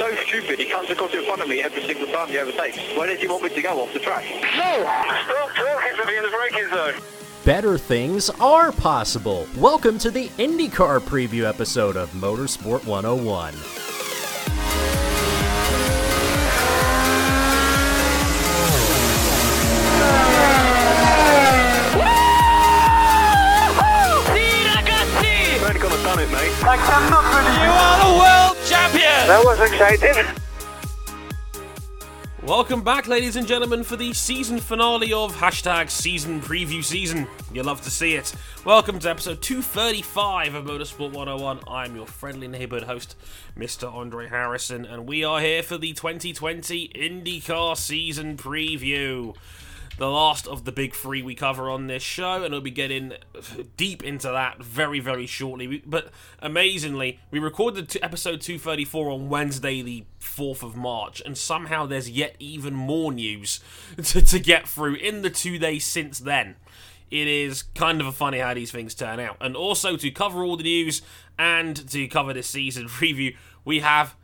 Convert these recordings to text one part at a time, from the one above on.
so stupid. He comes across in front of me every single time he overtakes. Where does he want me to go off the track? No! Stop talking to me in the braking zone! Better things are possible. Welcome to the IndyCar preview episode of Motorsport 101. You've only got to done it, mate. I cannot believe you are the world champion! That was exciting. Welcome back, ladies and gentlemen, for the season finale of hashtag season preview season. You love to see it. Welcome to episode 235 of Motorsport 101. I'm your friendly neighborhood host, Mr. Andre Harrison, and we are here for the 2020 IndyCar season preview. The last of the big three we cover on this show, and we'll be getting deep into that very, very shortly. But amazingly, we recorded episode 234 on Wednesday, the 4th of March, and somehow there's yet even more news to, to get through in the two days since then. It is kind of a funny how these things turn out. And also, to cover all the news and to cover this season preview, we have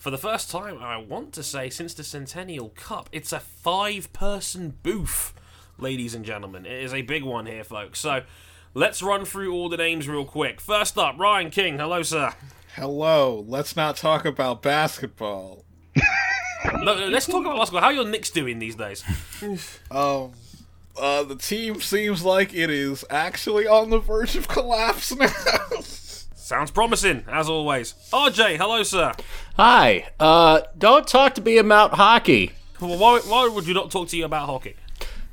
for the first time, I want to say, since the Centennial Cup, it's a five person booth, ladies and gentlemen. It is a big one here, folks. So let's run through all the names real quick. First up, Ryan King. Hello, sir. Hello, let's not talk about basketball. No, no, let's talk about basketball. How are your Knicks doing these days? Um, uh, the team seems like it is actually on the verge of collapse now. Sounds promising, as always. RJ, hello, sir. Hi, uh, don't talk to me about hockey. Well, why, why would you not talk to you about hockey?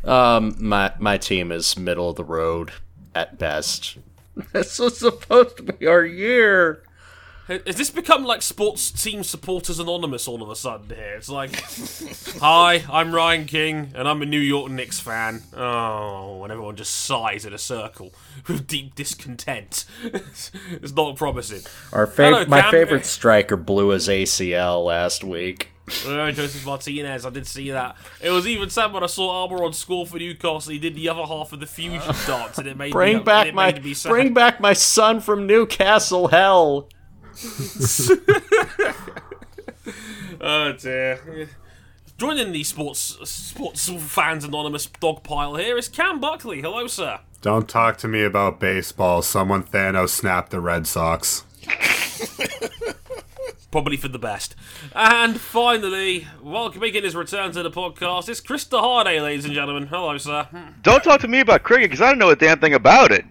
Um, my my team is middle of the road at best. This was supposed to be our year. Has this become like Sports Team Supporters Anonymous all of a sudden here? It's like, hi, I'm Ryan King, and I'm a New York Knicks fan. Oh, and everyone just sighs in a circle with deep discontent. it's not promising. Our Hello, my Cam. favorite striker blew his ACL last week. Uh, Joseph Martinez, I did see that. It was even sad when I saw Almiron score for Newcastle. He did the other half of the fusion dance, and it made Bring me, back my made me sad. bring back my son from Newcastle Hell. Oh dear. Joining the sports sports fans anonymous dog pile here is Cam Buckley. Hello, sir. Don't talk to me about baseball. Someone Thanos snapped the Red Sox. Probably for the best. And finally, welcome making his return to the podcast, it's Chris DeHarday, ladies and gentlemen. Hello, sir. Don't talk to me about cricket because I don't know a damn thing about it.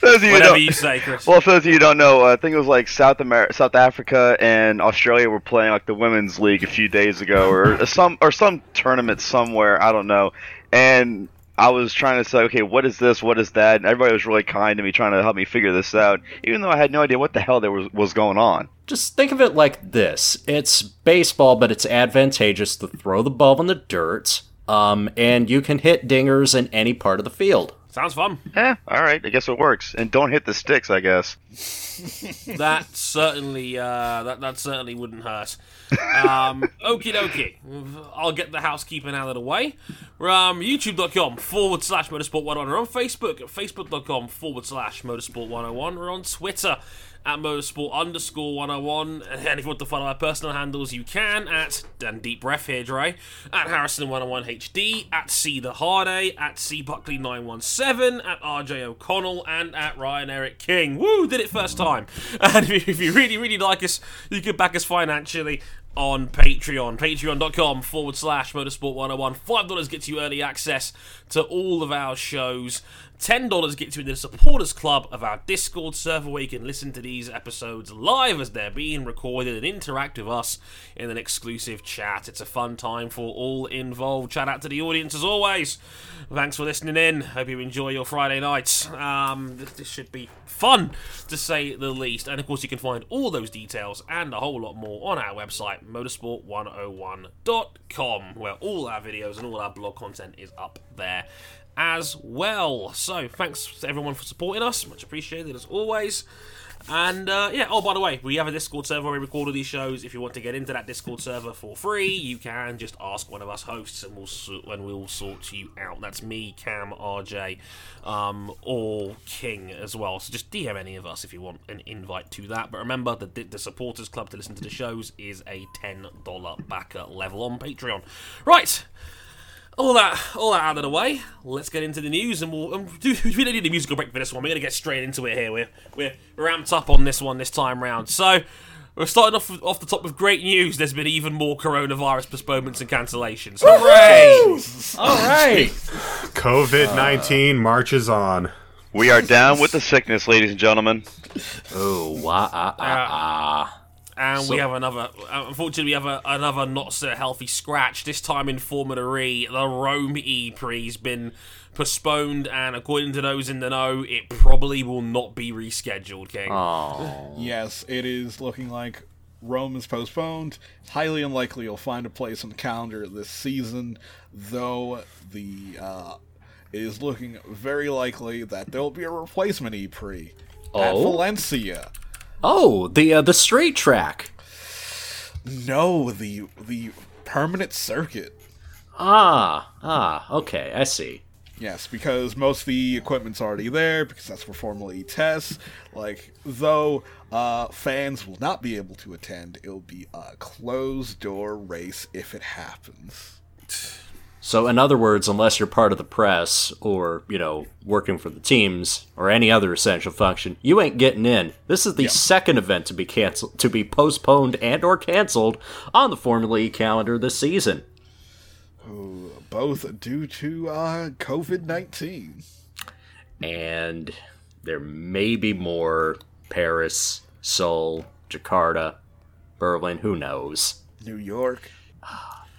Those of you Whatever you say, Chris. well, for those of you who don't know, uh, I think it was like South America, South Africa, and Australia were playing like the women's league a few days ago, or some or some tournament somewhere. I don't know. And I was trying to say, okay, what is this? What is that? And everybody was really kind to me, trying to help me figure this out, even though I had no idea what the hell there was was going on. Just think of it like this: it's baseball, but it's advantageous to throw the ball in the dirt. Um, and you can hit dingers in any part of the field. Sounds fun. Yeah. all right, I guess it works. And don't hit the sticks, I guess. That certainly, uh, that that certainly wouldn't hurt. Um, okie dokie. I'll get the housekeeping out of the way. Um, YouTube.com forward slash Motorsport 101. We're on Facebook at Facebook.com forward slash Motorsport 101. We're on Twitter at Motorsport underscore 101. And if you want to follow our personal handles, you can at, and deep breath here, Dre, at Harrison101HD, at C the Harday, at C Buckley917, at RJ O'Connell, and at Ryan Eric King. Woo, did it first time. And if you, really, really like us, you can back us financially on Patreon. Patreon.com forward slash motorsport 101. $5 gets you early access to all of our shows. $10 gets you into the supporters club of our Discord server where you can listen to these episodes live as they're being recorded and interact with us in an exclusive chat. It's a fun time for all involved. Shout out to the audience as always. Thanks for listening in. Hope you enjoy your Friday nights. Um, this, this should be fun to say the least. And of course, you can find all those details and a whole lot more on our website, motorsport101.com, where all our videos and all our blog content is up there as well. So thanks to everyone for supporting us. Much appreciated as always. And uh, yeah, oh, by the way, we have a Discord server where we record all these shows. If you want to get into that Discord server for free, you can just ask one of us hosts and we'll, so- and we'll sort you out. That's me, Cam, RJ, um, or King as well. So just DM any of us if you want an invite to that. But remember, the, the Supporters Club to listen to the shows is a $10 backer level on Patreon. Right all that all that out of the way, let's get into the news, and we'll um, do, we don't need a musical break for this one. We're gonna get straight into it here. We're we're ramped up on this one this time round. So we're starting off off the top with great news. There's been even more coronavirus postponements and cancellations. Hooray! All right. COVID 19 marches on. We are down with the sickness, ladies and gentlemen. Oh, wah, ah, ah, ah. And we have another. Uh, unfortunately, we have a, another not so healthy scratch. This time in Formula E, the Rome E Prix's been postponed, and according to those in the know, it probably will not be rescheduled. King. Oh. Yes, it is looking like Rome is postponed. Highly unlikely you'll find a place on the calendar this season, though the uh, it is looking very likely that there will be a replacement E-Prix at Oh? Valencia. Oh, the uh, the straight track. No, the the permanent circuit. Ah, ah, okay, I see. Yes, because most of the equipment's already there, because that's where Formula E tests. Like, though uh, fans will not be able to attend, it'll be a closed door race if it happens. So, in other words, unless you're part of the press or, you know, working for the teams or any other essential function, you ain't getting in. This is the second event to be canceled, to be postponed and or canceled on the Formula E calendar this season. Both due to uh, COVID 19. And there may be more Paris, Seoul, Jakarta, Berlin, who knows? New York.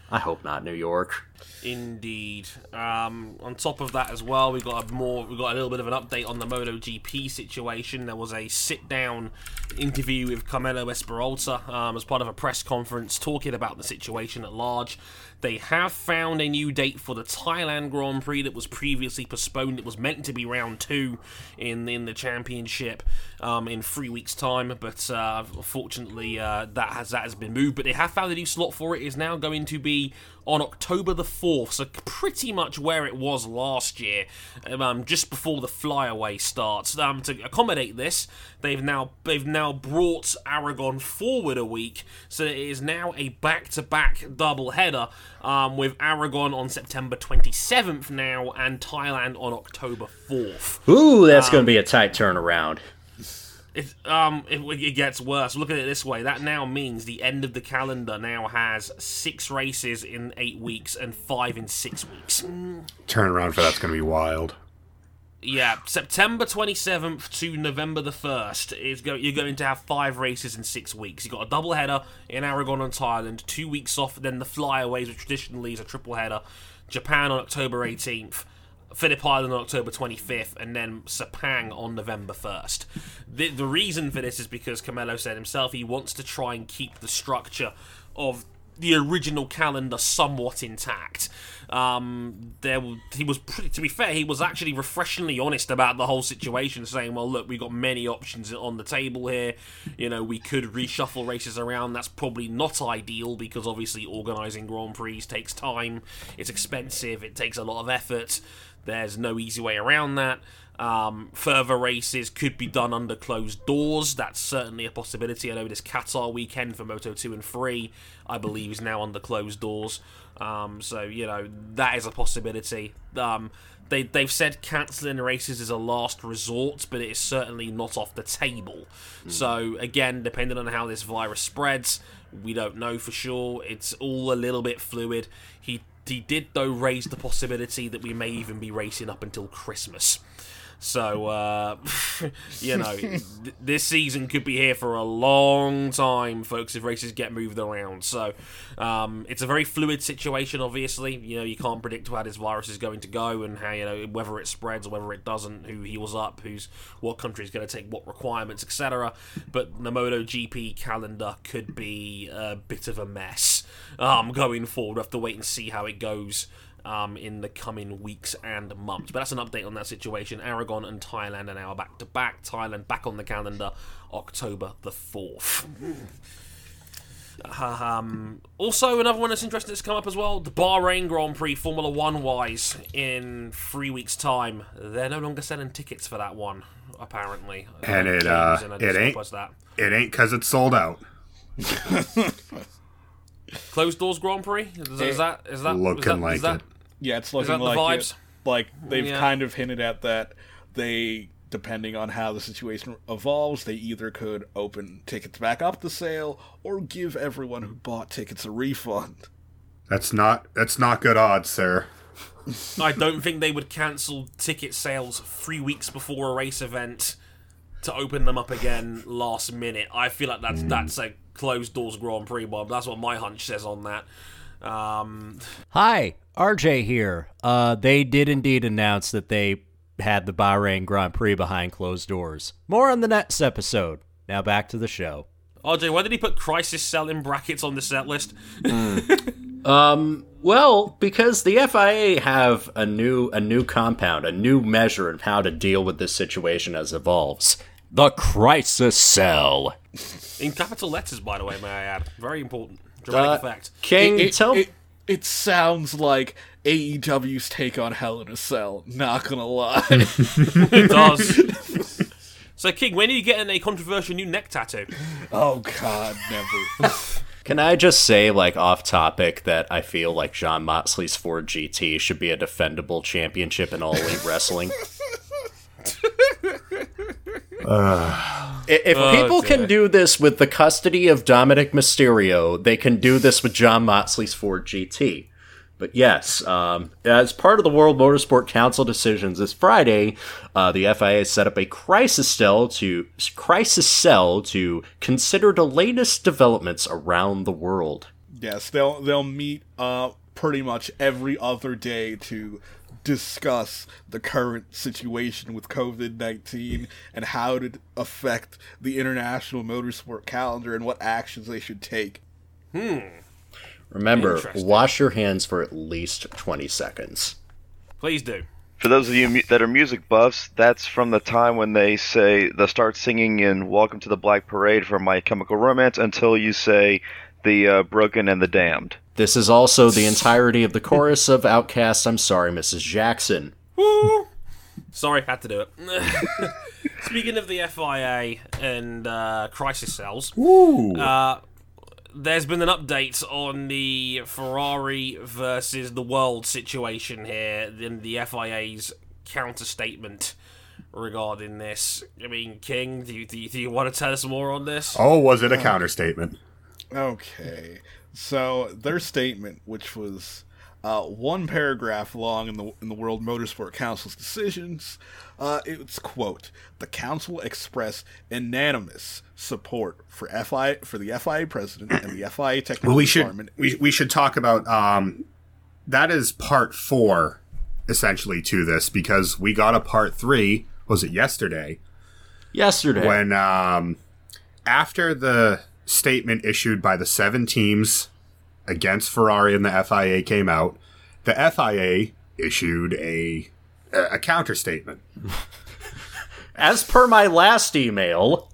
I hope not New York. Indeed. Um, on top of that as well, we got a more we got a little bit of an update on the MotoGP situation. There was a sit-down interview with Carmelo Ezpeleta um, as part of a press conference talking about the situation at large. They have found a new date for the Thailand Grand Prix that was previously postponed. It was meant to be round two in in the championship um, in three weeks' time, but uh, fortunately uh, that has that has been moved. But they have found a new slot for it. It is now going to be on October the 4th, so pretty much where it was last year, um, just before the flyaway starts. Um, to accommodate this, they've now they've now brought Aragon forward a week, so it is now a back-to-back double header um, with Aragon on September 27th now and Thailand on October 4th. Ooh, that's going to be a tight turnaround. It, um, it, it gets worse. Look at it this way. That now means the end of the calendar now has six races in eight weeks and five in six weeks. Turnaround for that's going to be wild. Yeah, September 27th to November the 1st is go- you're going to have five races in six weeks. You've got a double header in Aragon and Thailand, two weeks off, then the flyaways, which traditionally is a triple header. Japan on October 18th, Phillip Island on October 25th, and then Sepang on November 1st. The, the reason for this is because Carmelo said himself he wants to try and keep the structure of the original calendar somewhat intact. Um, there, he was pretty. To be fair, he was actually refreshingly honest about the whole situation, saying, "Well, look, we've got many options on the table here. You know, we could reshuffle races around. That's probably not ideal because obviously organising Grand Prix takes time. It's expensive. It takes a lot of effort. There's no easy way around that." Um, further races could be done under closed doors. That's certainly a possibility. I know this Qatar weekend for Moto 2 and 3, I believe, is now under closed doors. Um, so, you know, that is a possibility. Um, they, they've said cancelling races is a last resort, but it is certainly not off the table. So, again, depending on how this virus spreads, we don't know for sure. It's all a little bit fluid. He, he did, though, raise the possibility that we may even be racing up until Christmas. So, uh, you know, th- this season could be here for a long time, folks, if races get moved around. So, um, it's a very fluid situation, obviously. You know, you can't predict how this virus is going to go and how, you know, whether it spreads or whether it doesn't, who heals up, who's what country is going to take what requirements, etc. But the MotoGP calendar could be a bit of a mess um, going forward. We have to wait and see how it goes um, in the coming weeks and months. But that's an update on that situation. Aragon and Thailand are now back to back. Thailand back on the calendar October the 4th. Um, also, another one that's interesting that's come up as well the Bahrain Grand Prix, Formula One wise, in three weeks' time. They're no longer selling tickets for that one, apparently. And it, uh, and it ain't- that. It ain't because it's sold out. Closed doors Grand Prix? Is, is that is that Looking is that, like is that, it. Yeah, it's that looking the like vibes? it, like they've Yeah. kind of hinted at that they depending on how the situation evolves, they either could open tickets back up to sale or give everyone who bought tickets a refund. That's not that's not good odds, sir. I don't think they would cancel ticket sales three weeks before a race event to open them up again last minute. I feel like that's that's a closed doors Grand Prix, Bob. That's what my hunch says on that. Um, Hi, RJ here. Uh, they did indeed announce that they had the Bahrain Grand Prix behind closed doors. More on the next episode. Now back to the show. RJ, why did he put Crisis Cell in brackets on the set list? Um, well, because the FIA have a new a new compound, a new measure of how to deal with this situation as it evolves. The crisis cell. In capital letters, by the way, may I add. Very important. Dramatic Uh, effect. King, It, tell it, it sounds like AEW's take on Hell in a Cell. Not gonna lie. It does. so, King, when are you getting a controversial new neck tattoo? oh God, never. Can I just say, like, off topic, that I feel like Jon Moxley's Ford GT should be a defendable championship in All Elite Wrestling? I- if people can do this with the custody of Dominik Mysterio, they can do this with Jon Moxley's Ford GT. But yes, um, as part of the World Motorsport Council decisions this Friday, uh, the FIA set up a crisis cell to crisis cell to consider the latest developments around the world. yes, they'll they'll meet uh pretty much every other day to discuss the current situation with COVID nineteen and how it affect the international motorsport calendar and what actions they should take. Hmm. Remember, wash your hands for at least 20 seconds. Please do. For those of you that are music buffs, that's from the time when they say they'll start singing in "Welcome to the Black Parade" from My Chemical Romance until you say the uh, "Broken and the Damned." This is also the entirety of the chorus of OutKast I'm Sorry, Mrs. Jackson. Sorry, had to do it. Speaking of the FIA and uh, crisis cells, uh, there's been an update on the Ferrari versus the world situation here in the FIA's counter statement regarding this. I mean, King, do you, do you, do you want to tell us more on this? Oh, was it a counter statement? Okay, so their statement, which was uh, one paragraph long in the in the World Motorsport Council's decisions, uh, it's quote: "The Council expressed unanimous support for FI for the FIA president and the FIA technical Well, we should we, we should talk about um, that is part four essentially to this because we got a part three. Was it yesterday? Yesterday. when um, after the statement issued by the seven teams against Ferrari and the FIA came out, the FIA issued a a counter statement. As per my last email,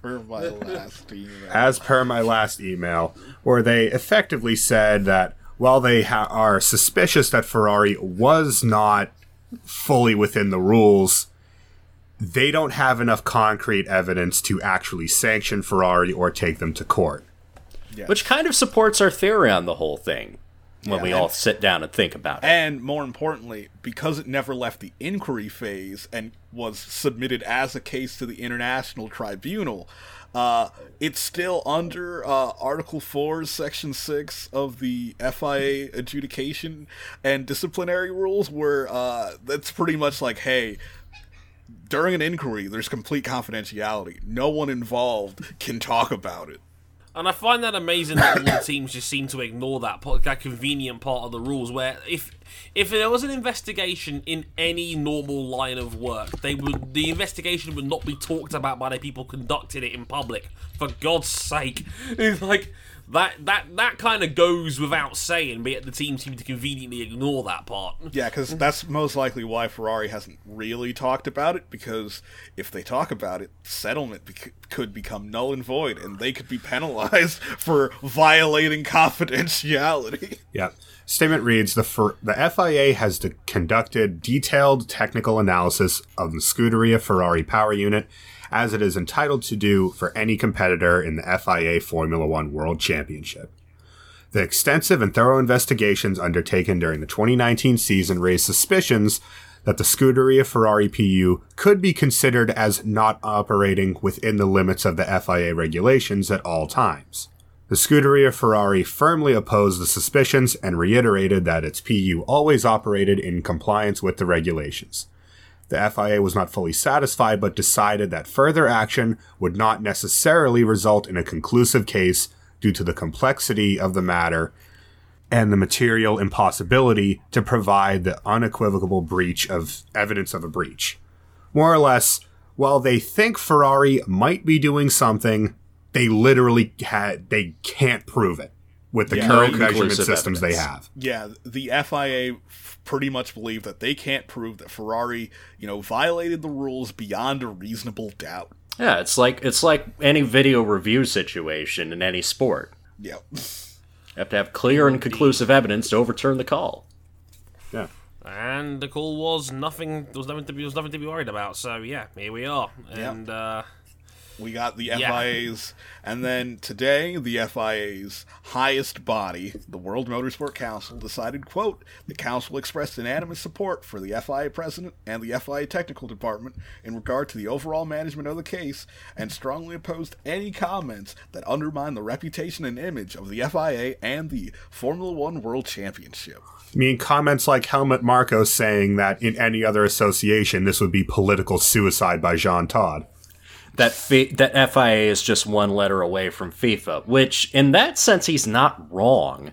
for my last email. as per my last email, where they effectively said that while they ha- are suspicious that Ferrari was not fully within the rules, they don't have enough concrete evidence to actually sanction Ferrari or take them to court. which kind of supports our theory on the whole thing when we Yeah. all sit down and think about it. And more importantly, because it never left the inquiry phase and was submitted as a case to the International Tribunal, uh, it's still under uh, Article 4, Section 6 of the FIA adjudication and disciplinary rules, where uh, that's pretty much like, hey, during an inquiry, there's complete confidentiality. No one involved can talk about it. And I find that amazing that all the teams just seem to ignore that that convenient part of the rules. Where if if there was an investigation in any normal line of work, they would the investigation would not be talked about by the people conducting it in public. For God's sake, it's like that that that kind of goes without saying, but yet the team seem to conveniently ignore that part. Yeah, because mm-hmm. that's most likely why Ferrari hasn't really talked about it. Because if they talk about it, settlement bec- could become null and void, and they could be penalized for violating confidentiality. Yeah. Statement reads the for, the FIA has de- conducted detailed technical analysis of the Scuderia Ferrari power unit as it is entitled to do for any competitor in the FIA Formula One World Championship. The extensive and thorough investigations undertaken during the 2019 season raised suspicions that the Scuderia Ferrari PU could be considered as not operating within the limits of the FIA regulations at all times. The Scuderia Ferrari firmly opposed the suspicions and reiterated that its PU always operated in compliance with the regulations. The FIA was not fully satisfied but decided that further action would not necessarily result in a conclusive case due to the complexity of the matter and the material impossibility to provide the unequivocal breach of evidence of a breach. More or less, while they think Ferrari might be doing something, they literally had they can't prove it with the Yeah. current measurement conclusive systems they have. Yeah, the FIA f- pretty much believe that they can't prove that Ferrari, you know, violated the rules beyond a reasonable doubt. Yeah, it's like it's like any video review situation in any sport. Yeah. You have to have clear and conclusive evidence to overturn the call. Yeah. And the call was nothing. There was nothing to be. There was nothing to be worried about. So yeah, here we are. Yeah. And uh, We got the Yeah. FIA's, and then today the FIA's highest body, the World Motorsport Council, decided, quote, the council expressed unanimous support for the FIA president and the FIA technical department in regard to the overall management of the case, and strongly opposed any comments that undermine the reputation and image of the FIA and the Formula One World Championship. I mean, comments like Helmut Marko saying that in any other association, this would be political suicide by Jean Todt. That fi- that FIA is just one letter away from FIFA, which in that sense he's not wrong.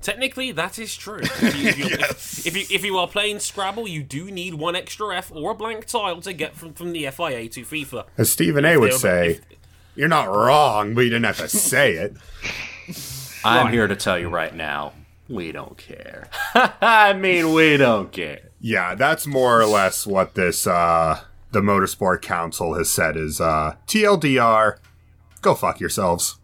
technically, that is true. If you, if, you, if, if you if you are playing Scrabble, you do need one extra F or a blank tile to get from, from the FIA to FIFA. As Stephen A. would say, if- you're not wrong, but you didn't have to say it. I'm here to tell you right now, we don't care. I mean, we don't care. Yeah, that's more or less what this, uh, the Motorsport Council has said is, uh, TLDR, go fuck yourselves.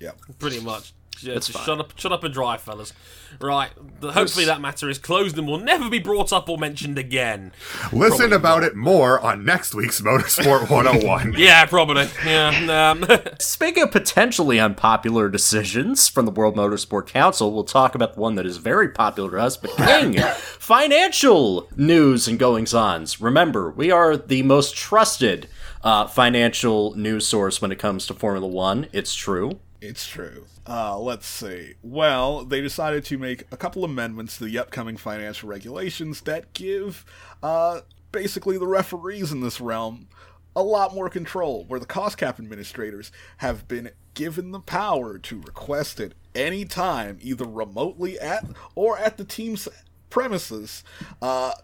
Yep. Pretty much. Yeah, That's just shut up, shut up and drive, fellas. Right. The, hopefully that matter is closed and will never be brought up or mentioned again. Listen Probably about it more on next week's Motorsport 101. Yeah, probably. Yeah. Um, Speaking of potentially unpopular decisions from the World Motorsport Council, we'll talk about the one that is very popular to us, but King, financial news and goings ons. Remember, we are the most trusted uh, financial news source when it comes to Formula One. It's true. It's true. Uh, let's see. Well, they decided to make a couple amendments to the upcoming financial regulations that give, uh, basically the referees in this realm a lot more control, where the cost cap administrators have been given the power to request at any time, either remotely at or at the team's premises, uh,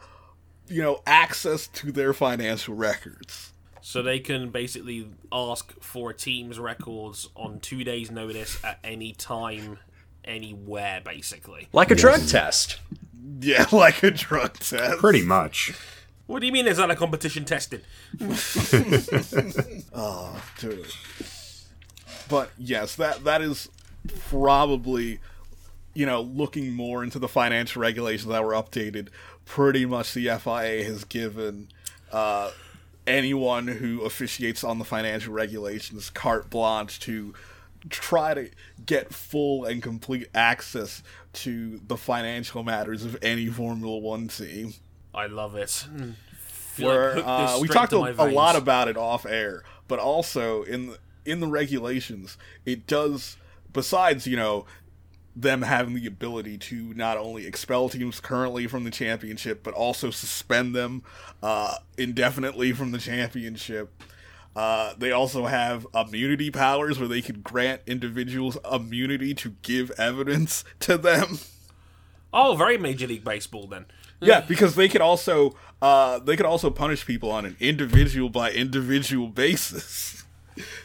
you know, access to their financial records. So they can basically ask for a team's records on two days' notice at any time, anywhere, basically. Like a drug test. Yeah, like a drug test. Pretty much. What do you mean is that a competition tested? Oh, dude. But yes, that that is probably you know, looking more into the financial regulations that were updated, pretty much the FIA has given uh, anyone who officiates on the financial regulations carte blanche to try to get full and complete access to the financial matters of any Formula One team. I love it. Mm. Feel like Where hook this uh, we talked a, a lot about it off air, but also in the, in the regulations, it does. Besides, you know, them having the ability to not only expel teams currently from the championship, but also suspend them uh, indefinitely from the championship. Uh, they also have immunity powers where they can grant individuals immunity to give evidence to them. Oh, very Major League Baseball then. Yeah, because they could also uh, they could also punish people on an individual by individual basis.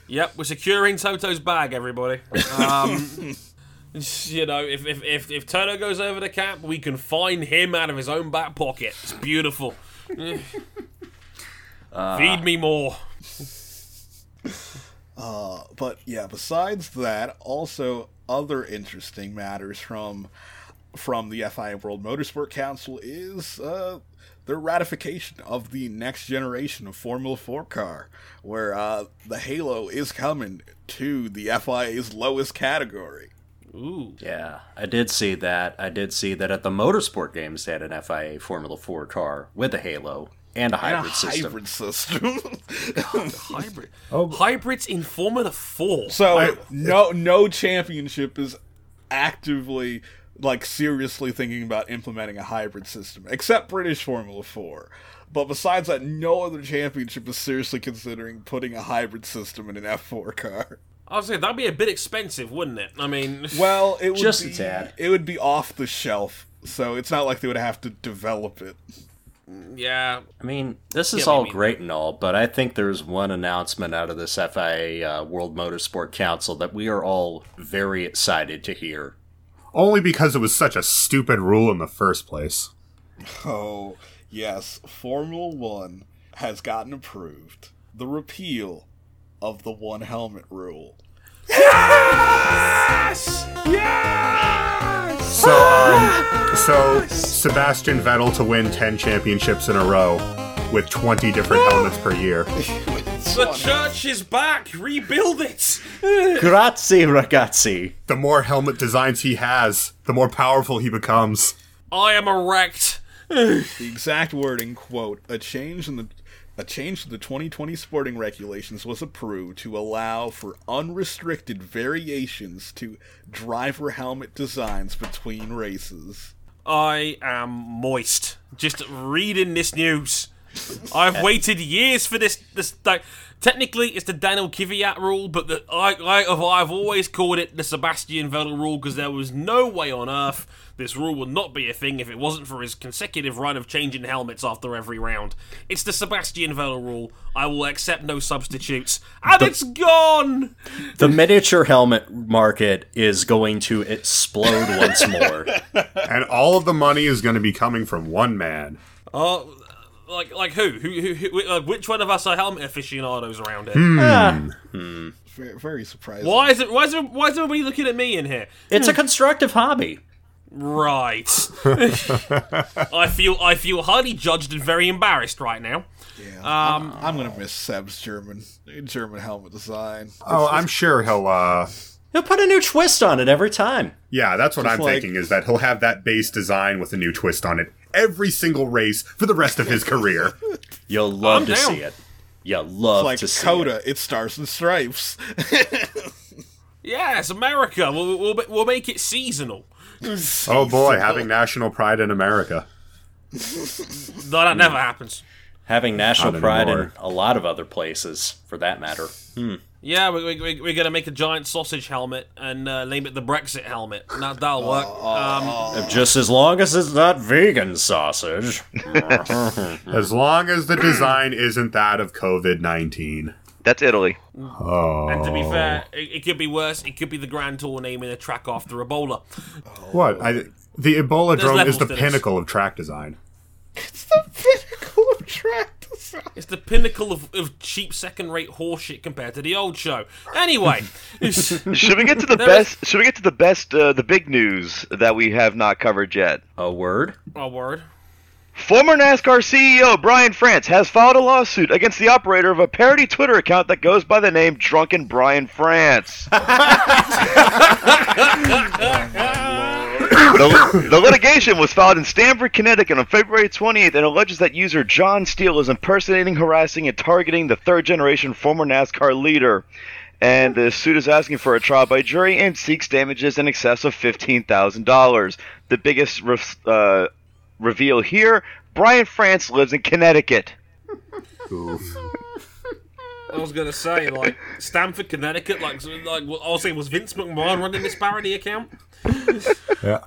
Yep, we're securing Toto's bag, everybody. Um, you know, if, if if if Toto goes over the cap, we can find him out of his own back pocket. It's beautiful. Feed me more. Uh, But yeah, besides that, also other interesting matters from from the FIA World Motorsport Council is uh, the ratification of the next generation of Formula 4 car, where uh, the Halo is coming to the FIA's lowest category. Ooh. Yeah, I did see that. I did see that at the Motorsport Games they had an FIA Formula 4 car with a halo and a And a hybrid system. hybrid system. Hybrid. Oh. Hybrids in Formula 4. so no no championship is actively like seriously thinking about implementing a hybrid system, except British Formula 4. But besides that, no other championship is seriously considering putting a hybrid system in an F4 car. I was saying, that'd be a bit expensive, wouldn't it? I mean, Well, it would Just a tad. It would be off the shelf, so it's not like they would have to develop it. yeah. I mean, this is Yeah, all do you great and all, but I think there's one announcement out of this FIA uh, World Motorsport Council that we are all very excited to hear. Only because it was such a stupid rule in the first place. Oh, yes, Formula One has gotten approved. The repeal of the one helmet rule. So, um, so Sebastian Vettel to win 10 championships in a row with 20 different helmets per year. The church is back! Rebuild it! Grazie, ragazzi. The more helmet designs he has, the more powerful he becomes. I am erect. The exact wording, quote, a change in the a change to the 2020 sporting regulations was approved to allow for unrestricted variations to driver helmet designs between races. I am moist. Just reading this news. I've waited years for this. This like, technically it's the Daniel Kvyat rule, but the, I, I, I've always called it the Sebastian Vettel rule because there was no way on earth this rule would not be a thing if it wasn't for his consecutive run of changing helmets after every round. It's the Sebastian Vettel rule. I will accept no substitutes, and it's gone. The miniature helmet market is going to explode once more. And all of the money is going to be coming from one man. Oh, like like who? Who? who, who like, which one of us are helmet aficionados around here? Very, very surprising. Why is it? Why is it? Why is everybody looking at me in here? It's a constructive hobby. Right. I feel I feel highly judged and very embarrassed right now. Yeah, Um, I'm gonna miss Seb's German German helmet design. Oh, I'm sure he'll, uh, He'll put a new twist on it every time. yeah, that's what Just I'm like- thinking is that he'll have that base design with a new twist on it every single race for the rest of his career. You'll love I'm to down. see it. You'll love like to see Coda, it. it stars and stripes. yeah, it's America. We'll, we'll we'll make it seasonal. Oh boy, having national pride in America. No, that never happens. Having national Not pride in a lot of other places, for that matter. Hmm. Yeah, we, we, we, we're gonna make a giant sausage helmet and uh, name it the Brexit helmet. and That, that'll work. Um, Just as long as it's not vegan sausage. As long as the design isn't that of COVID 19. That's Italy. Oh. and to be fair, it, it could be worse. It could be the Grand Tour naming a track after Ebola. What? I, the Ebola There's drone is the to this. pinnacle of track design. it's the pinnacle of track design. It's the pinnacle of, of cheap second-rate horseshit compared to the old show. Anyway, Should we get to the There best? Should we get to the best? Uh, the big news that we have not covered yet. A word? A word. Former NASCAR CEO Brian France has filed a lawsuit against the operator of a parody Twitter account that goes by the name Drunken Brian France. the, the litigation was filed in Stamford, Connecticut on February 28th and alleges that user John Steele is impersonating, harassing, and targeting the third generation former NASCAR leader. And the suit is asking for a trial by jury and seeks damages in excess of $15,000. The biggest re- uh, reveal here Brian France lives in Connecticut. I was gonna say like Stamford, Connecticut. Like, so, like I was saying, was Vince McMahon running this parody account? Yeah.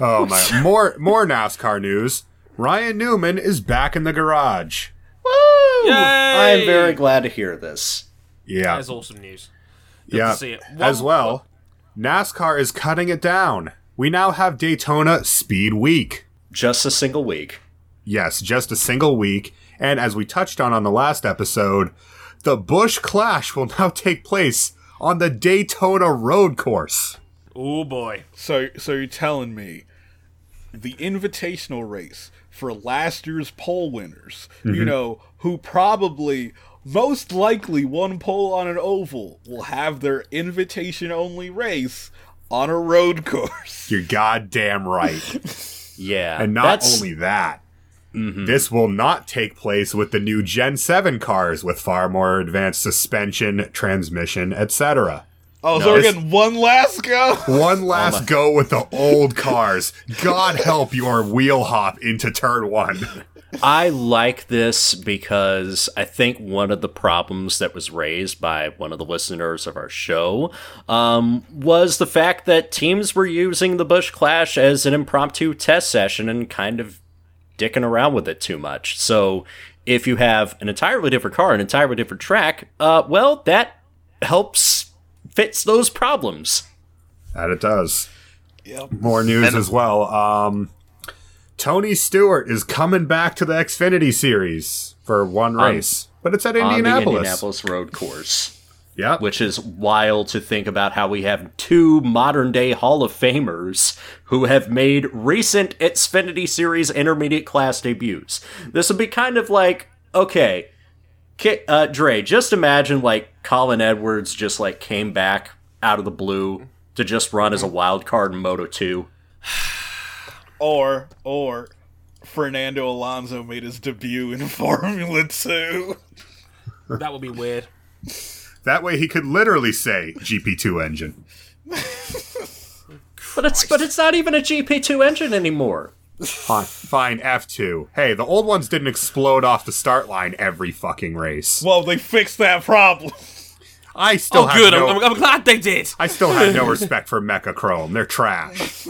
Oh my! More more NASCAR news. Ryan Newman is back in the garage. Woo! Yay! I'm very glad to hear this. Yeah. That's awesome news. Good yeah. to see it. As well, NASCAR is cutting it down. We now have Daytona Speed Week. Just a single week. Yes, just a single week. And as we touched on on the last episode, the Busch Clash will now take place on the Daytona Road Course. Oh boy. So, so you're telling me the invitational race for last year's pole winners, you mm-hmm. know, who probably most likely won pole on an oval, will have their invitation only race on a road course. You're goddamn right. Yeah. And not that's- only that, mm-hmm. this will not take place with the new Gen 7 cars with far more advanced suspension, transmission, etc. Oh, No, so we're getting one last go. One last go with the old cars. God help your wheel hop into turn one. I like this because I think one of the problems that was raised by one of the listeners of our show um, was the fact that teams were using the Busch Clash as an impromptu test session and kind of dicking around with it too much. So if you have an entirely different car, an entirely different track, uh, well, that helps fix those problems. That it does. Yep. More news And- as well. Um, Tony Stewart is coming back to the Xfinity Series for one race, but it's at On the Indianapolis. Indianapolis road course. Yep. which is wild to think about how we have two modern day Hall of Famers who have made recent Xfinity Series intermediate class debuts. This would be kind of like, okay, Ki- uh, Dre, just imagine like Colin Edwards just like came back out of the blue to just run as a wild card in Moto 2. Or, or Fernando Alonso made his debut in Formula Two. That would be weird. that way he could literally say GP2 engine. But it's but it's not even a GP2 engine anymore. Fine, fine, F2. Hey, the old ones didn't explode off the start line every fucking race. Well, they fixed that problem. I still Oh, have good. no, I'm, I'm glad they did. I still have no respect for Mecachrome. They're trash.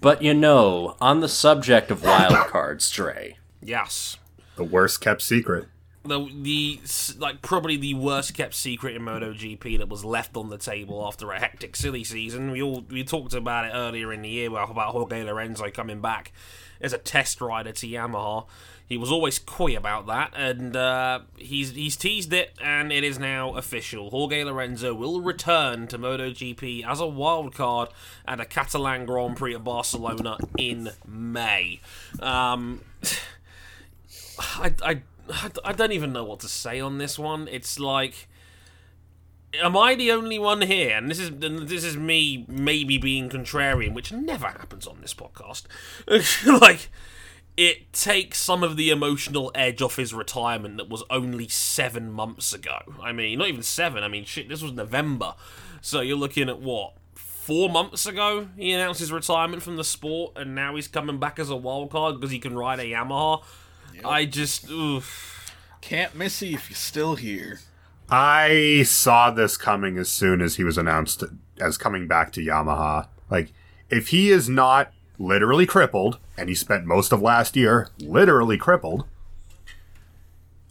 But you know, on the subject of wild cards, Dre, Yes. The worst kept secret. The the like probably the worst kept secret in MotoGP that was left on the table after a hectic silly season. We all we talked about it earlier in the year about, Jorge Lorenzo coming back as a test rider to Yamaha. He was always coy about that, and uh, he's he's teased it, and it is now official. Jorge Lorenzo will return to MotoGP as a wild card at a Catalan Grand Prix at Barcelona in May. Um, I, I, I don't even know what to say on this one. It's like, am I the only one here? And this is this is me maybe being contrarian, which never happens on this podcast. like, it takes some of the emotional edge off his retirement that was only seven months ago. I mean, not even seven. I mean, shit, this was November, so you're looking at what. Four months ago, he announced his retirement from the sport, and now he's coming back as a wild card because he can ride a Yamaha. I just, oof. Can't miss you if you're still here. I saw this coming as soon as he was announced as coming back to Yamaha. Like, if he is not literally crippled, and he spent most of last year literally crippled,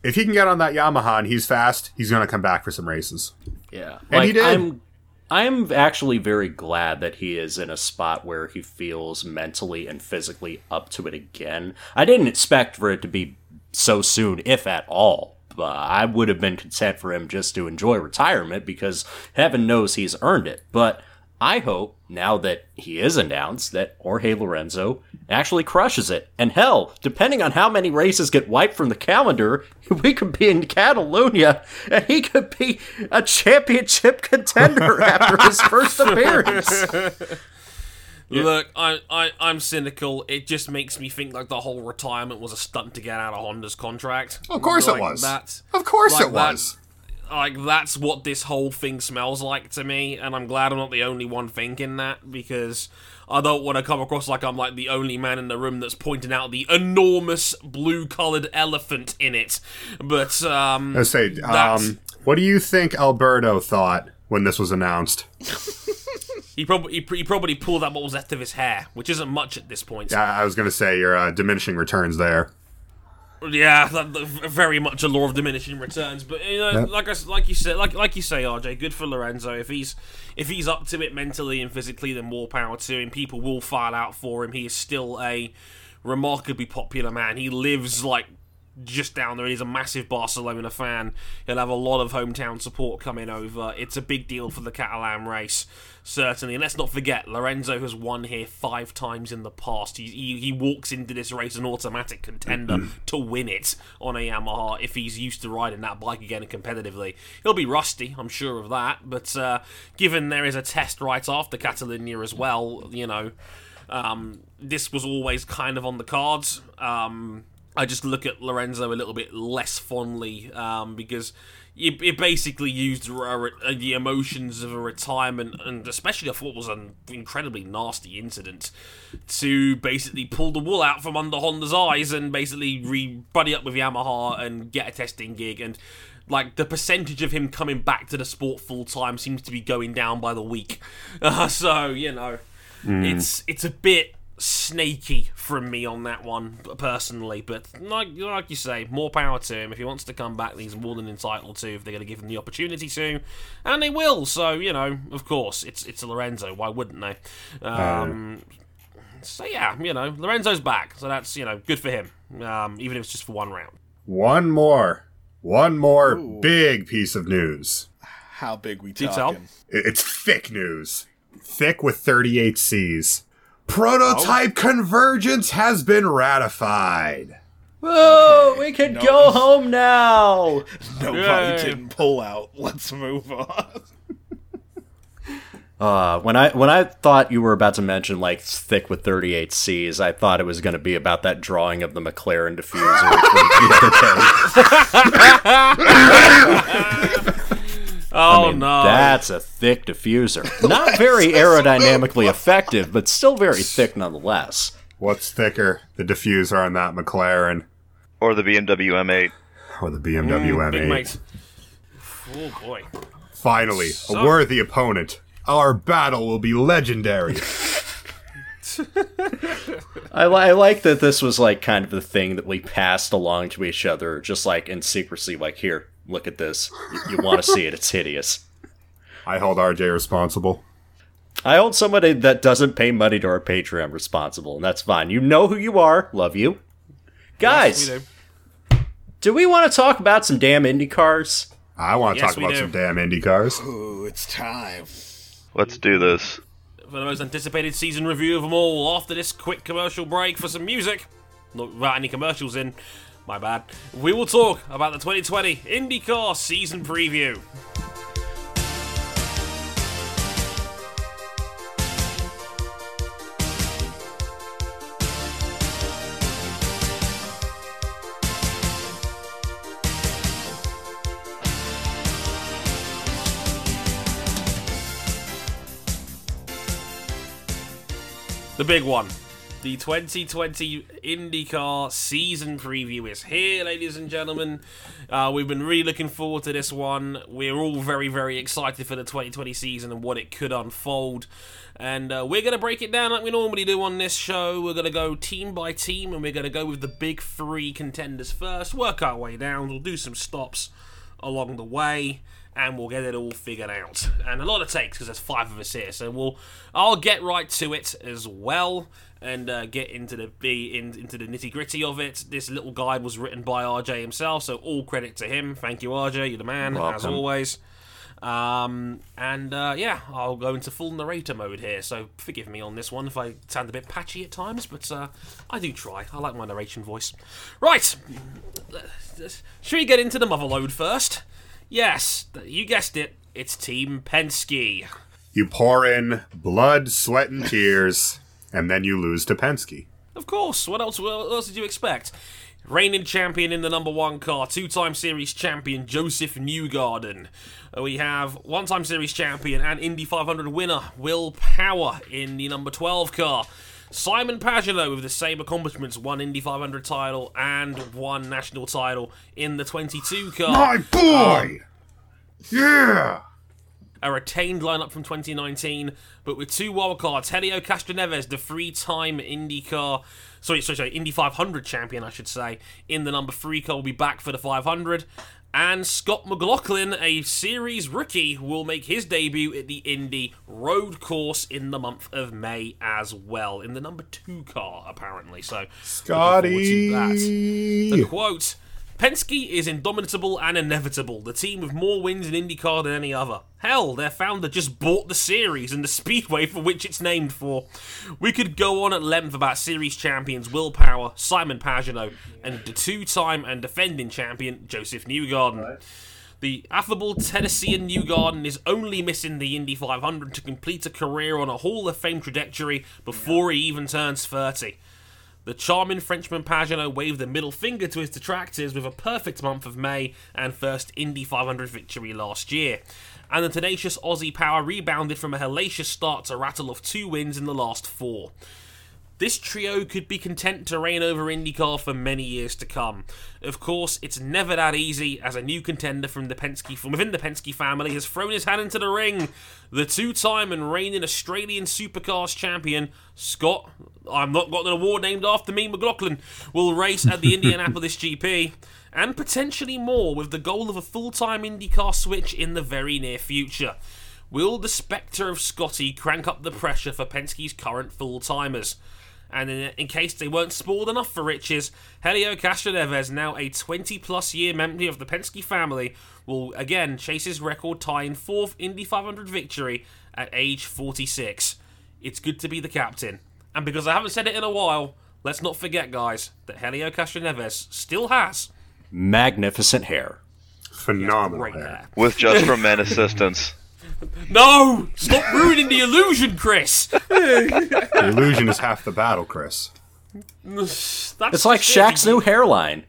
if he can get on that Yamaha and he's fast, he's going to come back for some races. Yeah. And he did. I'm I'm actually very glad that he is in a spot where he feels mentally and physically up to it again. I didn't expect for it to be so soon, if at all. Uh, I would have been content for him just to enjoy retirement because heaven knows he's earned it. But I hope, now that he is announced, that Jorge Lorenzo actually crushes it. And hell, depending on how many races get wiped from the calendar, we could be in Catalonia and he could be a championship contender after his first appearance. Look, I, I, I'm cynical. It just makes me think like the whole retirement was a stunt to get out of Honda's contract. Of course it was. That's, Of course like it was. like that's what this whole thing smells like to me, and I'm glad I'm not the only one thinking that because I don't want to come across like I'm like the only man in the room that's pointing out the enormous blue-colored elephant in it. But um, I say, um, What do you think Alberto thought when this was announced? He probably he, he probably pulled out what was left of his hair, which isn't much at this point. I, I was going to say your uh, diminishing returns there. Yeah, that, that- very much a law of diminishing returns. But you know, Yep. like I like you said, like like you say, RJ, good for Lorenzo. If he's if he's up to it mentally and physically, then more power to him. People will file out for him. He is still a remarkably popular man. He lives like just down there. He's a massive Barcelona fan. He'll have a lot of hometown support coming over. It's a big deal for the Catalan race, certainly. And let's not forget, Lorenzo has won here five times in the past. He, he, he walks into this race an automatic contender to win it on a Yamaha if he's used to riding that bike again competitively. He'll be rusty, I'm sure of that. But uh, given there is a test right after Catalonia as well, you know, um, this was always kind of on the cards. Um, I just look at Lorenzo a little bit less fondly um, because it, it basically used re- re- the emotions of a retirement and especially of what was an incredibly nasty incident to basically pull the wool out from under Honda's eyes and basically re buddy up with Yamaha and get a testing gig and like the percentage of him coming back to the sport full time seems to be going down by the week. Uh, so you know, it's it's a bit snaky from me on that one personally. But like like you say, more power to him. If he wants to come back, he's more than entitled to. If they're going to give him the opportunity to, and they will. So you know, of course, it's it's Lorenzo. Why wouldn't they? Um, so yeah, you know, Lorenzo's back. So that's you know good for him. Um, even if it's just for one round. One more. One more big piece of news. How big we you tell? talking? It's thick news. Thick with 38 C's. Prototype convergence has been ratified. Whoa, we can no. go home now. Nobody Yay. didn't pull out. Let's move on. Uh, when I when I thought you were about to mention like thick with 38 C's, I thought it was going to be about that drawing of the McLaren diffuser Oh I mean, no! that's a thick diffuser. Not very aerodynamically effective, but still very thick nonetheless. What's thicker, the diffuser on that McLaren Or the BMW M8. or the BMW Mm, M8? mate. Oh boy. Finally, So- a worthy opponent. Our battle will be legendary. I, li- I like that this was like kind of the thing that we passed along to each other, just like in secrecy. Like, here, look at this. You, you want to see it? It's hideous. I hold RJ responsible. I hold somebody that doesn't pay money to our Patreon responsible, and that's fine. You know who you are. Love you, guys. Yes, we do. do we want to talk about some damn Indy cars? I want to Yes, talk about do. some damn Indy cars. Ooh, it's time. Let's do this. for the most anticipated season review of them all after this quick commercial break for some music. Not without any commercials in. My bad. We will talk about the 2020 IndyCar season preview. The big one. The 2020 IndyCar season preview is here, ladies and gentlemen. Uh, we've been really looking forward to this one. We're all very, very excited for the 2020 season and what it could unfold. And uh, we're going to break it down like we normally do on this show. We're going to go team by team and we're going to go with the big three contenders first, work our way down. We'll do some stops along the way and we'll get it all figured out. And a lot of takes because there's five of us here, so we'll I'll get right to it as well and uh, get into the be in, into the nitty gritty of it. This little guide was written by RJ himself, so all credit to him. Thank you, RJ. You're the man as always. Um, and uh, yeah, I'll go into full narrator mode here, so forgive me on this one if I sound a bit patchy at times, but uh, I do try. I like my narration voice. Right, should we get into the mother lode first? Yes, you guessed it. It's Team Penske. You pour in blood, sweat, and tears, and then you lose to Penske. Of course. What else? What else did you expect? Reigning champion in the number one car, two-time series champion Josef Newgarden. We have one-time series champion and Indy 500 winner Will Power in the number 12 car. Simon Pagenaud with the same accomplishments, one Indy 500 title and one national title in the 22 car. My boy! Um, yeah. A retained lineup from 2019, but with two wildcards: Helio Castroneves, the three-time IndyCar, sorry, sorry, sorry, Indy 500 champion, I should say, in the number three car will be back for the 500, and Scott McLaughlin, a series rookie, will make his debut at the Indy Road Course in the month of May as well, in the number two car apparently. So, looking forward to that. Scotty. The quote Penske is indomitable and inevitable, the team with more wins in IndyCar than any other. Hell, their founder just bought the series and the speedway for which it's named for. We could go on at length about series champions Will Power, Simon Pagenaud, and the two time and defending champion Josef Newgarden. The affable Tennessean Newgarden is only missing the Indy 500 to complete a career on a Hall of Fame trajectory before he even turns 30. The charming Frenchman Pagenaud waved the middle finger to his detractors with a perfect month of May and first Indy 500 victory last year. And the tenacious Aussie power rebounded from a hellacious start to rattle off two wins in the last four. This trio could be content to reign over IndyCar for many years to come. Of course, it's never that easy, as a new contender from the Penske from within the Penske family has thrown his hand into the ring. The two-time and reigning Australian Supercars champion Scott, I'm not got an award named after me, McLaughlin, will race at the Indianapolis GP, and potentially more, with the goal of a full-time IndyCar switch in the very near future. Will the spectre of Scotty crank up the pressure for Penske's current full-timers? And in, in, case they weren't spoiled enough for riches, Helio Castroneves, now a 20 plus year member of the Penske family, will again chase his record tying fourth Indy 500 victory at age 46. It's good to be the captain. And because I haven't said it in a while, let's not forget, guys, that Helio Castroneves still has Magnificent hair. Phenomenal great hair. hair. With just from men assistance. No! Stop ruining the illusion, Chris! The illusion is half the battle, Chris. That's It's like Shaq's new hairline.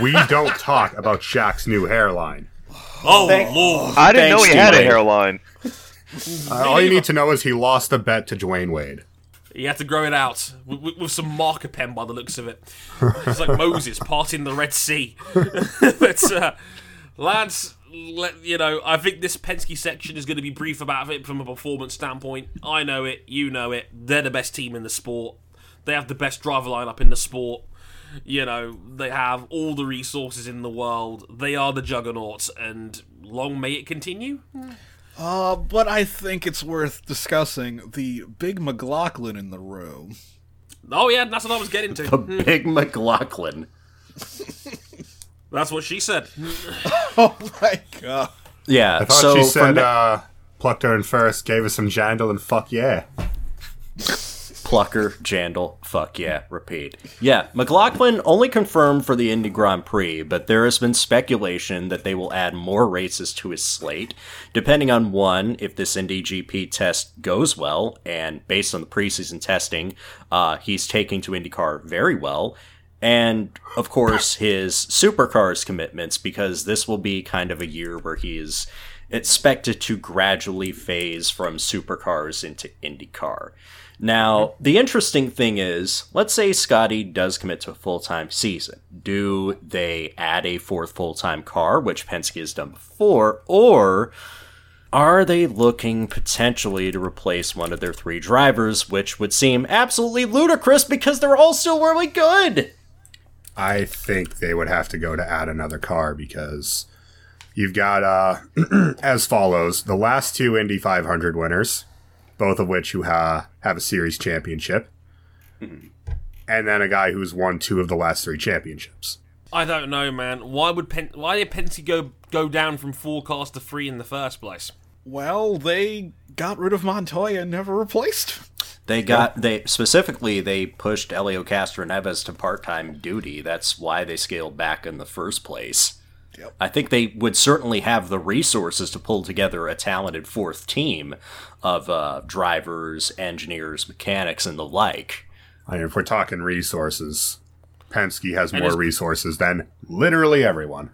We don't talk about Shaq's new hairline. Oh, Lord. I didn't know Thanks, he had a Dwayne. hairline. Uh, all you need to know is he lost a bet to Dwyane Wade. He had to grow it out with, with, with some marker pen by the looks of it. It's like Moses parting the Red Sea. but, uh, lads, let, you know, I think this Penske section is going to be brief about it from a performance standpoint. I know it, you know it. They're the best team in the sport. They have the best driver lineup in the sport. You know, they have all the resources in the world. They are the juggernauts, and long may it continue. Uh, but I think it's worth discussing the big McLaughlin in the room. Oh, yeah, that's what I was getting to. The big McLaughlin. That's what she said. Oh my god. Yeah, I thought so she said ne- uh, plucked her in first, gave us some jandal, and fuck yeah. Plucker, Jandal, fuck yeah, repeat. Yeah, McLaughlin only confirmed for the Indy Grand Prix, but there has been speculation that they will add more races to his slate, depending on one, if this Indy GP test goes well, and based on the preseason testing, uh, he's taking to IndyCar very well, and of course his supercars commitments, because this will be kind of a year where he is expected to gradually phase from supercars into IndyCar. Now, the interesting thing is, let's say Scotty does commit to a full time season. Do they add a fourth full time car, which Penske has done before, or are they looking potentially to replace one of their three drivers, which would seem absolutely ludicrous because they're all still really good? I think they would have to go to add another car because you've got uh as follows the last two Indy 500 winners, both of which who ha- have a series championship, and then a guy who's won two of the last three championships. I don't know, man. Why would Pen- why did Penske go go down from four cars to three in the first place? Well, they got rid of Montoya and never replaced. They got they specifically they pushed Helio Castroneves to part time duty. That's why they scaled back in the first place. Yep. I think they would certainly have the resources to pull together a talented fourth team of uh, drivers, engineers, mechanics, and the like. I mean, if we're talking resources, Penske has more resources than literally everyone.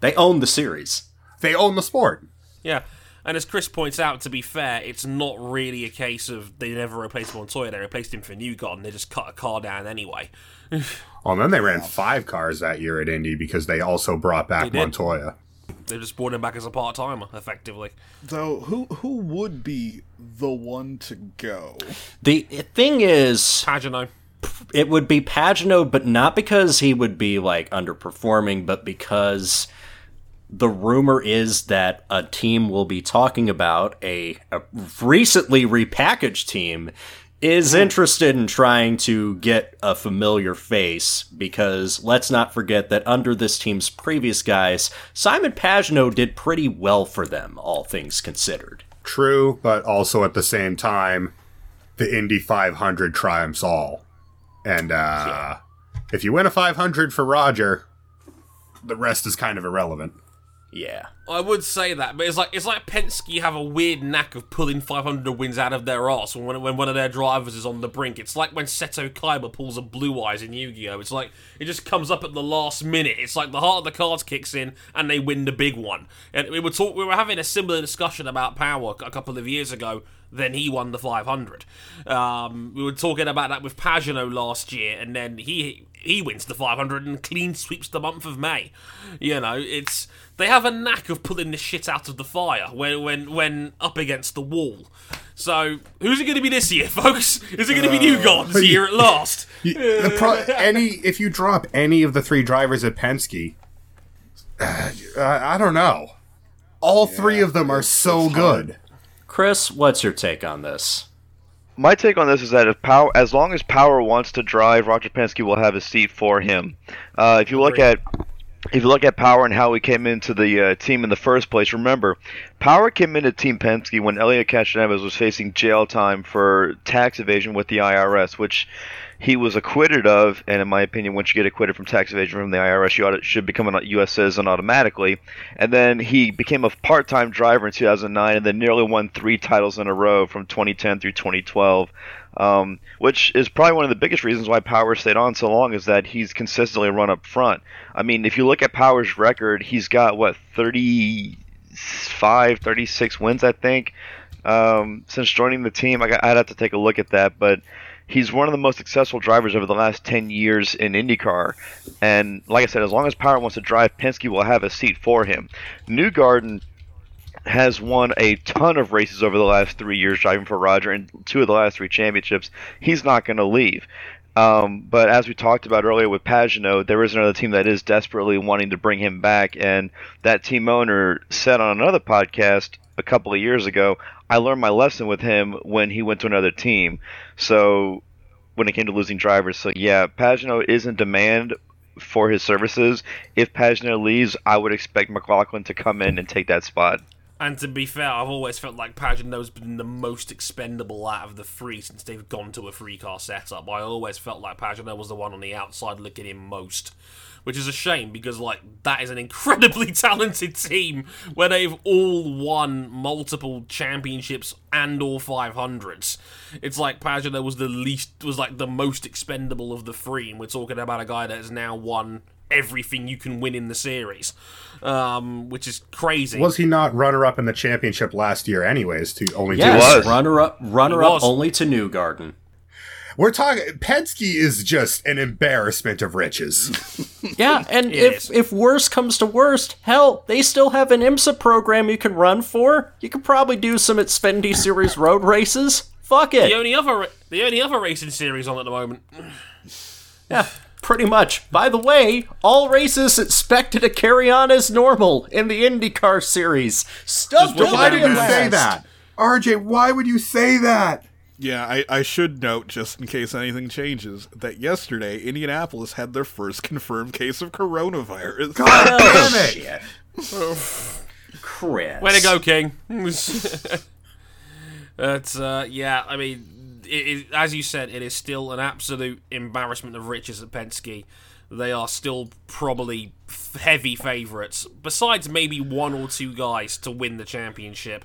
They own the series. They own the sport. Yeah. And as Chris points out, to be fair, it's not really a case of they never replaced Montoya. They replaced him for Newgarden. They just cut a car down anyway. Well, oh, and then they ran five cars that year at Indy because they also brought back They. Montoya. They just brought him back as a part timer, effectively. So who who would be the one to go? The thing is, Pagenaud. it would be Pagenaud, but not because he would be like underperforming, but because the rumor is that a team will be talking about a, a recently repackaged team is interested in trying to get a familiar face because let's not forget that under this team's previous guys, Simon Pagenaud did pretty well for them, all things considered. True, but also at the same time, the Indy 500 triumphs all. And uh, if you win a 500 for Roger, the rest is kind of irrelevant. Yeah. I would say that, but it's like it's like Penske have a weird knack of pulling 500 wins out of their arse when, when one of their drivers is on the brink. It's like when Seto Kaiba pulls a Blue Eyes in Yu-Gi-Oh! It's like it just comes up at the last minute. It's like the heart of the cards kicks in and they win the big one. And we were talk, we were having a similar discussion about Power a couple of years ago. Then he won the 500. Um, we were talking about that with Pagenaud last year, and then he he wins the 500 and clean sweeps the month of May. You know, it's they have a knack of pulling the shit out of the fire when when when up against the wall. So who's it going to be this year, folks? Is it going to be New Gods here at last? the pro- any if you drop any of the three drivers at Penske, uh, I don't know. All three of them are so good. Chris, what's your take on this? My take on this is that if power, as long as Power wants to drive, Roger Penske will have a seat for him. Uh, if you look at if you look at Power and how he came into the uh, team in the first place, remember, Power came into Team Penske when Elliot Castroneves was facing jail time for tax evasion with the IRS, which he was acquitted of. And in my opinion, once you get acquitted from tax evasion from the IRS, you ought should become a U.S. citizen automatically. And then he became a part-time driver in 2009, and then nearly won three titles in a row from 2010 through 2012 um, which is probably one of the biggest reasons why Power stayed on so long is that he's consistently run up front. I mean, if you look at Power's record, he's got what 35, 36 wins, I think, um, since joining the team. I would have to take a look at that, but he's one of the most successful drivers over the last 10 years in IndyCar. And like I said, as long as Power wants to drive, Penske will have a seat for him. Newgarden has won a ton of races over the last three years driving for Roger and two of the last three championships. He's not going to leave. Um, but as we talked about earlier with Pagenaud, there is another team that is desperately wanting to bring him back, and that team owner said on another podcast a couple of years ago, I learned my lesson with him when he went to another team. So when it came to losing drivers, so yeah, Pagenaud is in demand for his services. If Pagenaud leaves, I would expect McLaughlin to come in and take that spot. And to be fair, I've always felt like Pagenaud's been the most expendable out of the three since they've gone to a three car setup. I always felt like Pagenaud was the one on the outside looking in most. Which is a shame because like that is an incredibly talented team where they've all won multiple championships and all 500s. It's like Pagenaud was the least was like the most expendable of the three and we're talking about a guy that has now won everything you can win in the series, um, which is crazy. Was he not runner up in the championship last year, anyways? To only yes, runner up, runner up only to Newgarden. We're talking Penske is just an embarrassment of riches. yeah, and if if worst comes to worst, hell, they still have an IMSA program you can run for. You could probably do some Xfinity Series road races. Fuck it. The only other the only other racing series on at the moment. yeah. Pretty much. By the way, all races expected to carry on as normal in the IndyCar series. Stuff. Why did you say that, RJ? Why would you say that? Yeah, I, I should note, just in case anything changes, that yesterday Indianapolis had their first confirmed case of coronavirus. God damn it! Chris. Way to go, King. That's uh, yeah. I mean, as you said, it is still an absolute embarrassment of riches at Penske. They are still probably heavy favourites, besides maybe one or two guys to win the championship.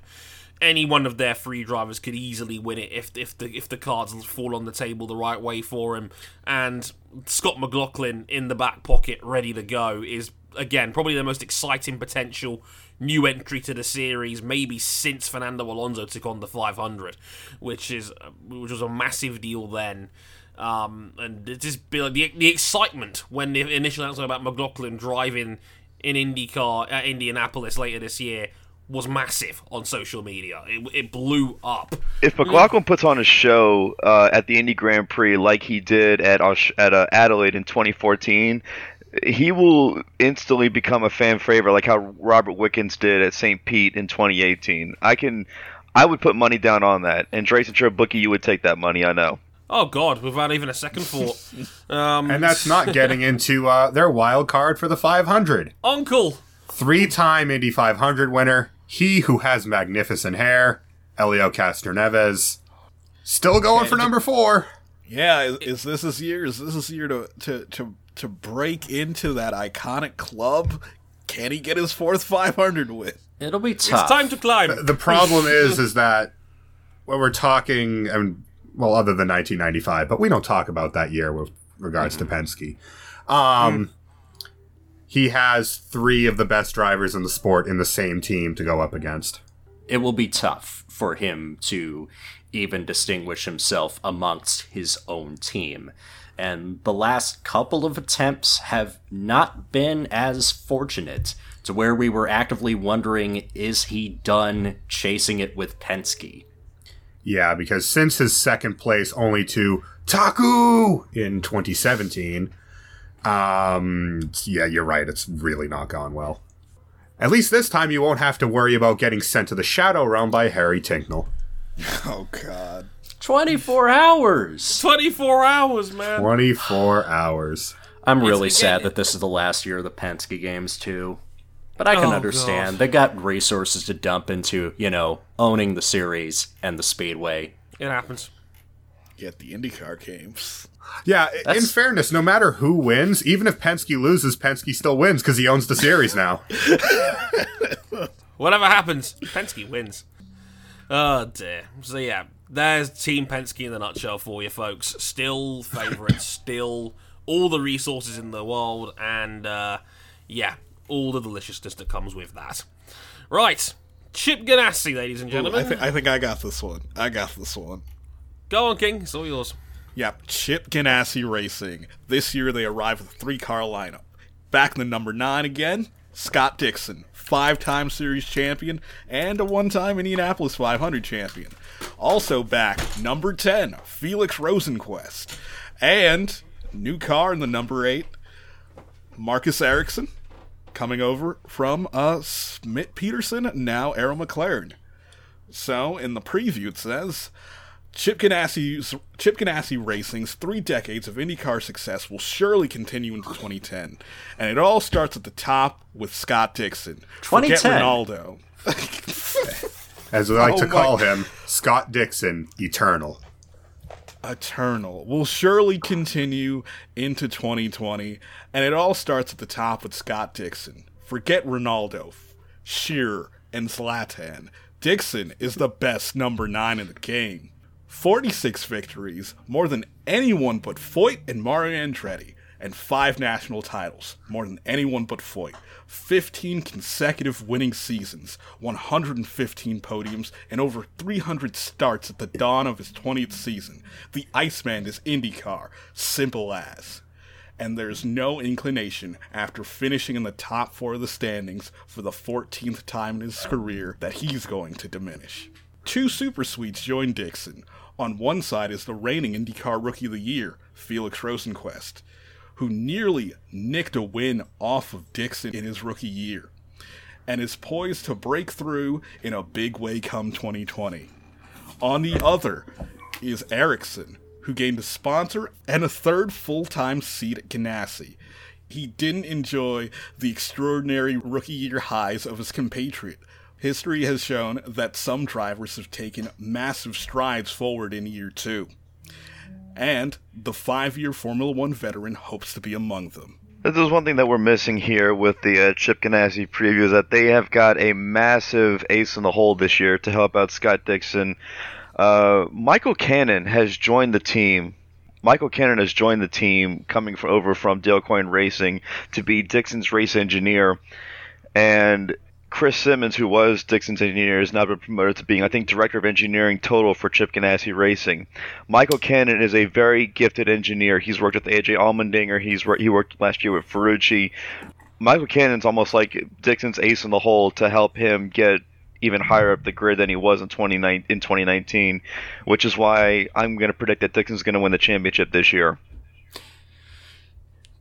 Any one of their three drivers could easily win it if if the if the cards fall on the table the right way for him. And Scott McLaughlin in the back pocket, ready to go, is again probably the most exciting potential new entry to the series, maybe since Fernando Alonso took on the 500, which is which was a massive deal then. Um, and it just the the excitement when the initial announcement about McLaughlin driving in IndyCar at Indianapolis later this year was massive on social media. It, it blew up. If McLaughlin puts on a show uh, at the Indy Grand Prix like he did at at uh, Adelaide in 2014, he will instantly become a fan favorite, like how Robert Wickens did at St. Pete in 2018. I can, I would put money down on that. And Trace and True Bookie, you would take that money. I know. Oh God, without even a second thought. Um, and that's not getting into uh, their wild card for the 500. Uncle, three-time Indy 500 winner, he who has magnificent hair, Helio Castroneves, still going for number four. Yeah, is, is, this his year? Is this his year to to to to break into that iconic club? Can he get his fourth 500 win? It'll be tough. It's time to climb. The, the problem is, is that when we're talking, I mean, well, other than 1995, but we don't talk about that year with regards mm-hmm. to Penske. Um, mm. He has three of the best drivers in the sport in the same team to go up against. It will be tough for him to even distinguish himself amongst his own team. And the last couple of attempts have not been as fortunate to where we were actively wondering is he done chasing it with Penske? Yeah, because since his second place only to Taku in 2017, um, yeah, you're right. It's really not gone well. At least this time you won't have to worry about getting sent to the Shadow Realm by Harry Tincknell. Oh, God. 24 hours! 24 hours, man! 24 hours. I'm really sad that this is the last year of the Penske games, too. But I can oh, understand. God. They got resources to dump into, you know, owning the series and the speedway. It happens. Get the IndyCar games. Yeah, That's... in fairness, no matter who wins, even if Penske loses, Penske still wins because he owns the series now. Whatever happens, Penske wins. Oh dear. So yeah, there's Team Penske in the nutshell for you folks. Still favourites, still all the resources in the world, and uh, yeah, all the deliciousness that comes with that. Right, Chip Ganassi, ladies and gentlemen. Ooh, I, th- I think I got this one. I got this one. Go on, King. It's all yours. Yep, Chip Ganassi Racing. This year they arrived with a three car lineup. Back in the number nine again, Scott Dixon, five time series champion and a one time Indianapolis 500 champion. Also back, number 10, Felix Rosenqvist. And new car in the number 8, Marcus Ericsson, coming over from uh, Schmidt Peterson, now Arrow McLaren. So in the preview it says Chip Ganassi's Chip Ganassi Racing's three decades of IndyCar success will surely continue into 2010, and it all starts at the top with Scott Dixon. 2010. Forget Ronaldo. As we like oh to call him, Scott Dixon, Eternal. Eternal will surely continue into 2020, and it all starts at the top with Scott Dixon. Forget Ronaldo, Shearer, and Zlatan. Dixon is the best number nine in the game. 46 victories, more than anyone but Foyt and Mario Andretti, and five national titles, more than anyone but Foyt. 15 consecutive winning seasons, 115 podiums, and over 300 starts at the dawn of his 20th season. The Iceman is IndyCar, simple as. And there's no inclination after finishing in the top four of the standings for the 14th time in his career that he's going to diminish. Two super suites join Dixon, on one side is the reigning IndyCar Rookie of the Year, Felix Rosenqvist, who nearly nicked a win off of Dixon in his rookie year, and is poised to break through in a big way come 2020. On the other is Ericsson, who gained a sponsor and a third full time seat at Ganassi. He didn't enjoy the extraordinary rookie year highs of his compatriot, History has shown that some drivers have taken massive strides forward in year two. And the five year Formula One veteran hopes to be among them. There's one thing that we're missing here with the uh, Chip Ganassi preview is that they have got a massive ace in the hole this year to help out Scott Dixon. Uh, Michael Cannon has joined the team. Michael Cannon has joined the team coming from, over from Dale Coyne Racing to be Dixon's race engineer. And Chris Simmons, who was Dixon's engineer, has now been promoted to being, I think, director of engineering total for Chip Ganassi Racing. Michael Cannon is a very gifted engineer. He's worked with AJ Allmendinger. He's he worked last year with Ferrucci. Michael Cannon's almost like Dixon's ace in the hole to help him get even higher up the grid than he was in 29 in 2019, which is why I'm going to predict that Dixon's going to win the championship this year.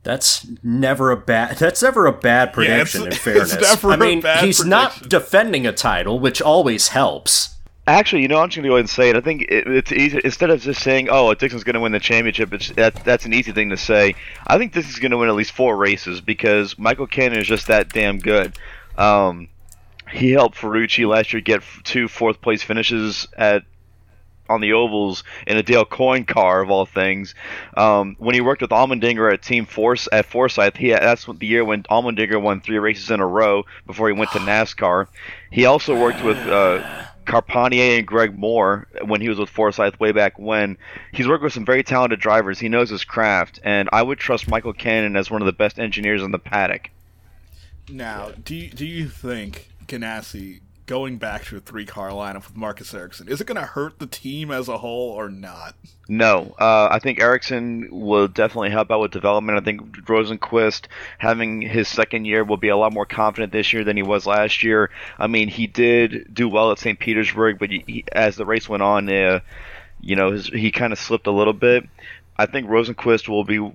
That's never a bad. That's never a bad prediction. Yeah, in fairness, it's never I a mean, bad he's not defending a title, which always helps. Actually, you know, I'm just going to go ahead and say it. I think it, it's easy. Instead of just saying, "Oh, Dixon's going to win the championship," it's, that, that's an easy thing to say. I think Dixon's going to win at least four races because Michael Cannon is just that damn good. Um, he helped Ferrucci last year get two fourth place finishes at on the ovals in a Dale Coyne car of all things. Um, when he worked with Allmendinger at Team Force at Forsyth, he that's the year when Allmendinger won three races in a row before he went to NASCAR. He also worked with uh, Carpentier and Greg Moore when he was with Forsyth way back when. He's worked with some very talented drivers. He knows his craft, and I would trust Michael Cannon as one of the best engineers in the paddock. Now, do you, do you think Ganassi going back to a three car lineup with Marcus Ericsson is it going to hurt the team as a whole or not? No, uh, I think Ericsson will definitely help out with development. I think Rosenqvist having his second year will be a lot more confident this year than he was last year. I mean, he did do well at St. Petersburg, but he, as the race went on, uh, you know, his, he kind of slipped a little bit. I think Rosenqvist will be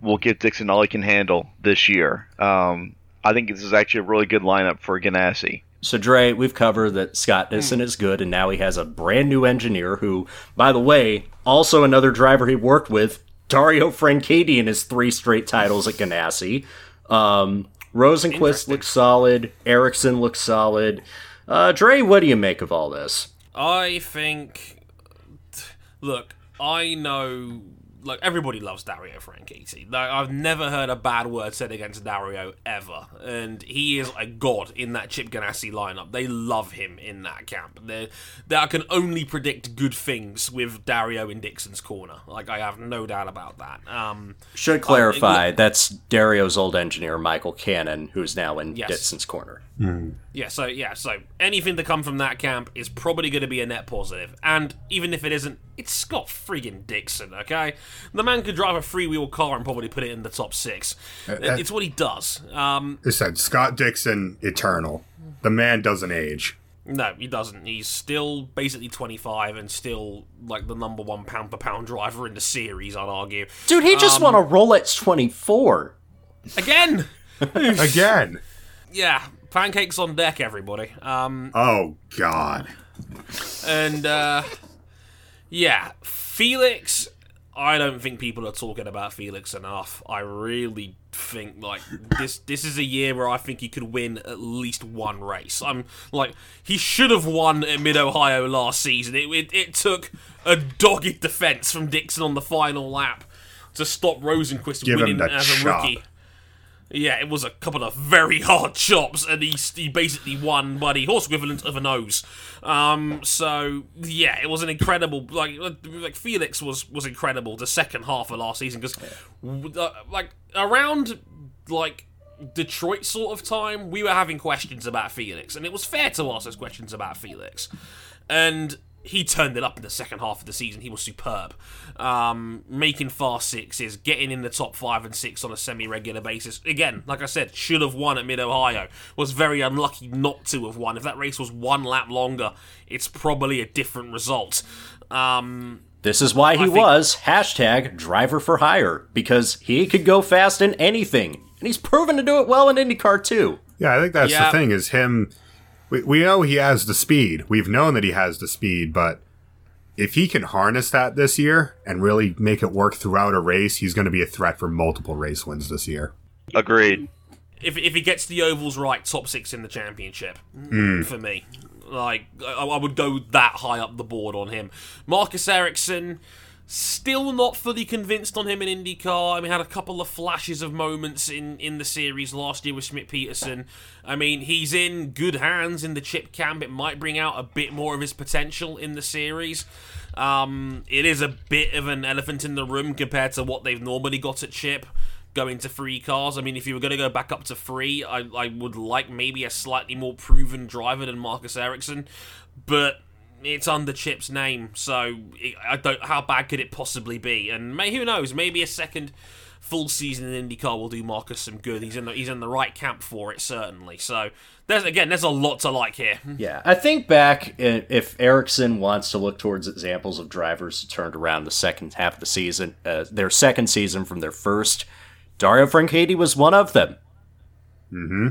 will give Dixon all he can handle this year. Um, I think this is actually a really good lineup for Ganassi. So, Dre, we've covered that Scott Nissen is good, and now he has a brand new engineer who, by the way, also another driver he worked with, Dario Franchitti, in his three straight titles at Ganassi. Um, Rosenquist looks solid. Ericsson looks solid. Uh, Dre, what do you make of all this? I think. Look, I know. Like everybody loves Dario Franchitti. Like I've never heard a bad word said against Dario ever, and he is a god in that Chip Ganassi lineup. They love him in that camp. They, they I can only predict good things with Dario in Dixon's corner. Like I have no doubt about that. Um, Should clarify, that's Dario's old engineer, Michael Cannon, who's now in Yes. Dixon's corner. Yeah, so yeah, so anything to come from that camp is probably going to be a net positive. positive, and even if it isn't, it's Scott friggin' Dixon, okay? The man could drive a freewheel car and probably put it in the top six. it's what he does. Um, It said Scott Dixon, eternal. The man doesn't age. no, he doesn't. He's still basically 25 and still like the number one pound for pound driver in the series. I'd argue. Dude, he just won a Rolex 24. Again, Again. yeah, pancakes on deck, everybody. Um, Oh, God. And uh yeah, Felix I don't think people are talking about Felix enough. I really think like this this is a year where I think he could win at least one race. I'm like he should have won at Mid Ohio last season. It, it it took a dogged defense from Dixon on the final lap to stop Rosenqvist Give winning as a chop. rookie. Yeah, it was a couple of very hard chops, and he, he basically won by the horse equivalent of a nose. Um, so yeah, it was an incredible like like Felix was was incredible the second half of last season because uh, like around like Detroit sort of time, we were having questions about Felix, and it was fair to ask those questions about Felix, and he turned it up in the second half of the season. He was superb, um, making fast sixes, getting in the top five and six on a semi-regular basis. Again, like I said, should have won at Mid Ohio. Was very unlucky not to have won. If that race was one lap longer, it's probably a different result. Um, This is why he think- was hashtag driver for hire, because he could go fast in anything. And he's proven to do it well in IndyCar too. Yeah, I think that's Yeah. the thing is him. We, we know he has the speed. We've known that he has the speed, but if he can harness that this year and really make it work throughout a race, he's going to be a threat for multiple race wins this year. Agreed. if if he gets the ovals right, top six in the championship hmm. for me. Like I, I would go that high up the board on him. Marcus Ericsson, still not fully convinced on him in IndyCar. I mean, had a couple of flashes of moments in in the series last year with Schmidt Peterson. I mean, he's in good hands in the chip camp. It might bring out a bit more of his potential in the series. Um, it is a bit of an elephant in the room compared to what they've normally got at chip going to free cars. I mean, if you were going to go back up to free, I, I would like maybe a slightly more proven driver than Marcus Ericsson, but it's under Chip's name, so it, I don't. How bad could it possibly be? And may, who knows? Maybe a second full season in IndyCar will do Marcus some good. He's in the, he's in the right camp for it certainly. So there's again there's a lot to like here. Yeah, I think back if Ericsson wants to look towards examples of drivers who turned around the second half of the season, uh, their second season from their first, Dario Franchitti was one of them. Mm-hmm.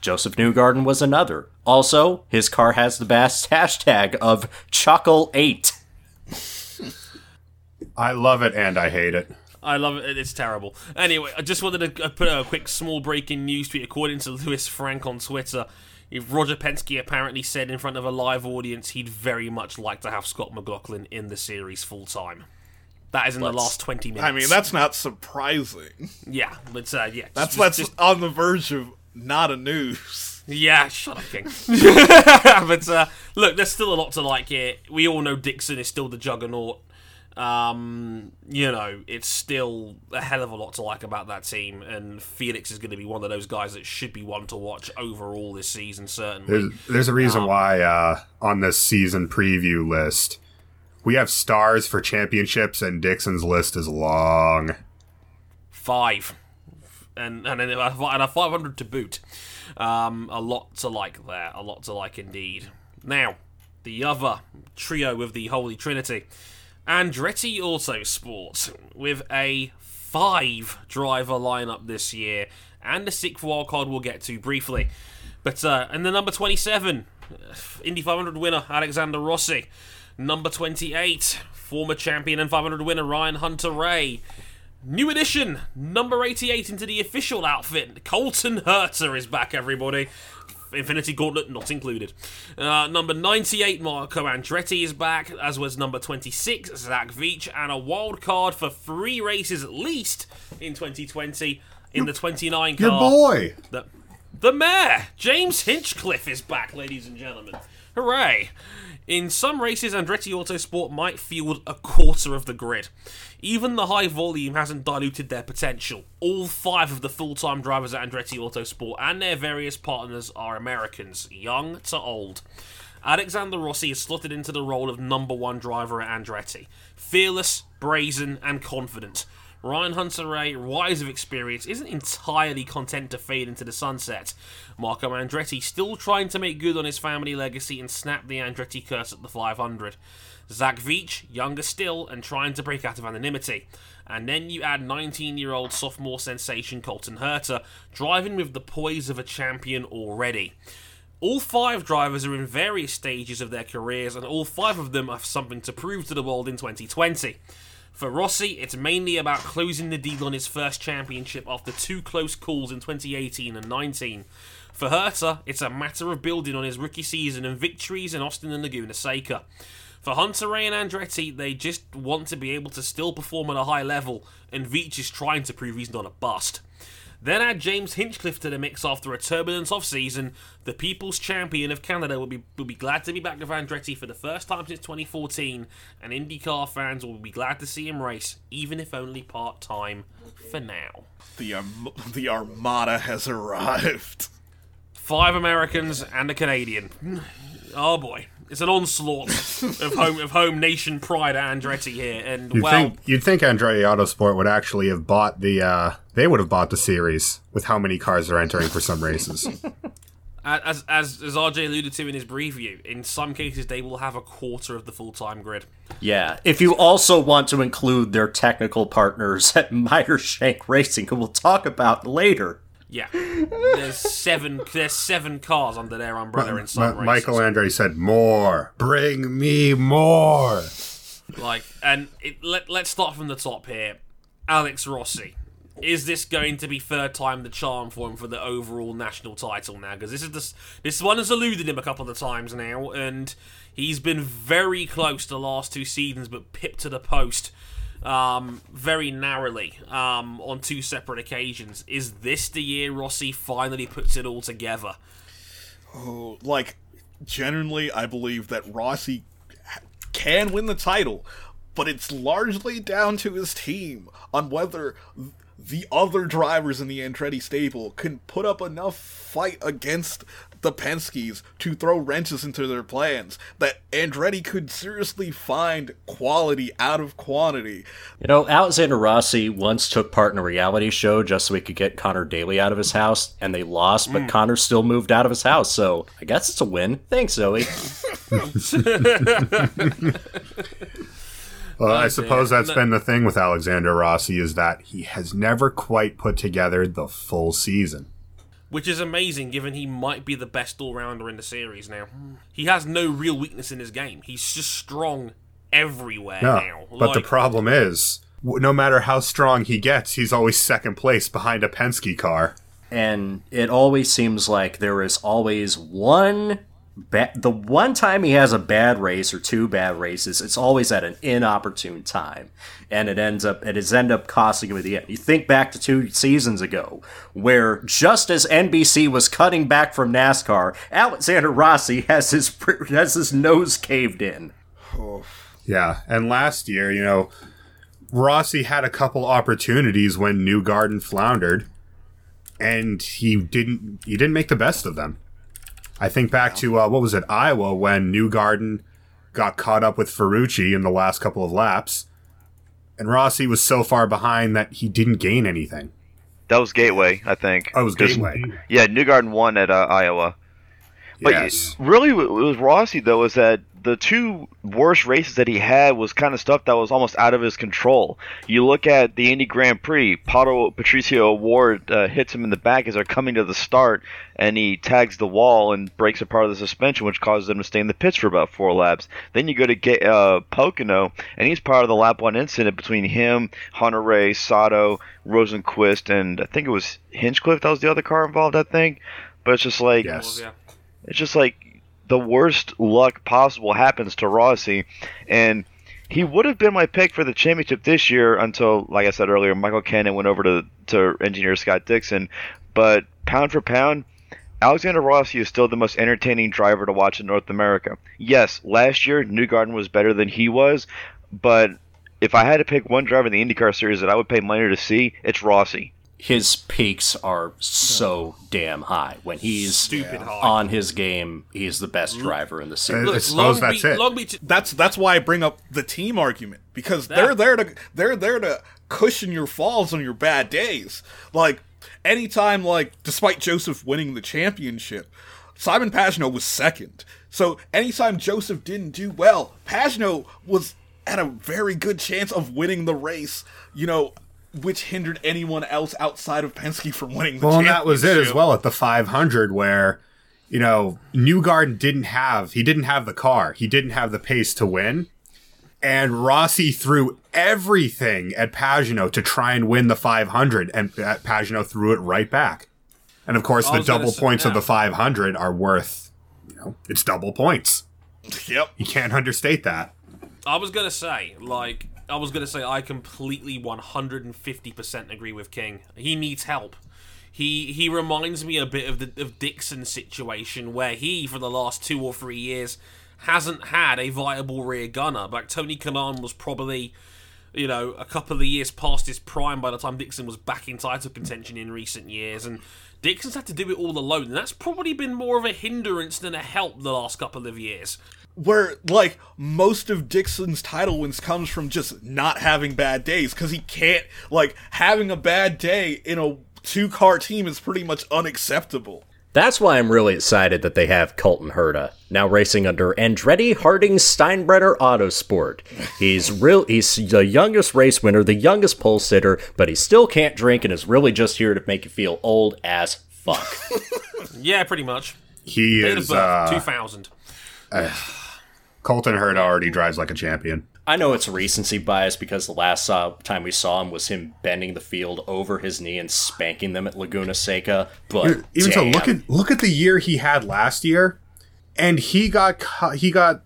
Josef Newgarden was another. Also, his car has the best hashtag of Chuckle8. I love it and I hate it. I love it. It's terrible. Anyway, I just wanted to uh, put a quick small breaking news tweet. According to Lewis Frank on Twitter, if Roger Penske apparently said in front of a live audience he'd very much like to have Scott McLaughlin in the series full time. That is in Let's, the last twenty minutes. I mean, that's not surprising. Yeah, but uh, yeah, that's just, that's just, on the verge of not a news. Yeah, shut up, King. but uh, look, there's still a lot to like here. We all know Dixon is still the juggernaut. Um, you know, it's still a hell of a lot to like about that team, and Felix is going to be one of those guys that should be one to watch overall this season. Certainly, there's, there's a reason um, why uh, on this season preview list we have stars for championships, and Dixon's list is long. Five, and and and a 500 to boot. Um, a lot to like there, a lot to like indeed. Now, the other trio of the Holy Trinity. Andretti Autosport with a five driver lineup this year and a sixth wildcard we'll get to briefly. But uh, in the number 27, Indy 500 winner Alexander Rossi. Number 28, former champion and 500 winner Ryan Hunter-Reay. New addition, number 88 into the official outfit. Colton Herta is back, everybody. Infinity Gauntlet not included. Uh, number 98, Marco Andretti is back, as was number 26, Zach Veach, and a wild card for three races at least in 2020 in the 29 car. Your boy! The, the mayor, James Hinchcliffe, is back, ladies and gentlemen. Hooray! In some races, Andretti Autosport might field a quarter of the grid. Even the high volume hasn't diluted their potential. All five of the full time drivers at Andretti Autosport and their various partners are Americans, young to old. Alexander Rossi is slotted into the role of number one driver at Andretti. Fearless, brazen, and confident. Ryan Hunter-Reay, wise of experience, isn't entirely content to fade into the sunset. Marco Andretti still trying to make good on his family legacy and snap the Andretti curse at the 500. Zach Veach, younger still and trying to break out of anonymity. And then you add 19 year old sophomore sensation Colton Herta, driving with the poise of a champion already. All five drivers are in various stages of their careers, and all five of them have something to prove to the world in 2020. For Rossi, it's mainly about closing the deal on his first championship after two close calls in 2018 and 19. For Herta, it's a matter of building on his rookie season and victories in Austin and Laguna Seca. For Hunter-Reay and Andretti, they just want to be able to still perform at a high level, and Veach is trying to prove he's not a bust. Then add James Hinchcliffe to the mix after a turbulent off-season. The People's Champion of Canada will be will be glad to be back with Andretti for the first time since 2014, and IndyCar fans will be glad to see him race, even if only part time for now. The um, the Armada has arrived. Five Americans and a Canadian. Oh boy it's an onslaught of home of home nation pride at Andretti here, and you'd well, think, you'd think Andretti Autosport would actually have bought the uh, they would have bought the series with how many cars they're entering for some races. As, as as RJ alluded to in his preview, in some cases they will have a quarter of the full time grid. Yeah, if you also want to include their technical partners at Meyershank Racing, who we'll talk about later. Yeah, there's seven. There's seven cars under their umbrella in some Ma- Michael Andretti said, "More, bring me more." Like, and it, let let's start from the top here. Alex Rossi, is this going to be third time the charm for him for the overall national title now? Because this is this this one has eluded him a couple of times now, and he's been very close the last two seasons, but pipped to the post um, very narrowly um, on two separate occasions. Is this the year Rossi finally puts it all together? Oh, like, genuinely, I believe that Rossi can win the title, but it's largely down to his team on whether the other drivers in the Andretti stable can put up enough fight against the Penskes to throw wrenches into their plans that Andretti could seriously find quality out of quantity. You know, Alexander Rossi once took part in a reality show just so he could get Conor Daly out of his house, and they lost, but mm. Conor still moved out of his house, so I guess it's a win. Thanks, Zoe. Well, I suppose that's been the thing with Alexander Rossi is that he has never quite put together the full season which is amazing given he might be the best all rounder in the series now. He has no real weakness in his game. He's just strong everywhere no, now. But like, the problem is, no matter how strong he gets, he's always second place behind a Penske car. And it always seems like there is always one Ba- the one time he has a bad race or two bad races, it's always at an inopportune time, and it ends up it has ended up costing him at the end. You think back to two seasons ago, where just as NBC was cutting back from NASCAR, Alexander Rossi has his has his nose caved in. Oh. Yeah, and last year, you know, Rossi had a couple opportunities when Newgarden floundered, and he didn't he didn't make the best of them. I think back to uh, what was it, Iowa, when Newgarden got caught up with Ferrucci in the last couple of laps, and Rossi was so far behind that he didn't gain anything. That was Gateway, I think. Oh, it was Gateway. Yeah, Newgarden won at uh, Iowa. But yes. really, what was Rossi though is that the two worst races that he had was kind of stuff that was almost out of his control. You look at the Indy Grand Prix, Pato Patricio O'Ward uh, hits him in the back as they're coming to the start, and he tags the wall and breaks a part of the suspension, which causes him to stay in the pits for about four laps. Then you go to get, uh, Pocono, and he's part of the lap one incident between him, Hunter-Reay, Sato, Rosenqvist, and I think it was Hinchcliffe that was the other car involved, I think. But it's just like, yes. it's just like the worst luck possible happens to Rossi, and he would have been my pick for the championship this year until, like I said earlier, Michael Cannon went over to to engineer Scott Dixon. But pound for pound, Alexander Rossi is still the most entertaining driver to watch in North America. Yes, last year Newgarden was better than he was, but if I had to pick one driver in the IndyCar series that I would pay money to see, it's Rossi his peaks are so damn high. When he's Stupid on his game, he's the best driver in the series. I suppose that's it. Long Beach, that's that's why I bring up the team argument because they're there to they're there to cushion your falls on your bad days. Like anytime, like despite Josef winning the championship, Simon Pagenaud was second. So anytime Josef didn't do well, Pagenaud was at a very good chance of winning the race. You know, which hindered anyone else outside of Penske from winning the well, and that was it as well at the 500 where you know Newgarden didn't have he didn't have the car. He didn't have the pace to win. And Rossi threw everything at Pagenaud to try and win the 500 and uh, Pagenaud threw it right back. And of course the double points of the 500 are worth you know it's double points. Yep. You can't understate that. I was gonna say like I was going to say I completely 150% agree with King. He needs help. He he reminds me a bit of the of Dixon's situation where he for the last 2 or 3 years hasn't had a viable rear gunner. Like Tony Kanaan was probably you know, a couple of years past his prime by the time Dixon was back in title contention in recent years, and Dixon's had to do it all alone, and that's probably been more of a hindrance than a help the last couple of years where like most of Dixon's title wins comes from just not having bad days because he can't like having a bad day in a two car team is pretty much unacceptable. That's why I'm really excited that they have Colton Herta now racing under Andretti Harding Steinbrenner Autosport. He's real. He's the youngest race winner, the youngest pole sitter, but he still can't drink and is really just here to make you feel old as fuck. yeah, pretty much. He Date is birth, uh, 2000. Uh, Colton Herta already drives like a champion. I know it's recency bias because the last uh, time we saw him was him bending the field over his knee and spanking them at Laguna Seca. But even damn. so, look at look at the year he had last year, and he got he got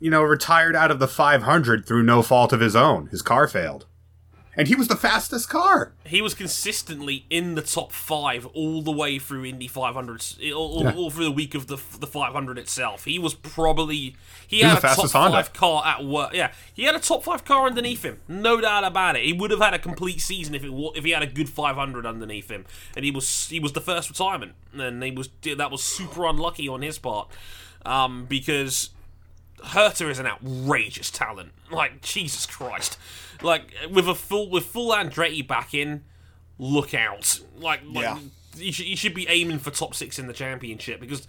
you know retired out of the 500 through no fault of his own. His car failed, and he was the fastest car. He was consistently in the top five all the way through Indy 500s, all, Yeah. all through the week of the the 500 itself. He was probably he was had the a top fastest Honda. five car at work. Yeah, he had a top five car underneath him, no doubt about it. He would have had a complete season if it if he had a good 500 underneath him, and he was he was the first retirement, and he was that was super unlucky on his part, um, because Herta is an outrageous talent. Like Jesus Christ, like with a full with full Andretti back in, look out! Like, like Yeah. you should you should be aiming for top six in the championship because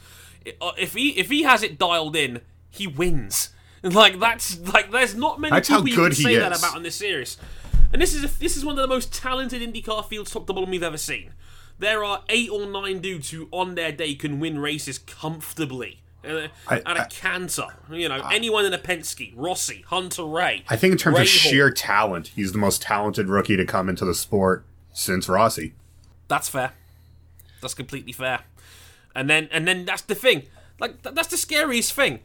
if he if he has it dialed in, he wins. Like that's like there's not many That's people you can say that about in this series. And this is a, this is one of the most talented IndyCar fields, top to bottom, we've ever seen. There are eight or nine dudes who, on their day, can win races comfortably. Uh, I- at a I- canter, you know, anyone in a Penske, Rossi, Hunter-Reay. I think in terms of Rahal. sheer talent, he's the most talented rookie to come into the sport since Rossi. That's fair. That's completely fair. And then, and then that's the thing. Like th- that's the scariest thing.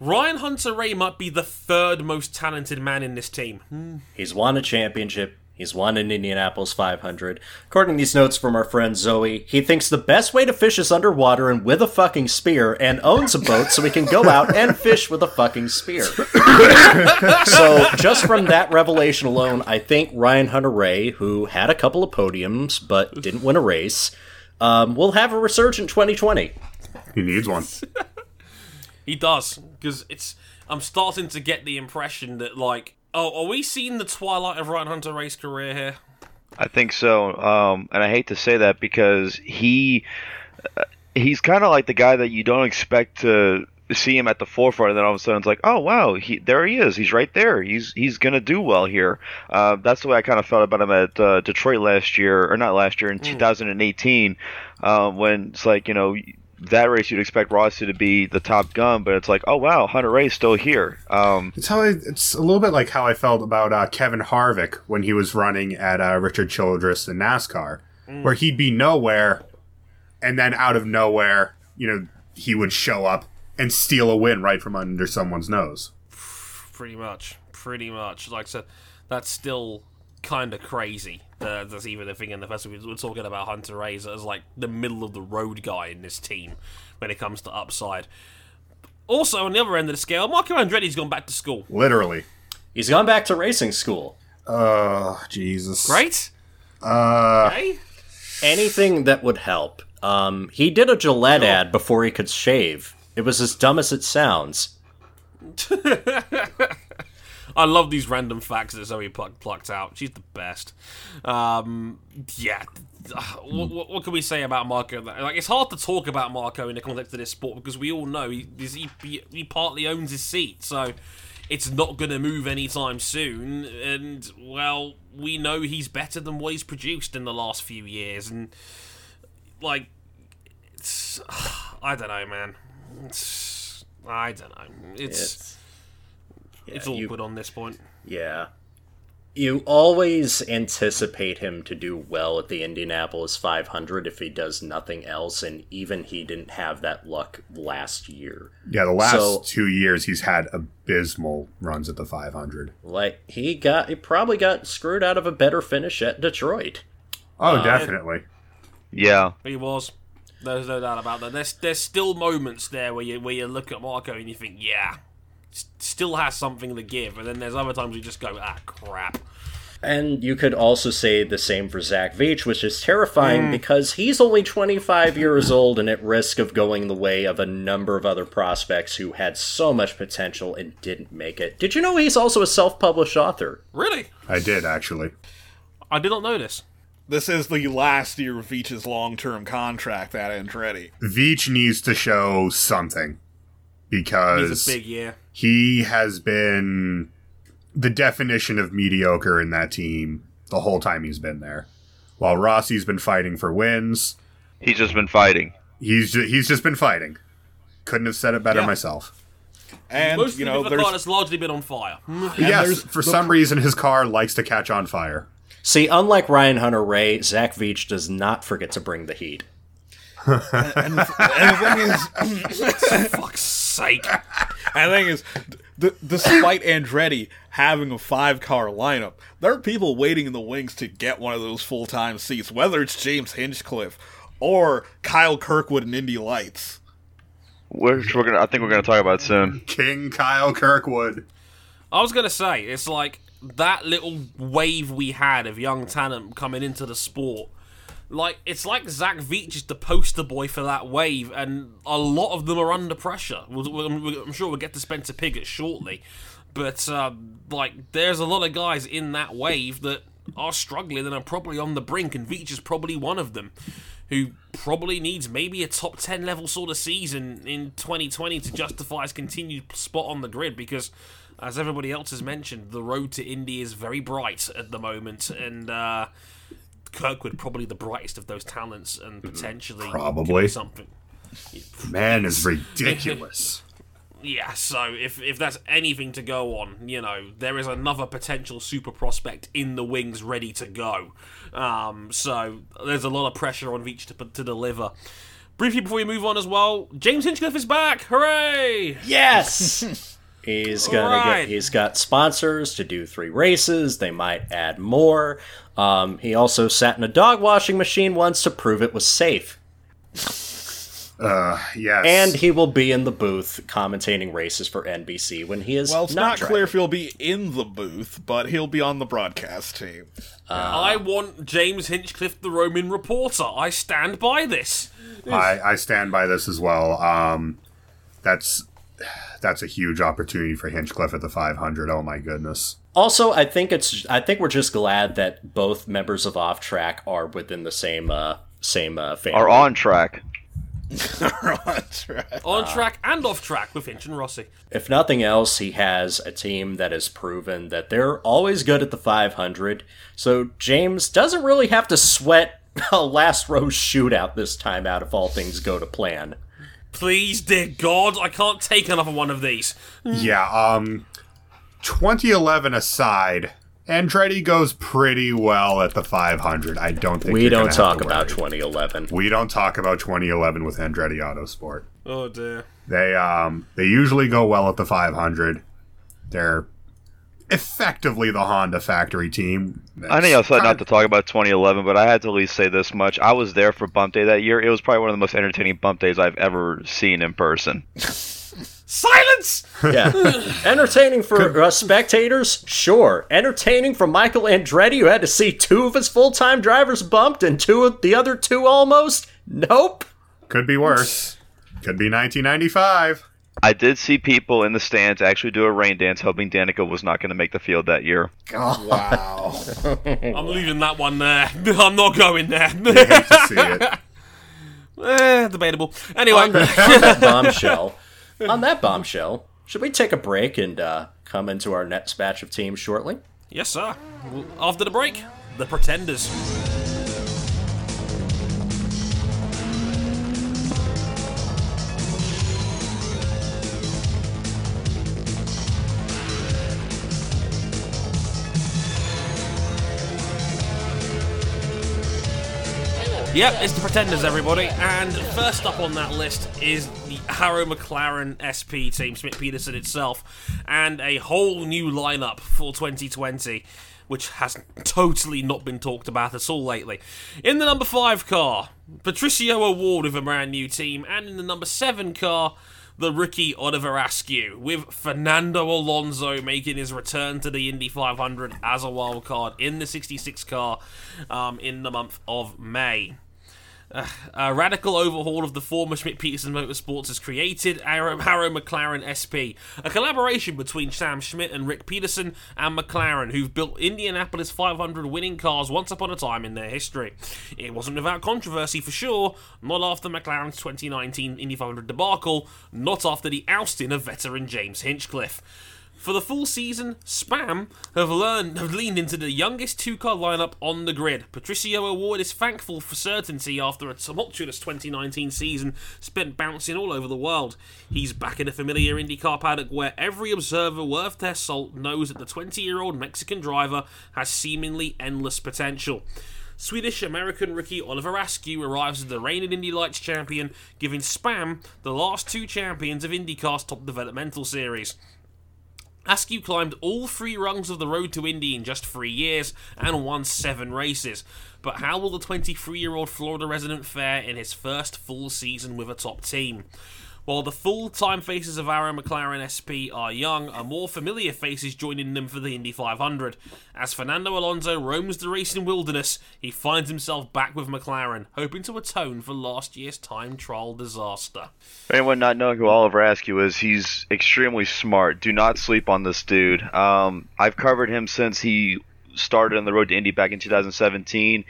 Ryan Hunter-Reay might be the third most talented man in this team. He's won a championship. He's won an Indianapolis 500. According to these notes from our friend Zoe, he thinks the best way to fish is underwater and with a fucking spear, and owns a boat so he can go out and fish with a fucking spear. so, just from that revelation alone, I think Ryan Hunter-Reay, who had a couple of podiums but didn't win a race, um, will have a resurgent 2020. He needs one. He does because it's. I'm starting to get the impression that like, oh, are we seeing the twilight of Ryan Hunter-Reay's career here? I think so, um, and I hate to say that because he uh, he's kind of like the guy that you don't expect to see him at the forefront, and then all of a sudden it's like, oh wow, he there he is, he's right there, he's he's gonna do well here. Uh, that's the way I kind of felt about him at uh, Detroit last year, or not last year in 2018, uh, when it's like you know. That race you'd expect Rossi to be the top gun, but it's like, oh wow, Hunter-Reay's still here. Um, It's how I, it's a little bit like how I felt about uh, Kevin Harvick when he was running at uh, Richard Childress in NASCAR, where he'd be nowhere, and then out of nowhere, you know, he would show up and steal a win right from under someone's nose. Pretty much, pretty much. Like I said, that's still kind of crazy. Uh, that's even a thing in the first. We're talking about Hunter-Reay as like the middle of the road guy in this team when it comes to upside. Also, on the other end of the scale, Marco Andretti's gone back to school. Literally. He's gone back to racing school. Oh, Jesus. Great. Uh, Hey. Anything that would help. Um, he did a Gillette ad before he could shave. It was as dumb as it sounds. I love these random facts that Zoe pluck, plucked out. She's the best. Um, yeah. What, what, what can we say about Marco? Like, it's hard to talk about Marco in the context of this sport because we all know he he, he, partly owns his seat, so it's not going to move anytime soon. And well, we know he's better than what he's produced in the last few years, and like, it's, I don't know, man. It's, I don't know. It's it's, yeah, you- awkward on this point. Yeah. You always anticipate him to do well at the Indianapolis 500 if he does nothing else, and even he didn't have that luck last year. yeah, the last So- two years he's had abysmal runs at the 500. Like he got, he probably got screwed out of a better finish at Detroit. Oh, uh, definitely. yeah, He was. There's no doubt about that. There's there's still moments there where you where you look at Marco and you think, yeah, s- still has something to give, and then there's other times you just go, ah, crap. And you could also say the same for Zach Veach, which is terrifying because he's only 25 years old and at risk of going the way of a number of other prospects who had so much potential and didn't make it. Did you know he's also a self published author? Really, I did, actually. I did not know this. This is the last year of Veach's long-term contract at Andretti. Veach needs to show something because He's a big year. he has been the definition of mediocre in that team the whole time he's been there. While Rossi's been fighting for wins, he's just been fighting. he's ju- he's just been fighting. Couldn't have said it better Yeah. myself. And Mostly you know, with a car has largely been on fire. yes, for the some reason his car likes to catch on fire. See, unlike Ryan Hunter-Reay, Zach Veach does not forget to bring the heat. and the thing is, Fuck's sake. and the thing is, D- despite Andretti having a five car lineup, there are people waiting in the wings to get one of those full time seats, whether it's James Hinchcliffe or Kyle Kirkwood in Indy Lights. Which we're gonna, I think we're gonna talk about soon. King Kyle Kirkwood. I was gonna say it's like that little wave we had of young talent coming into the sport. Like it's like Zach Veach is the poster boy for that wave, and a lot of them are under pressure. I'm sure we'll get to Spencer Pigot shortly, but uh, like there's a lot of guys in that wave that are struggling and are probably on the brink, and Veach is probably one of them who probably needs maybe a top 10 level sort of season in 2020 to justify his continued spot on the grid because as everybody else has mentioned the road to indy is very bright at the moment and uh, kirkwood probably the brightest of those talents and potentially Probably. something Man is ridiculous. yeah, so if if that's anything to go on, you know, there is another potential super prospect in the wings ready to go. Um, so there's a lot of pressure on Veach to, to deliver. Briefly before we move on as well, James Hinchcliffe is back! Hooray! Yes. He's gonna Alright. get. He's got sponsors to do three races. They might add more. Um, he also sat in a dog washing machine once to prove it was safe. Uh, yes. And he will be in the booth commentating races for NBC when he is Well, it's not, not, clear if he'll be in the booth, but he'll be on the broadcast team. I want James Hinchcliffe, the Roman reporter. I stand by this. I, I stand by this as well. Um, that's that's a huge opportunity for Hinchcliffe at the 500. Oh my goodness. Also, I think it's. I think we're just glad that both members of Off Track are within the same uh, same uh, family. Are on track. That's right. On track and off track with Hinch and Rossi. If nothing else, he has a team that has proven that they're always good at the 500. So James doesn't really have to sweat a last row shootout this time out if all things go to plan. Please, dear God, I can't take another one of these. Yeah. Um, 2011 aside, Andretti goes pretty well at the 500. I don't think We you're don't gonna have talk to about worry. 2011. We don't talk about 2011 with Andretti Autosport. Oh dear. They um they usually go well at the 500. They're effectively the Honda factory team. I know y'all said not to talk about 2011, but I had to at least say this much. I was there for Bump Day that year. It was probably one of the most entertaining Bump Days I've ever seen in person. Silence! Yeah. Entertaining for uh, spectators? Sure. Entertaining for Michael Andretti, who had to see two of his full time drivers bumped and two of the other two almost? Nope. Could be worse. Could be 1995. I did see people in the stands actually do a rain dance, hoping Danica was not going to make the field that year. Wow. I'm leaving that one there. I'm not going there. Hate to see it. eh, debatable. Anyway, on that bombshell, on that bombshell, should we take a break and uh, come into our next batch of teams shortly? yes, sir. After the break, the Pretenders. Yep, it's the Pretenders, everybody. And first up on that list is Arrow McLaren SP team, Schmidt Peterson itself, and a whole new lineup for 2020, which has totally not been talked about at all lately. In the number 5 car, Patricio O'Ward with a brand new team, and in the number 7 car, the rookie Oliver Askew, with Fernando Alonso making his return to the Indy 500 as a wild card in the 66 car um, in the month of May. Uh, a radical overhaul of the former Schmidt Peterson Motorsports has created Arrow, Arrow McLaren SP, a collaboration between Sam Schmidt and Ric Peterson and McLaren, who've built Indianapolis 500 winning cars once upon a time in their history. It wasn't without controversy for sure, not after McLaren's 2019 Indy 500 debacle, not after the ousting of veteran James Hinchcliffe. For the full season, Spam have learned have leaned into the youngest two-car lineup on the grid. Patricio O'Ward is thankful for certainty after a tumultuous 2019 season spent bouncing all over the world. He's back in a familiar IndyCar paddock where every observer worth their salt knows that the 20-year-old Mexican driver has seemingly endless potential. Swedish American rookie Oliver Askew arrives as the reigning Indy Lights champion, giving Spam the last two champions of IndyCar's top developmental series. Askew climbed all three rungs of the road to Indy in just three years and won seven races. But how will the 23 year old Florida resident fare in his first full season with a top team? While the full time faces of Arrow McLaren SP are young, a more familiar face is joining them for the Indy 500. As Fernando Alonso roams the racing wilderness, he finds himself back with McLaren, hoping to atone for last year's time trial disaster. For anyone not knowing who Oliver Askew is, he's extremely smart. Do not sleep on this dude. Um, I've covered him since he started on the road to Indy back in 2017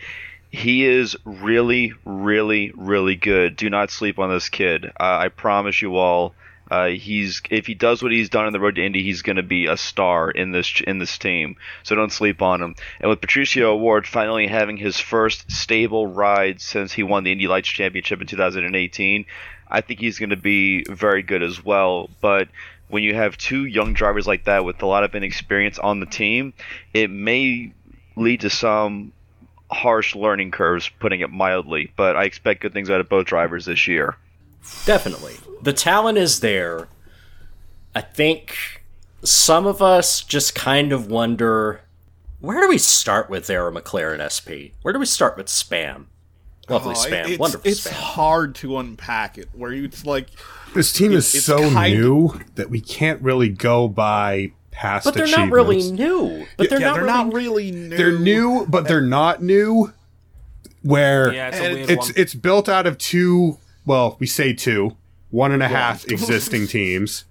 he is really, really, really good. Do not sleep on this kid. Uh, I promise you all. Uh, he's if he does what he's done on the road to Indy, he's going to be a star in this in this team. So don't sleep on him. And with Patricio O'Ward finally having his first stable ride since he won the Indy Lights Championship in 2018, I think he's going to be very good as well. But when you have two young drivers like that with a lot of inexperience on the team, it may lead to some harsh learning curves, putting it mildly. But I expect good things out of both drivers this year. Definitely. The talent is there. I think some of us just kind of wonder where do we start with Arrow McLaren SP? Where do we start with spam? Lovely oh, spam, it's, wonderful it's spam. hard to unpack it. Where you, it's like this team is so new that we can't really go by past but they're not really new. But they're, yeah, not, they're really, not really new. They're new, but they're not new. Where yeah, it's it's, it's, built out of two. Well, we say two, one and a half existing teams.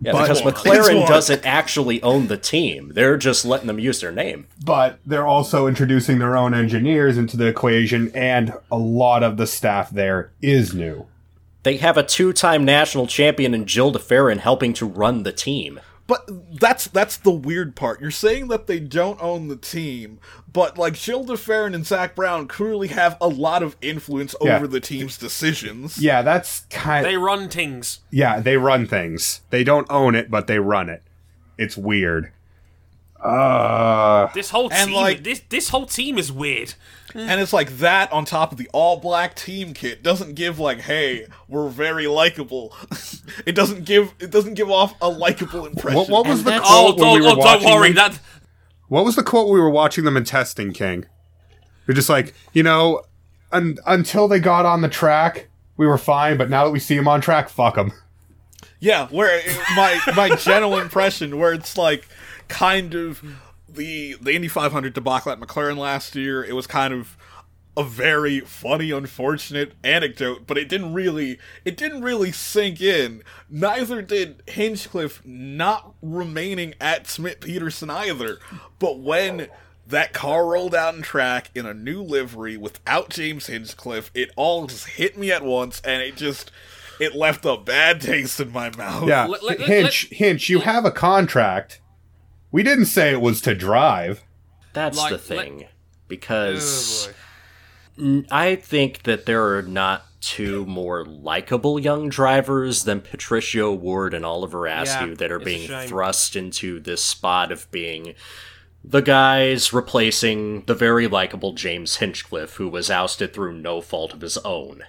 Yeah, but, because McLaren doesn't actually own the team. They're just letting them use their name. But they're also introducing their own engineers into the equation, and a lot of the staff there is new. They have a two time national champion in Gilles de Ferran helping to run the team. But that's that's the weird part. You're saying that they don't own the team, but like Gilles de Ferran and Zak Brown clearly have a lot of influence yeah. over the team's decisions. Yeah, that's kind. They run things. Yeah, they run things. They don't own it, but they run it. It's weird. Uh, this whole team, like, this this whole team is weird. And it's like that on top of the all black team kit doesn't give like, hey, we're very likable. it doesn't give it doesn't give off a likable impression. What, what was the quote oh, we oh, don't worry, them? that. What was the quote we were watching them in testing, King? We're just like, you know, un- until they got on the track, we were fine, but now that we see them on track, fuck them. Yeah, where my my general impression, where it's like kind of the the Indy 500 debacle at McLaren last year. It was kind of a very funny, unfortunate anecdote, but it didn't really it didn't really sink in. Neither did Hinchcliffe not remaining at Schmidt Peterson either. But when that car rolled out in track in a new livery without James Hinchcliffe, it all just hit me at once, and it just it left a bad taste in my mouth. Yeah, Hinch, Hinch, you have a contract we didn't say it was to drive. That's like, the thing. Like, because oh I think that there are not two more likable young drivers than Patricio Ward and Oliver Askew yeah, that are being thrust into this spot of being the guys replacing the very likable James Hinchcliffe, who was ousted through no fault of his own.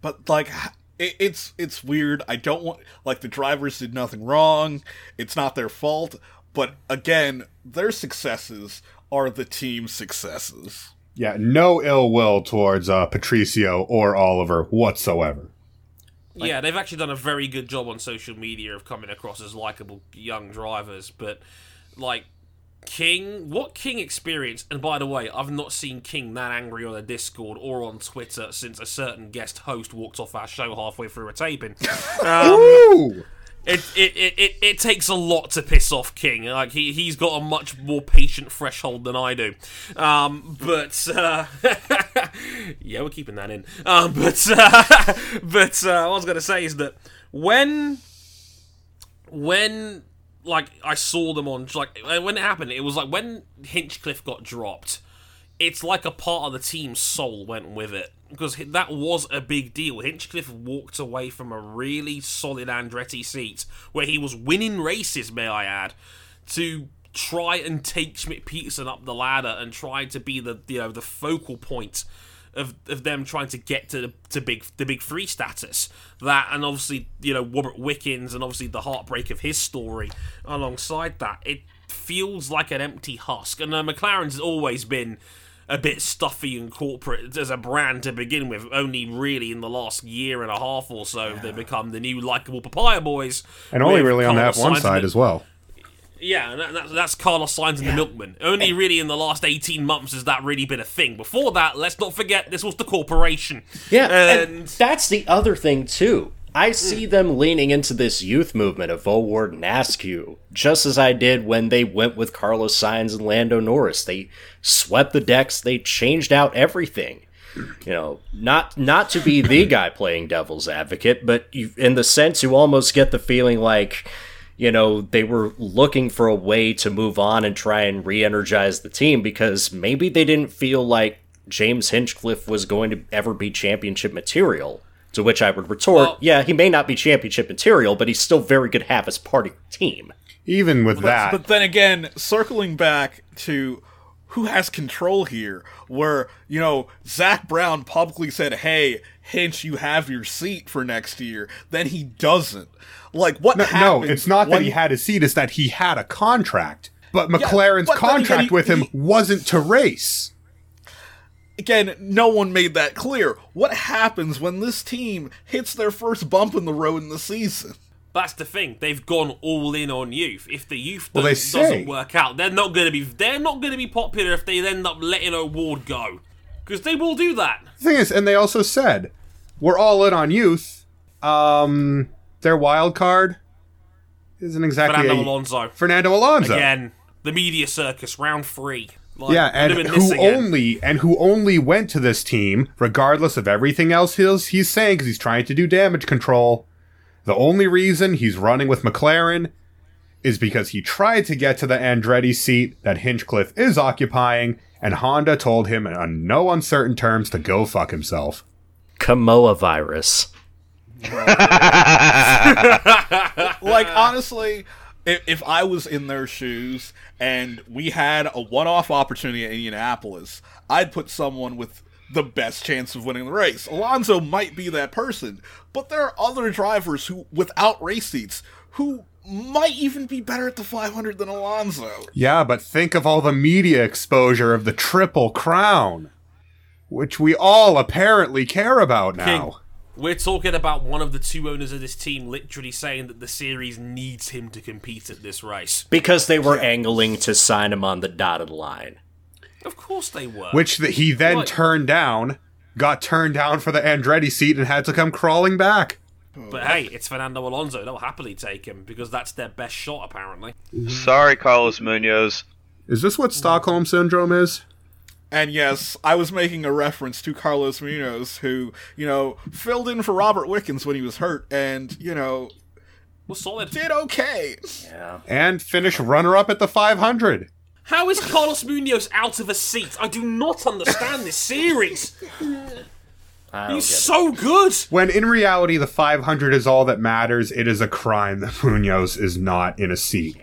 But like, it's it's weird. I don't want like the drivers did nothing wrong. It's not their fault. But again, their successes are the team's successes. Yeah, no ill will towards uh, Patricio or Oliver whatsoever. Like, yeah, they've actually done a very good job on social media of coming across as likable young drivers, but like King, what King experienced, and by the way, I've not seen King that angry on the Discord or on Twitter since a certain guest host walked off our show halfway through a taping. Um, it, it, it, it, takes a lot to piss off King. Like he he's got a much more patient threshold than I do. Um, but uh, yeah, we're keeping that in. Um, but uh, but uh, what I was gonna say is that when when like I saw them on like when it happened, it was like when Hinchcliffe got dropped it's like a part of the team's soul went with it because that was a big deal. Hinchcliffe walked away from a really solid Andretti seat where he was winning races, may I add, to try and take Schmidt Peterson up the ladder and try to be the you know the focal point of, of them trying to get to to big the big three status. That and obviously you know Robert Wickens and obviously the heartbreak of his story alongside that. It feels like an empty husk, and uh, McLaren's always been a bit stuffy and corporate as a brand to begin with. Only really in the last year and a half or so yeah. they become the new likable papaya boys, and only really on that one side as well. Yeah, and that's, that's Carlos Sainz and yeah. the Milkman. Only really in the last 18 months has that really been a thing. Before that, let's not forget, this was the corporation. Yeah, and, and that's the other thing, too. I hmm. see them leaning into this youth movement of O'Ward and Askew, just as I did when they went with Carlos Sainz and Lando Norris. They swept the decks, they changed out everything. You know, not not to be the guy playing devil's advocate, but you, in the sense you almost get the feeling like you know, they were looking for a way to move on and try and re energize the team because maybe they didn't feel like James Hinchcliffe was going to ever be championship material. To which I would retort, well, yeah, he may not be championship material, but he's still very good to have as part of your team. Even with but, that. But then again, circling back to who has control here, where, you know, Zak Brown publicly said, hey, Hinch, you have your seat for next year. Then he doesn't. Like what? No, no it's not that he had a seat; it's that he had a contract. But McLaren's yeah, but contract he, with him he, wasn't to race. Again, no one made that clear. What happens when this team hits their first bump in the road in the season? That's the thing. They've gone all in on youth. If the youth well, doesn't work out, they're not going to be. They're not going to be popular if they end up letting O'Ward go, because they will do that. The thing is, and they also said, "We're all in on youth." Um, their wild card isn't exactly Fernando a, Alonso. Fernando Alonso again. The media circus, round three. Like, yeah, and who only and who only went to this team, regardless of everything else he's he's saying, because he's trying to do damage control. The only reason he's running with McLaren is because he tried to get to the Andretti seat that Hinchcliffe is occupying, and Honda told him on no uncertain terms to go fuck himself. Camoa virus. like honestly, if, if I was in their shoes and we had a one-off opportunity at Indianapolis, I'd put someone with the best chance of winning the race. Alonso might be that person, but there are other drivers who, without race seats, who might even be better at the 500 than Alonso. Yeah, but think of all the media exposure of the Triple Crown, which we all apparently care about now. King, we're talking about one of the two owners of this team literally saying that the series needs him to compete at this race. Because they were angling to sign him on the dotted line. Of course they were. Which the, he then what? turned down, got turned down for the Andretti seat, and had to come crawling back. But hey, it's Fernando Alonso. They'll happily take him because that's their best shot, apparently. Sorry, Carlos Munoz. Is this what Stockholm Syndrome is? And yes, I was making a reference to Carlos Munoz, who, you know, filled in for Robert Wickens when he was hurt, and, you know, was solid. Did okay. Yeah. And finished runner up at the 500. How is Carlos Munoz out of a seat? I do not understand this series. He's so good. When in reality, the 500 is all that matters, it is a crime that Munoz is not in a seat.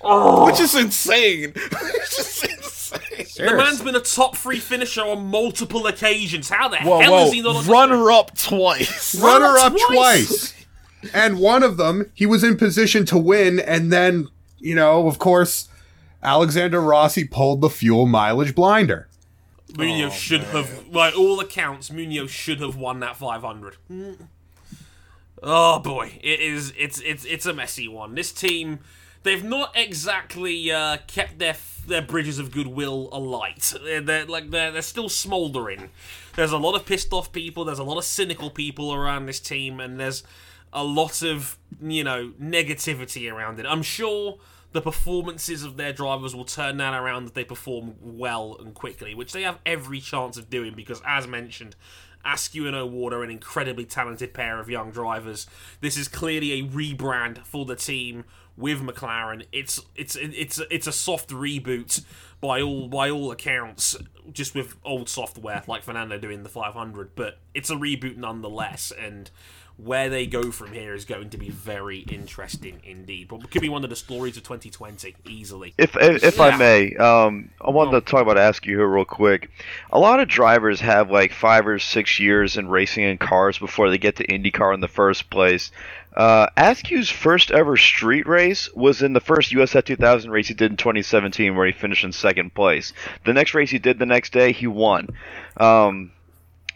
Oh. Which is insane. Which is insane. The man's been a top three finisher on multiple occasions. How the whoa, hell whoa. is he not runner up twice? runner up twice. twice. and one of them, he was in position to win, and then you know, of course, Alexander Rossi pulled the fuel mileage blinder. Munoz oh, should man. have, by all accounts, Munoz should have won that 500. Hmm. Oh boy, it is. It's it's it's a messy one. This team, they've not exactly uh, kept their their bridges of goodwill alight. They're, they're like they're they're still smouldering. There's a lot of pissed off people. There's a lot of cynical people around this team, and there's a lot of you know negativity around it. I'm sure the performances of their drivers will turn that around if they perform well and quickly, which they have every chance of doing because, as mentioned, Askew and O'Ward are an incredibly talented pair of young drivers. This is clearly a rebrand for the team with McLaren. It's it's it's it's a soft reboot by all by all accounts, just with old software like Fernando doing the 500, but it's a reboot nonetheless. And where they go from here is going to be very interesting indeed. But could be one of the stories of 2020 easily. If if, if Yeah. I may, um, I wanted to talk about Askew here real quick. A lot of drivers have like five or six years in racing in cars before they get to IndyCar in the first place. Uh, Askew's first ever street race was in the first USF 2000 race he did in 2017, where he finished in second place. The next race he did the next day, he won. Um,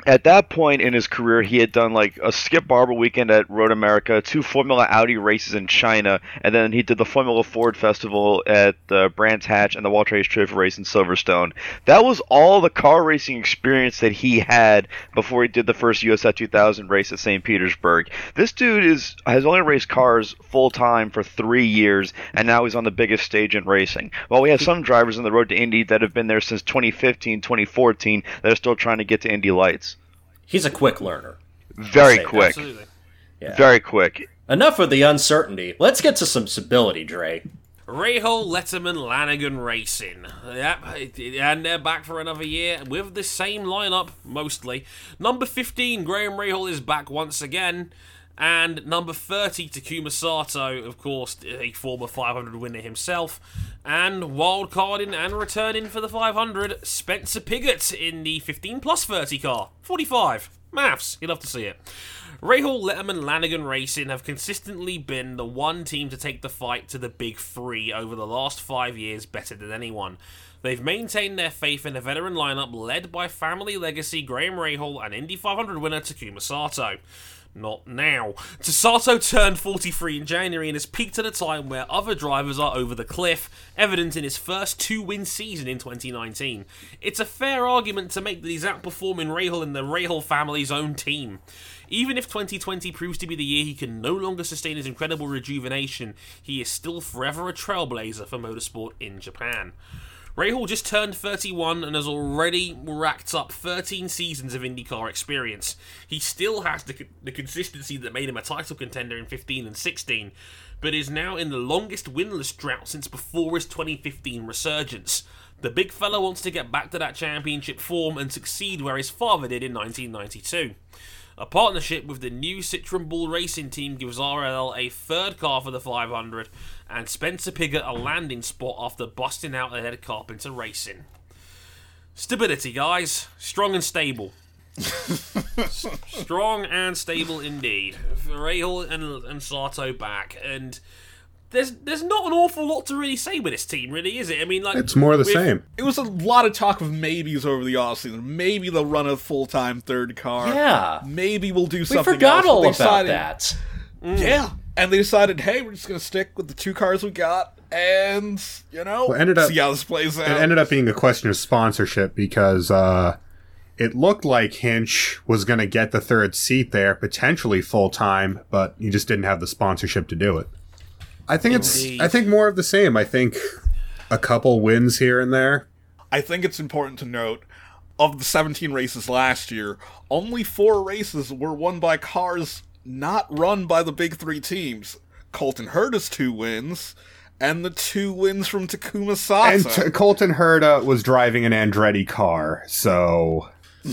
at that point in his career, he had done like a Skip Barber weekend at Road America, two Formula Audi races in China, and then he did the Formula Ford Festival at the Brands Hatch and the Walter Hayes Trophy race in Silverstone. That was all the car racing experience that he had before he did the first USF 2000 race at St. Petersburg. This dude is has only raced cars full time for three years, and now he's on the biggest stage in racing. While we have some drivers on the road to Indy that have been there since 2015, 2014, that are still trying to get to Indy lights. He's a quick learner. Very quick. Absolutely. Yeah. Very quick. Enough of the uncertainty. Let's get to some stability, Dre. Rahal, Letterman, Lanigan Racing. Yep, and they're back for another year with the same lineup, mostly. Number 15, Graham Rahal is back once again. And number 30, Takuma Sato, of course, a former 500 winner himself. And wild wildcarding and returning for the 500, Spencer Pigot in the 15 plus 30 car. 45. Maths. You'd love to see it. Rahal, Letterman, Lanigan Racing have consistently been the one team to take the fight to the big three over the last five years better than anyone. They've maintained their faith in a veteran lineup led by family legacy Graham Rahal and Indy 500 winner Takuma Sato. Not now. Tasato turned 43 in January and has peaked at a time where other drivers are over the cliff, evident in his first two win season in 2019. It's a fair argument to make that he's outperforming Rahal and the Rahal family's own team. Even if 2020 proves to be the year he can no longer sustain his incredible rejuvenation, he is still forever a trailblazer for motorsport in Japan. Rahal just turned 31 and has already racked up 13 seasons of IndyCar experience. He still has the, the consistency that made him a title contender in 15 and 16, but is now in the longest winless drought since before his 2015 resurgence. The big fella wants to get back to that championship form and succeed where his father did in 1992. A partnership with the new Citrone Buhl Racing team gives RLL a third car for the 500 and Spencer Pigot a landing spot after busting out ahead of Carpenter Racing. Stability, guys. Strong and stable. S- Strong and stable indeed. Rahal and, and Sato back. And there's there's not an awful lot to really say with this team, really, is it? I mean, like It's more the same. It was a lot of talk of maybes over the offseason. Maybe they'll run a full time third car. Yeah. Maybe we'll do We something forgot else. all about decided- that. Yeah. And they decided, hey, we're just going to stick with the two cars we got and, you know, Well, ended up- see how this plays out. It ended up being a question of sponsorship because uh, it looked like Hinch was going to get the third seat there, potentially full time, but he just didn't have the sponsorship to do it. I think Indeed. it's. I think more of the same. I think a couple wins here and there. I think it's important to note of the 17 races last year, only four races were won by cars not run by the big three teams. Colton Herta's two wins, and the two wins from Takuma Sato. And t- Colton Herta uh, was driving an Andretti car, so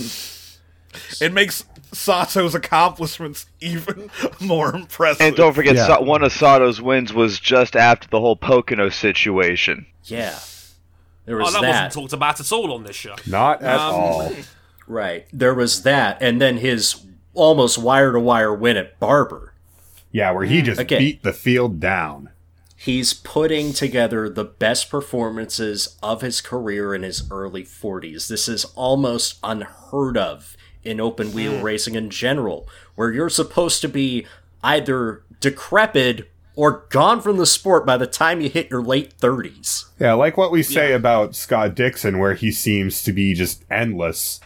it makes Sato's accomplishments even more impressive. And don't forget, Yeah. One of Sato's wins was just after the whole Pocono situation. Yeah. There was Oh, that, that. wasn't talked about at all on this show. not at Um, all. Right. There was that. And then his almost wire to wire win at Barber. Yeah, where he just Okay. beat the field down. He's putting together the best performances of his career in his early 40s. This is almost unheard of in open wheel mm. racing in general, where you're supposed to be either decrepit or gone from the sport by the time you hit your late 30s. Yeah, like what we say about Scott Dixon, where he seems to be just endless.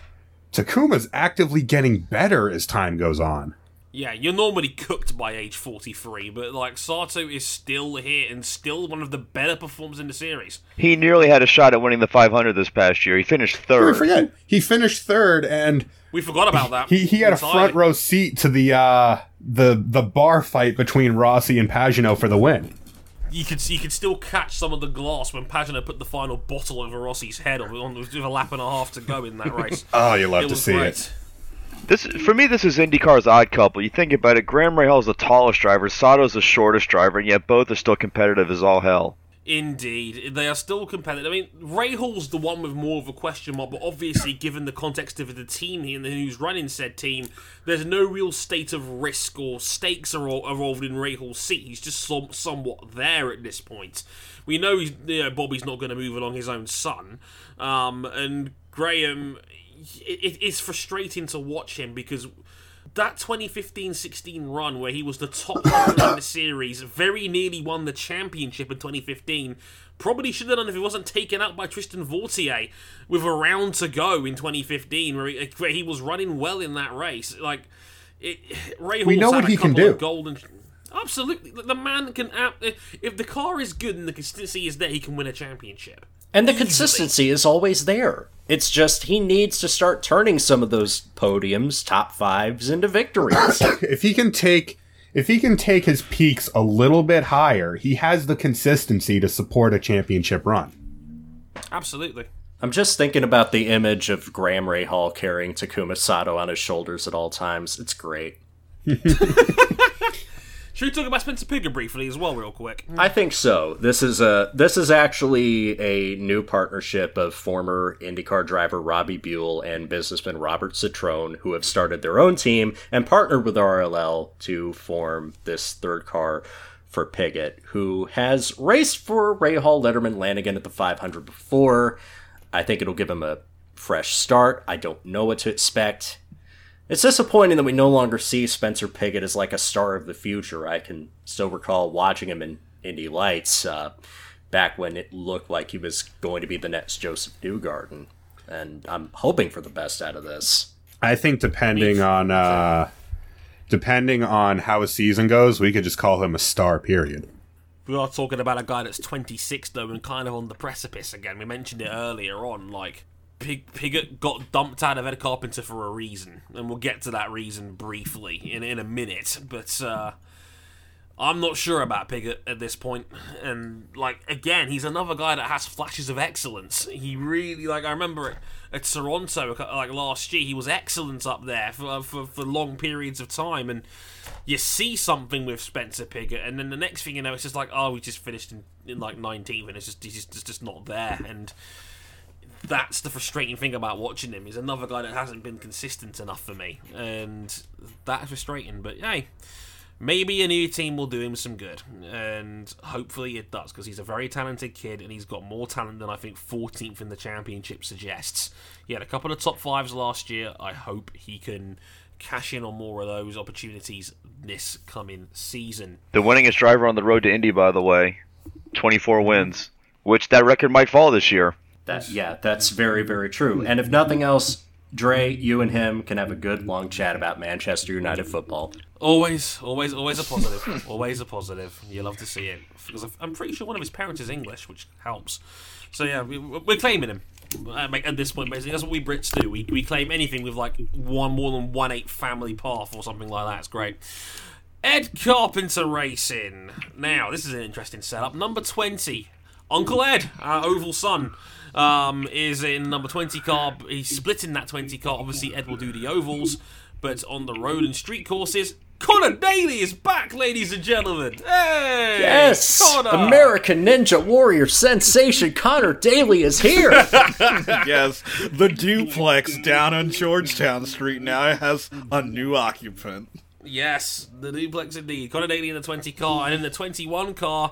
Takuma's actively getting better as time goes on. Yeah, you're normally cooked by age 43, but like Sato is still here and still one of the better performers in the series. He nearly had a shot at winning the 500 this past year. He finished I third. forget. He finished third, and We forgot about that. he, he had a front row seat to the uh, the the bar fight between Rossi and Pagenaud for the win. You could you could still catch some of the glass when Pagenaud put the final bottle over Rossi's head on with a lap and a half to go in that race. Oh, you love it to see great. it. This for me, this is IndyCar's odd couple. You think about it, Graham Rahal is the tallest driver, Sato's the shortest driver, and yet both are still competitive as all hell. Indeed, they are still competitive. I mean, Rahal's the one with more of a question mark, but obviously, given the context of the team here and who's running said team, there's no real state of risk or stakes are involved in Rahal's seat. He's just some, somewhat there at this point. We know, he's, you know Bobby's not going to move along his own son, um, and Graham. It, it's frustrating to watch him because that 2015-16 run where he was the top driver in the series, very nearly won the championship in 2015. Probably should have done if he wasn't taken out by Tristan Vautier with a round to go in 2015, where he, where he was running well in that race. Like, it, Ray we know what he can do. Golden, absolutely, the man can. If the car is good and the consistency is there, he can win a championship. And the consistency is always there. It's just he needs to start turning some of those podiums, top fives, into victories. if he can take if he can take his peaks a little bit higher, he has the consistency to support a championship run. Absolutely. I'm just thinking about the image of Graham Rahal carrying Takuma Sato on his shoulders at all times. It's great. Should we talk about Spencer Pigot briefly as well, real quick? I think so. This is a this is actually a new partnership of former IndyCar driver Robbie Buhl and businessman Robert Citrone, who have started their own team and partnered with RLL to form this third car for Pigot, who has raced for Rahal, Letterman, Lanigan at the 500 before. I think it'll give him a fresh start. I don't know what to expect. It's disappointing that we no longer see Spencer Pigot as like a star of the future. I can still recall watching him in Indy Lights uh, back when it looked like he was going to be the next Josef Newgarden, and I'm hoping for the best out of this. I think depending on uh, depending on how his season goes, we could just call him a star. Period. We are talking about a guy that's 26 though, and kind of on the precipice again. We mentioned it earlier on, like Pig, Pigot got dumped out of Ed Carpenter for a reason, and we'll get to that reason briefly in in a minute. But uh, I'm not sure about Pigot at this point. And like again, he's another guy that has flashes of excellence. He really like I remember at, at Toronto like last year, he was excellent up there for, for for long periods of time, and you see something with Spencer Pigot, and then the next thing you know, it's just like oh, we just finished in, in like 19th, and it's just he's just, just not there, and that's the frustrating thing about watching him. He's another guy that hasn't been consistent enough for me, and that's frustrating. But hey, maybe a new team will do him some good, and hopefully it does because he's a very talented kid and he's got more talent than I think 14th in the championship suggests. He had a couple of top fives last year. I hope he can cash in on more of those opportunities this coming season. The winningest driver on the road to Indy, by the way, 24 wins, which that record might fall this year. That yeah, that's very very true. And if nothing else, Dre, you and him can have a good long chat about Manchester United football. Always, always, always a positive. always a positive. You love to see it because I'm pretty sure one of his parents is English, which helps. So yeah, we, are claiming him. Uh, at this point, basically, that's what we Brits do. We, we claim anything with like one more than one eight family path or something like that. It's great. Ed Carpenter Racing. Now, this is an interesting setup. Number 20, Uncle Ed, our oval son um, is in number 20 car. He's splitting that 20 car. Obviously, Ed will do the ovals, but on the road and street courses, Conor Daly is back, ladies and gentlemen. Hey, yes, Conor. American Ninja Warrior sensation Conor Daly is here. yes, the duplex down on Georgetown Street now has a new occupant. Yes, the duplex indeed. Conor Daly in the 20 car, and in the 21 car,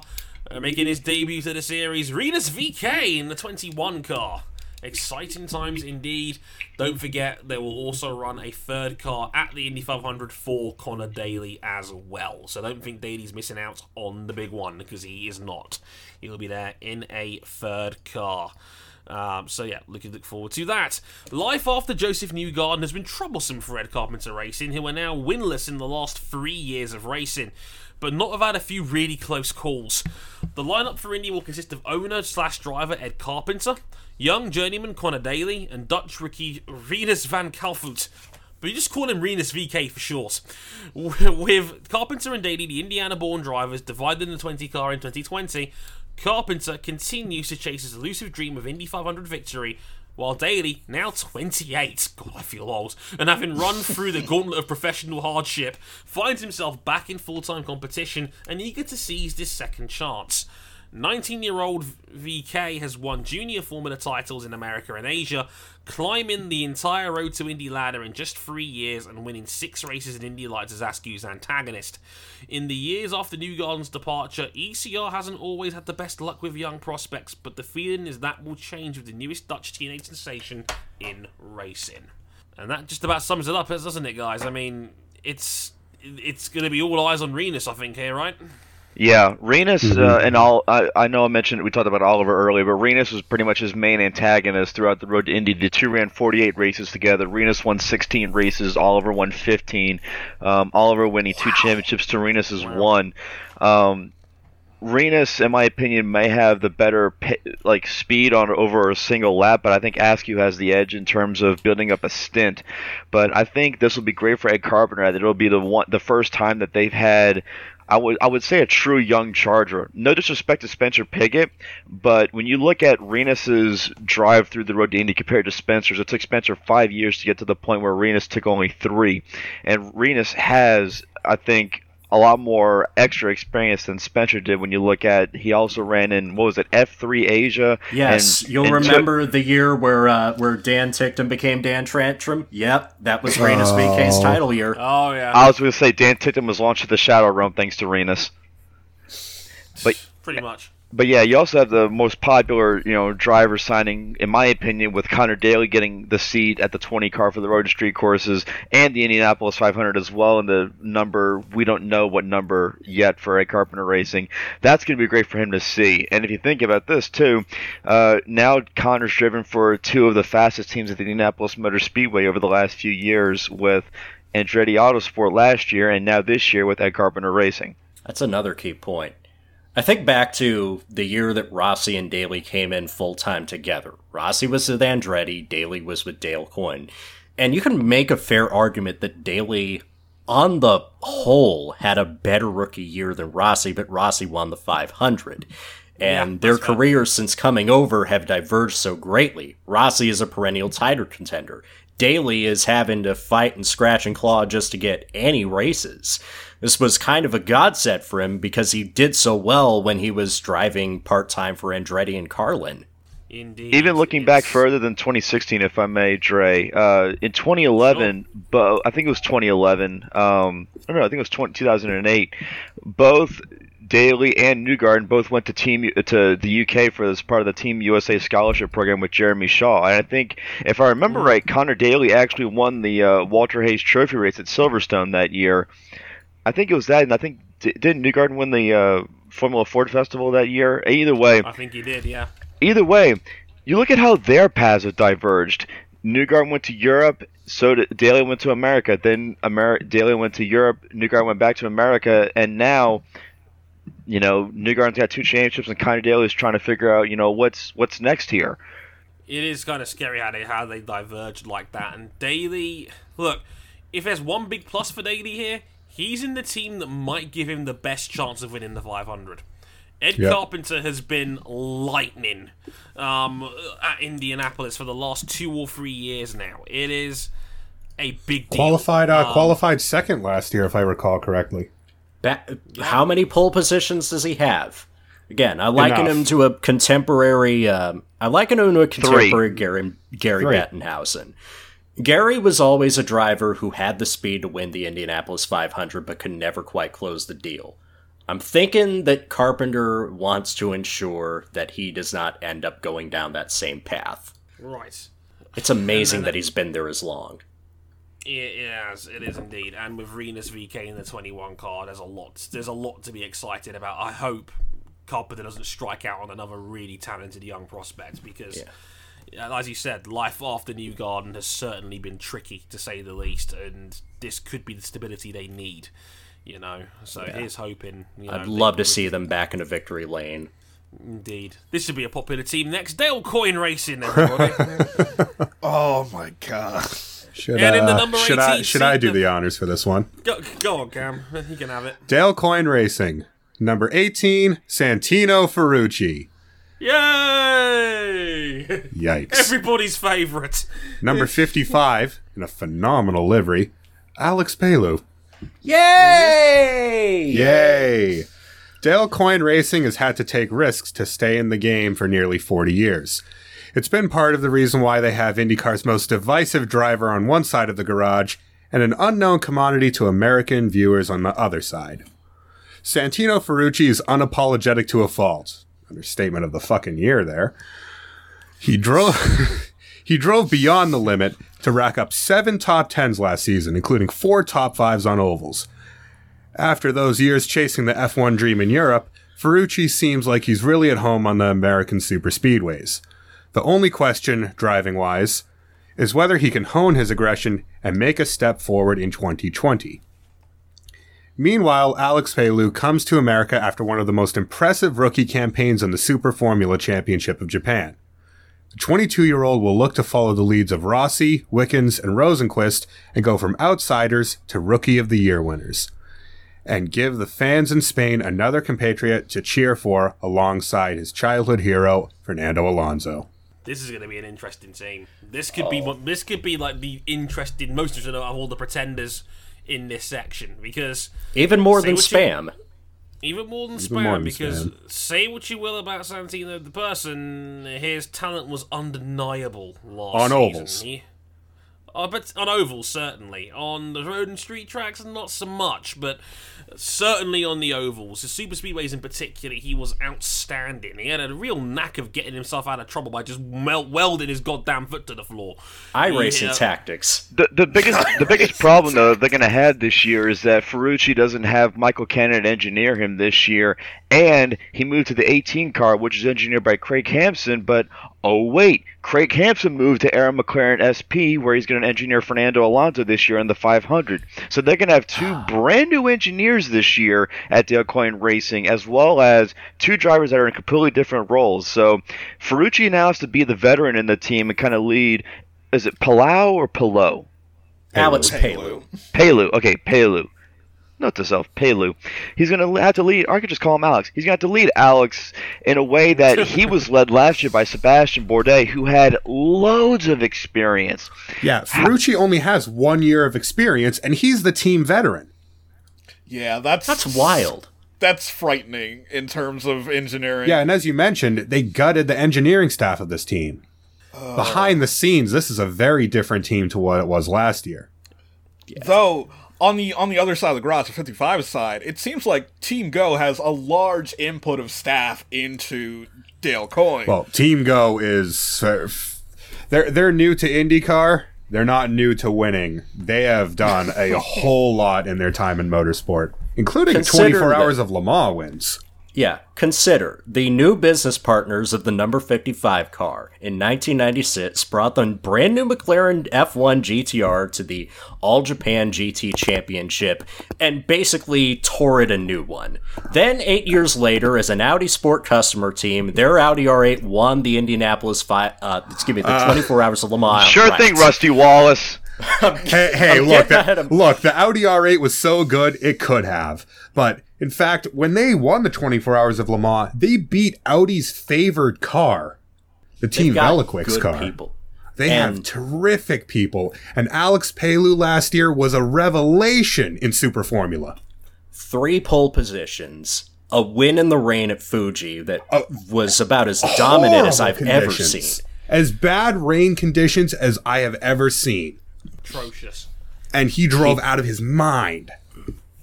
making his debut to the series, Rinus VK in the 21 car. Exciting times indeed. Don't forget, they will also run a third car at the Indy 500 for Conor Daly as well. So don't think Daly's missing out on the big one because he is not. He'll be there in a third car. Um, so yeah, looking look forward to that. Life after Josef Newgarden has been troublesome for Ed Carpenter Racing, who are now winless in the last three years of racing but not without a few really close calls. The lineup for Indy will consist of owner slash driver Ed Carpenter, young journeyman Conor Daly, and Dutch rookie Rinus van Kalmthout. But you just call him Rinus VK for short. With Carpenter and Daly, the Indiana born drivers, divided in the 20 car in 2020, Carpenter continues to chase his elusive dream of Indy 500 victory while Daly, now 28, God, I feel old, and having run through the gauntlet of professional hardship, finds himself back in full time competition and eager to seize this second chance. 19 year old VK has won junior Formula titles in America and Asia, climbing the entire Road to Indy ladder in just three years and winning six races in Indy Lights as Askew's antagonist. In the years after Newgarden's departure, ECR hasn't always had the best luck with young prospects, but the feeling is that will change with the newest Dutch teenage sensation in racing. And that just about sums it up, doesn't it, guys? I mean, it's it's going to be all eyes on Rinus, I think, here, right? Yeah, Rinus mm-hmm. uh, and all. I, I know I mentioned we talked about Oliver earlier, but Rinus was pretty much his main antagonist throughout the road to Indy. The two ran 48 races together. Rinus won 16 races. Oliver won 15. Um, Oliver winning two championships to Rinus's wow. one. Um, Rinus, in my opinion, may have the better like speed on over a single lap, but I think Askew has the edge in terms of building up a stint. But I think this will be great for Ed Carpenter. That it'll be the one, the first time that they've had I would I would say a true young Charger. No disrespect to Spencer Pigot, but when you look at Rinus's drive through the road to Indy compared to Spencer's, it took Spencer five years to get to the point where Rinus took only three, and Rinus has I think a lot more extra experience than Spencer did when you look at he also ran in what was it F3 Asia? Yes and, you'll and remember the year where uh, where Dan Ticktum became Dan Tantrum yep that was Rinus oh. VK's title year. Oh yeah. I was going to say Dan Ticktum was launched to the Shadow Realm thanks to Rinus but pretty much but yeah, you also have the most popular, you know, driver signing, in my opinion, with Conor Daly getting the seat at the 20 car for the Road to Street courses and the Indianapolis 500 as well. And the number, we don't know what number yet for a Carpenter Racing. That's going to be great for him to see. And if you think about this too, uh, now Conor's driven for two of the fastest teams at the Indianapolis Motor Speedway over the last few years with Andretti Autosport last year and now this year with Ed Carpenter Racing. That's another key point. I think back to the year that Rossi and Daly came in full time together. Rossi was with Andretti, Daly was with Dale Coyne. And you can make a fair argument that Daly, on the whole, had a better rookie year than Rossi, but Rossi won the 500. And yeah, their careers since coming over have diverged so greatly. Rossi is a perennial title contender. Daly is having to fight and scratch and claw just to get any races this was kind of a godsend for him because he did so well when he was driving part time for Andretti and Carlin. Indeed. Even looking back further than 2016, if I may, Dre, uh, in 2011, sure. Bo, I think it was 2011. Um, I don't know. I think it was 20, 2008. Both Daly and Newgarden both went to team to the UK for this part of the Team USA scholarship program with Jeremy Shaw. And I think, if I remember right, Conor Daly actually won the uh, Walter Hayes Trophy race at Silverstone that year. I think it was that, and I think didn't Newgarden win the uh, Formula Ford Festival that year? Either way, I think he did. Yeah. Either way, you look at how their paths have diverged. Newgarden went to Europe, so did, Daly went to America. Then Amer- Daly went to Europe. Newgarden went back to America, and now, you know, Newgarden's got two championships, and Conor Daly is trying to figure out, you know, what's what's next here. It is kind of scary how they how they diverged like that. And Daly, look, if there's one big plus for Daly here, he's in the team that might give him the best chance of winning the 500. Ed yep. Carpenter has been lightning um, at Indianapolis for the last two or three years now. It is a big deal. Qualified, uh, um, qualified second last year, if I recall correctly. Ba- how many pole positions does he have? Again, I liken Enough. him to a contemporary. Um, I liken him to a contemporary Three. Gary Gary Three. Bettenhausen. Gary was always a driver who had the speed to win the Indianapolis 500 but could never quite close the deal. I'm thinking that Carpenter wants to ensure that he does not end up going down that same path. Right. It's amazing that he's been there as long. It is, it is indeed. And with Rinus VK in the 21 car, there's a lot. There's a lot to be excited about. I hope Carpenter doesn't strike out on another really talented young prospect because. Yeah as you said, life after Newgarden has certainly been tricky to say the least, and this could be the stability they need. You know, so yeah. here's hoping. You know, I'd love to see them back in a victory lane. Indeed, this should be a popular team next. Dale Coyne Racing, everybody. oh my god. Should, uh, should I should I do the honors for this one? Go, go on, Cam. You can have it. Dale Coyne Racing, number eighteen, Santino Ferrucci. Yay! Yikes. Everybody's favourite. Number 55, in a phenomenal livery, Alex Palou. Yay! Yay! Dale Coyne Racing has had to take risks to stay in the game for nearly 40 years. It's been part of the reason why they have IndyCar's most divisive driver on one side of the garage and an unknown commodity to American viewers on the other side. Santino Ferrucci is unapologetic to a fault. Understatement of the fucking year there. He drove he drove beyond the limit to rack up seven top tens last season, including four top fives on ovals. After those years chasing the F1 dream in Europe, Ferrucci seems like he's really at home on the American superspeedways. The only question, driving wise, is whether he can hone his aggression and make a step forward in 2020. Meanwhile, Alex Palou comes to America after one of the most impressive rookie campaigns in the Super Formula Championship of Japan. The 22 year old will look to follow the leads of Rossi, Wickens, and Rosenqvist and go from outsiders to Rookie of the Year winners. And give the fans in Spain another compatriot to cheer for alongside his childhood hero, Fernando Alonso. This is going to be an interesting team. This could be oh. what this could be like the interesting most interesting of all the pretenders in this section because Even more than what you- spam. Even more than Even spam more than because spam. say what you will about Santino the person, his talent was undeniable last On season. He- Oh, but on ovals certainly. On the road and street tracks, not so much, but certainly on the ovals. The super speedways in particular, he was outstanding. He had a real knack of getting himself out of trouble by just mel- welding his goddamn foot to the floor. iRacing Yeah. Uh, tactics. The, the biggest the biggest problem though they're gonna have this year is that Ferrucci doesn't have Michael Cannon engineer him this year, and he moved to the 18 car, which is engineered by Craig Hampson. But oh wait, Craig Hampson moved to Arrow McLaren SP, where he's going to engineer Fernando Alonso this year in the 500. So they're going to have two ah. brand new engineers this year at Dale Coyne Racing, as well as two drivers that are in completely different roles. So Ferrucci has to be the veteran in the team and kind of lead. Is it Palau or Palo? Alex Palou. Palu. Okay, Palu. Note to self, Palu. He's going to have to lead, or I could just call him Alex. He's going to have to lead Alex in a way that he was led last year by Sebastian Bourdais, who had loads of experience. Yeah, Ferrucci only has one year of experience, and he's the team veteran. Yeah, that's That's wild. That's frightening in terms of engineering. Yeah, and as you mentioned, they gutted the engineering staff of this team. Oh. Behind the scenes, this is a very different team to what it was last year. Though on the on the other side of the garage, the 55 side, it seems like Team Goh has a large input of staff into Dale Coyne. Well, Team Goh is uh, they're they're new to IndyCar. They're not new to winning. They have done a whole lot in their time in motorsport, including Consider 24 that- hours of Le Mans wins. Yeah, consider the new business partners of the number 55 car in 1996 brought the brand new McLaren F1 GTR to the All Japan GT Championship and basically tore it a new one. Then, eight years later, as an Audi Sport customer team, their Audi R8 won the Indianapolis five, uh, excuse me, the 24 Hours of Le Mans. Sure outright. thing, Rusty Wallace. Hey, hey, I'm look, getting ahead the, look, the Audi R8 was so good it could have, but in fact, when they won the 24 Hours of Le Mans, they beat Audi's favored car, the Team Got Veloqx car. people. They have terrific people, and Alex Palou last year was a revelation in Super Formula. three pole positions, a win in the rain at Fuji that was about as dominant as I've ever conditions. seen. As bad rain conditions as I have ever seen. Atrocious. And he drove out of his mind.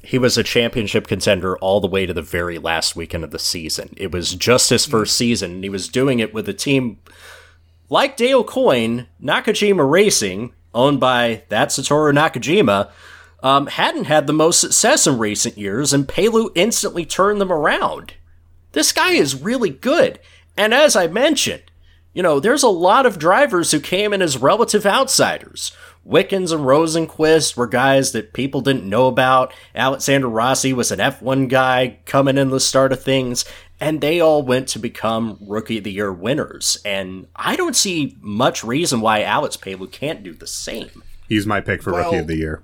He was a championship contender all the way to the very last weekend of the season. It was just his first season, and he was doing it with a team like Dale Coyne, Nakajima Racing, owned by that Satoru Nakajima, um, hadn't had the most success in recent years, and Palou instantly turned them around. This guy is really good. And as I mentioned, you know, there's a lot of drivers who came in as relative outsiders. Wickens and Rosenqvist were guys that people didn't know about. Alexander Rossi was an F1 guy coming in the start of things, and they all went to become Rookie of the Year winners. And I don't see much reason why Alex Palou can't do the same. He's my pick for Rookie of the Year.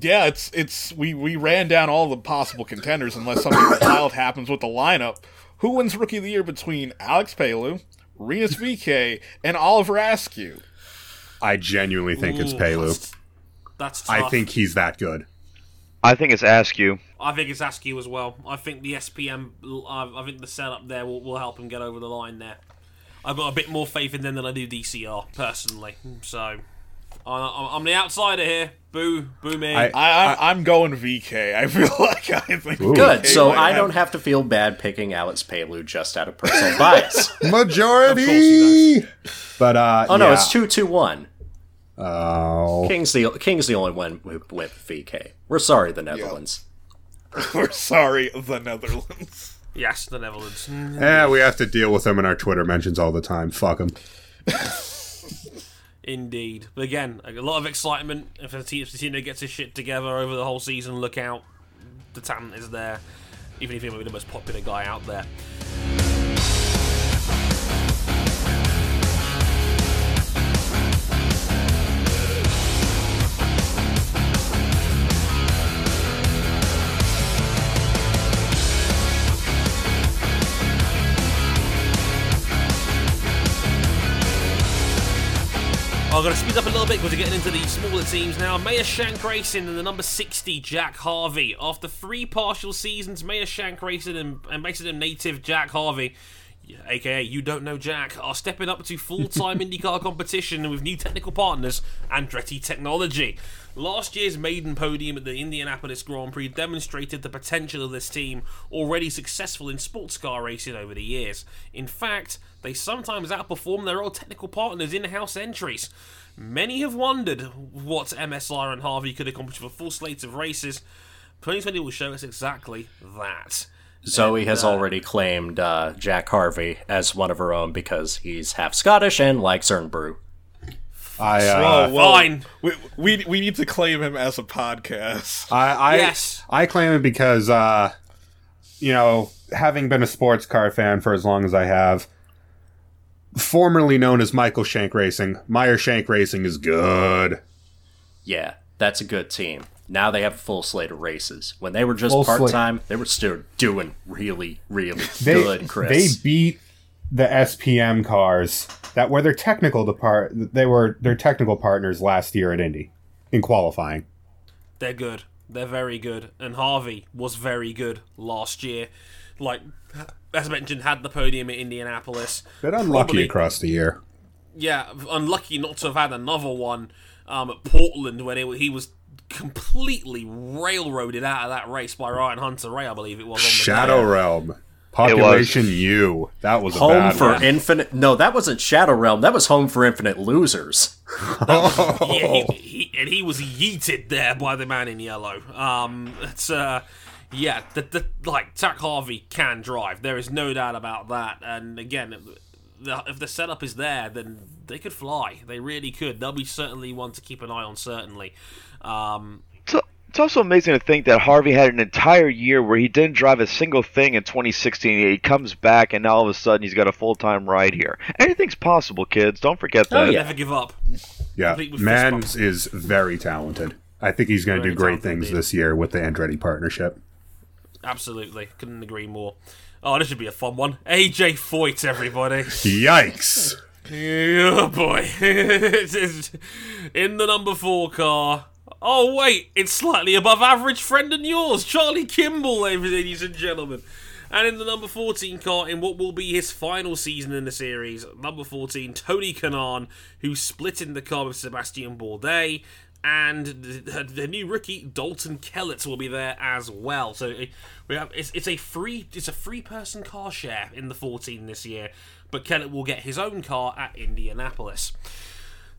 yeah, it's it's we we ran down all the possible contenders unless something wild happens with the lineup. Who wins Rookie of the Year between Alex Palou, Rinus VK, and Oliver Askew. I genuinely think it's Ooh, Palou. That's, that's I think he's that good. I think it's Askew. I think it's Askew as well. I think the SPM, I I think the setup there will, will help him get over the line there. I've got a bit more faith in them than I do DCR personally. So I'm, I'm the outsider here. Boo, boo me. I- I, I, I'm going VK. I feel like I think Ooh. Good, so I have- don't have to feel bad picking Alex Palou just out of personal bias. Majority. Of course he But uh, Oh no, yeah. it's two two one. Oh, King's the King's the only one who went VK. We're sorry, the Netherlands. We're sorry, the Netherlands. yes, the Netherlands. yeah, we have to deal with them in our Twitter mentions all the time. Fuck them. Indeed. But again, a lot of excitement. If the gets his shit together over the whole season, look out. The talent is there. Even if he might be the most popular guy out there. I'm going to speed up a little bit because we're getting into the smaller teams now. Meyer Shank Racing and the number 60, Jack Harvey. After three partial seasons, Meyer Shank Racing and, and Mason native Jack Harvey, aka You Don't Know Jack, are stepping up to full time IndyCar competition with new technical partners, Andretti Technology. Last year's maiden podium at the Indianapolis Grand Prix demonstrated the potential of this team, already successful in sports car racing over the years. In fact, they sometimes outperform their old technical partners in house entries. Many have wondered what MSR and Harvey could accomplish with a full slate of races. 2020 will show us exactly that. Zoe has already claimed uh, Jack Harvey as one of her own because he's half Scottish and likes Irn-Bru. I, uh, Whoa, whoa. Fine. We, we we need to claim him as a podcast. I, I, Yes. I claim it because, uh, you know, having been a sports car fan for as long as I have, formerly known as Michael Shank Racing, Meyer Shank Racing is good. Yeah, that's a good team. Now they have a full slate of races. When they were just part time, they were still doing really, really They, good, Chris. they beat the SPM cars that were their technical depart. They were their technical partners last year at Indy in qualifying. They're good. They're very good. And Harvey was very good last year. Like, as mentioned, had the podium at Indianapolis. Bit unlucky Probably- across the year. Yeah, unlucky not to have had another one um, at Portland when it, he was completely railroaded out of that race by Ryan Hunter-Reay, I believe it was. On the Shadow day. Realm. Population U. That was a home bad for one. infinite. No, that wasn't Shadow Realm. That was home for infinite losers. Yeah, he, he, and he was yeeted there by the man in yellow. Um, it's uh, yeah, the, the like Jack Harvey can drive. There is no doubt about that. And again, the, if the setup is there, then they could fly. They really could. They'll be certainly one to keep an eye on. Certainly. Um, It's, it's also amazing to think that Harvey had an entire year where he didn't drive a single thing in 2016. He comes back, and now all of a sudden he's got a full time ride here. Anything's possible, kids. Don't forget Oh, that. yeah. Never give up. Yeah, complete with fist Mans is very talented. I think he's going to do great things indeed. this year with the Andretti partnership. Absolutely, couldn't agree more. Oh, this should be a fun one. AJ Foyt, everybody. Yikes! Yeah, boy. It is in the number four car. Oh, wait, it's slightly above average friend and yours, Charlie Kimball, ladies and gentlemen. And in the number 14 car, in what will be his final season in the series, number 14, Tony Kanaan, who split in the car with Sebastian Bourdais. And the, the new rookie Dalton Kellett will be there as well. So we have it's, it's a free it's a free person car share in the 14 this year, but Kellett will get his own car at Indianapolis.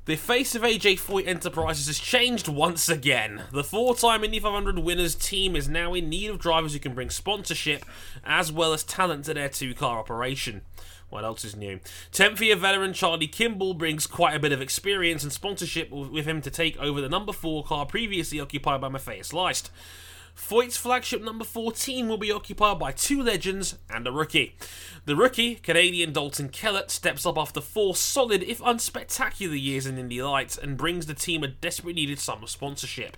The face of AJ Foyt Enterprises has changed once again. The four time Indy 500 winners team is now in need of drivers who can bring sponsorship as well as talent to their two car operation. What else is new? 10th year veteran Charlie Kimball brings quite a bit of experience and sponsorship with him to take over the number 4 car previously occupied by Matthias Leist. Foyt's flagship number 14 will be occupied by two legends and a rookie. The rookie, Canadian Dalton Kellett, steps up after four solid, if unspectacular, years in Indy Lights and brings the team a desperately needed summer sponsorship.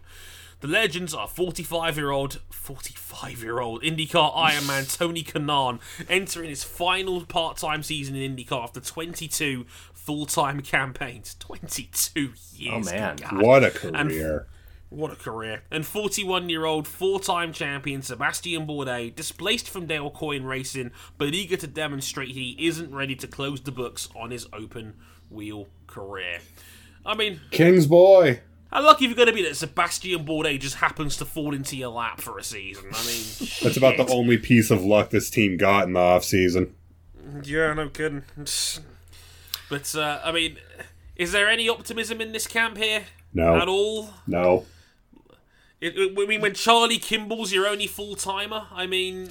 The legends are 45 year old, 45 year old IndyCar Ironman Tony Kanaan entering his final part time season in IndyCar after 22 full time campaigns. 22 years. Oh, man. God. What a And- career. What a career. And 41 year old four time champion Sebastian Bourdais, displaced from Dale Coyne Racing, but eager to demonstrate he isn't ready to close the books on his open wheel career. I mean, King's boy. how lucky you're going to be that Sebastian Bourdais just happens to fall into your lap for a season. I mean, That's about the only piece of luck this team got in the offseason. Yeah, no kidding. But, uh, I mean, is there any optimism in this camp here? No. At all? No. It, it- I mean, when Charlie Kimball's your only full timer, I mean,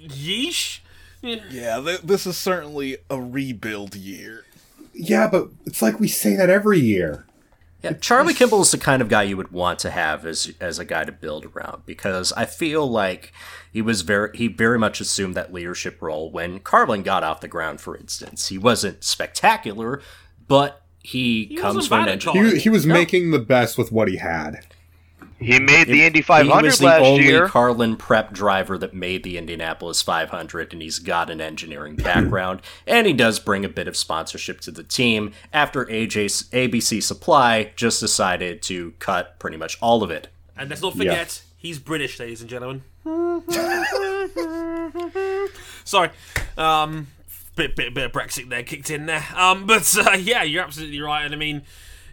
yeesh. Yeah, th- this is certainly a rebuild year. Yeah, but it's like we say that every year. Yeah, Charlie Kimball is the kind of guy you would want to have as as a guy to build around because I feel like he was very he very much assumed that leadership role when Carlin got off the ground. For instance, he wasn't spectacular, but he, comes from an at engine. Carlin. He, he was making the best with what he had. He made the Indy 500 last year. He 500 was the last only year. Carlin prep driver that made the Indianapolis 500, and he's got an engineering background, and he does bring a bit of sponsorship to the team. After AJ's ABC Supply just decided to cut pretty much all of it. And let's not forget, he's British, ladies and gentlemen. Sorry. Um, bit, bit, bit of Brexit there kicked in there. Um, but uh, yeah, you're absolutely right. And I mean,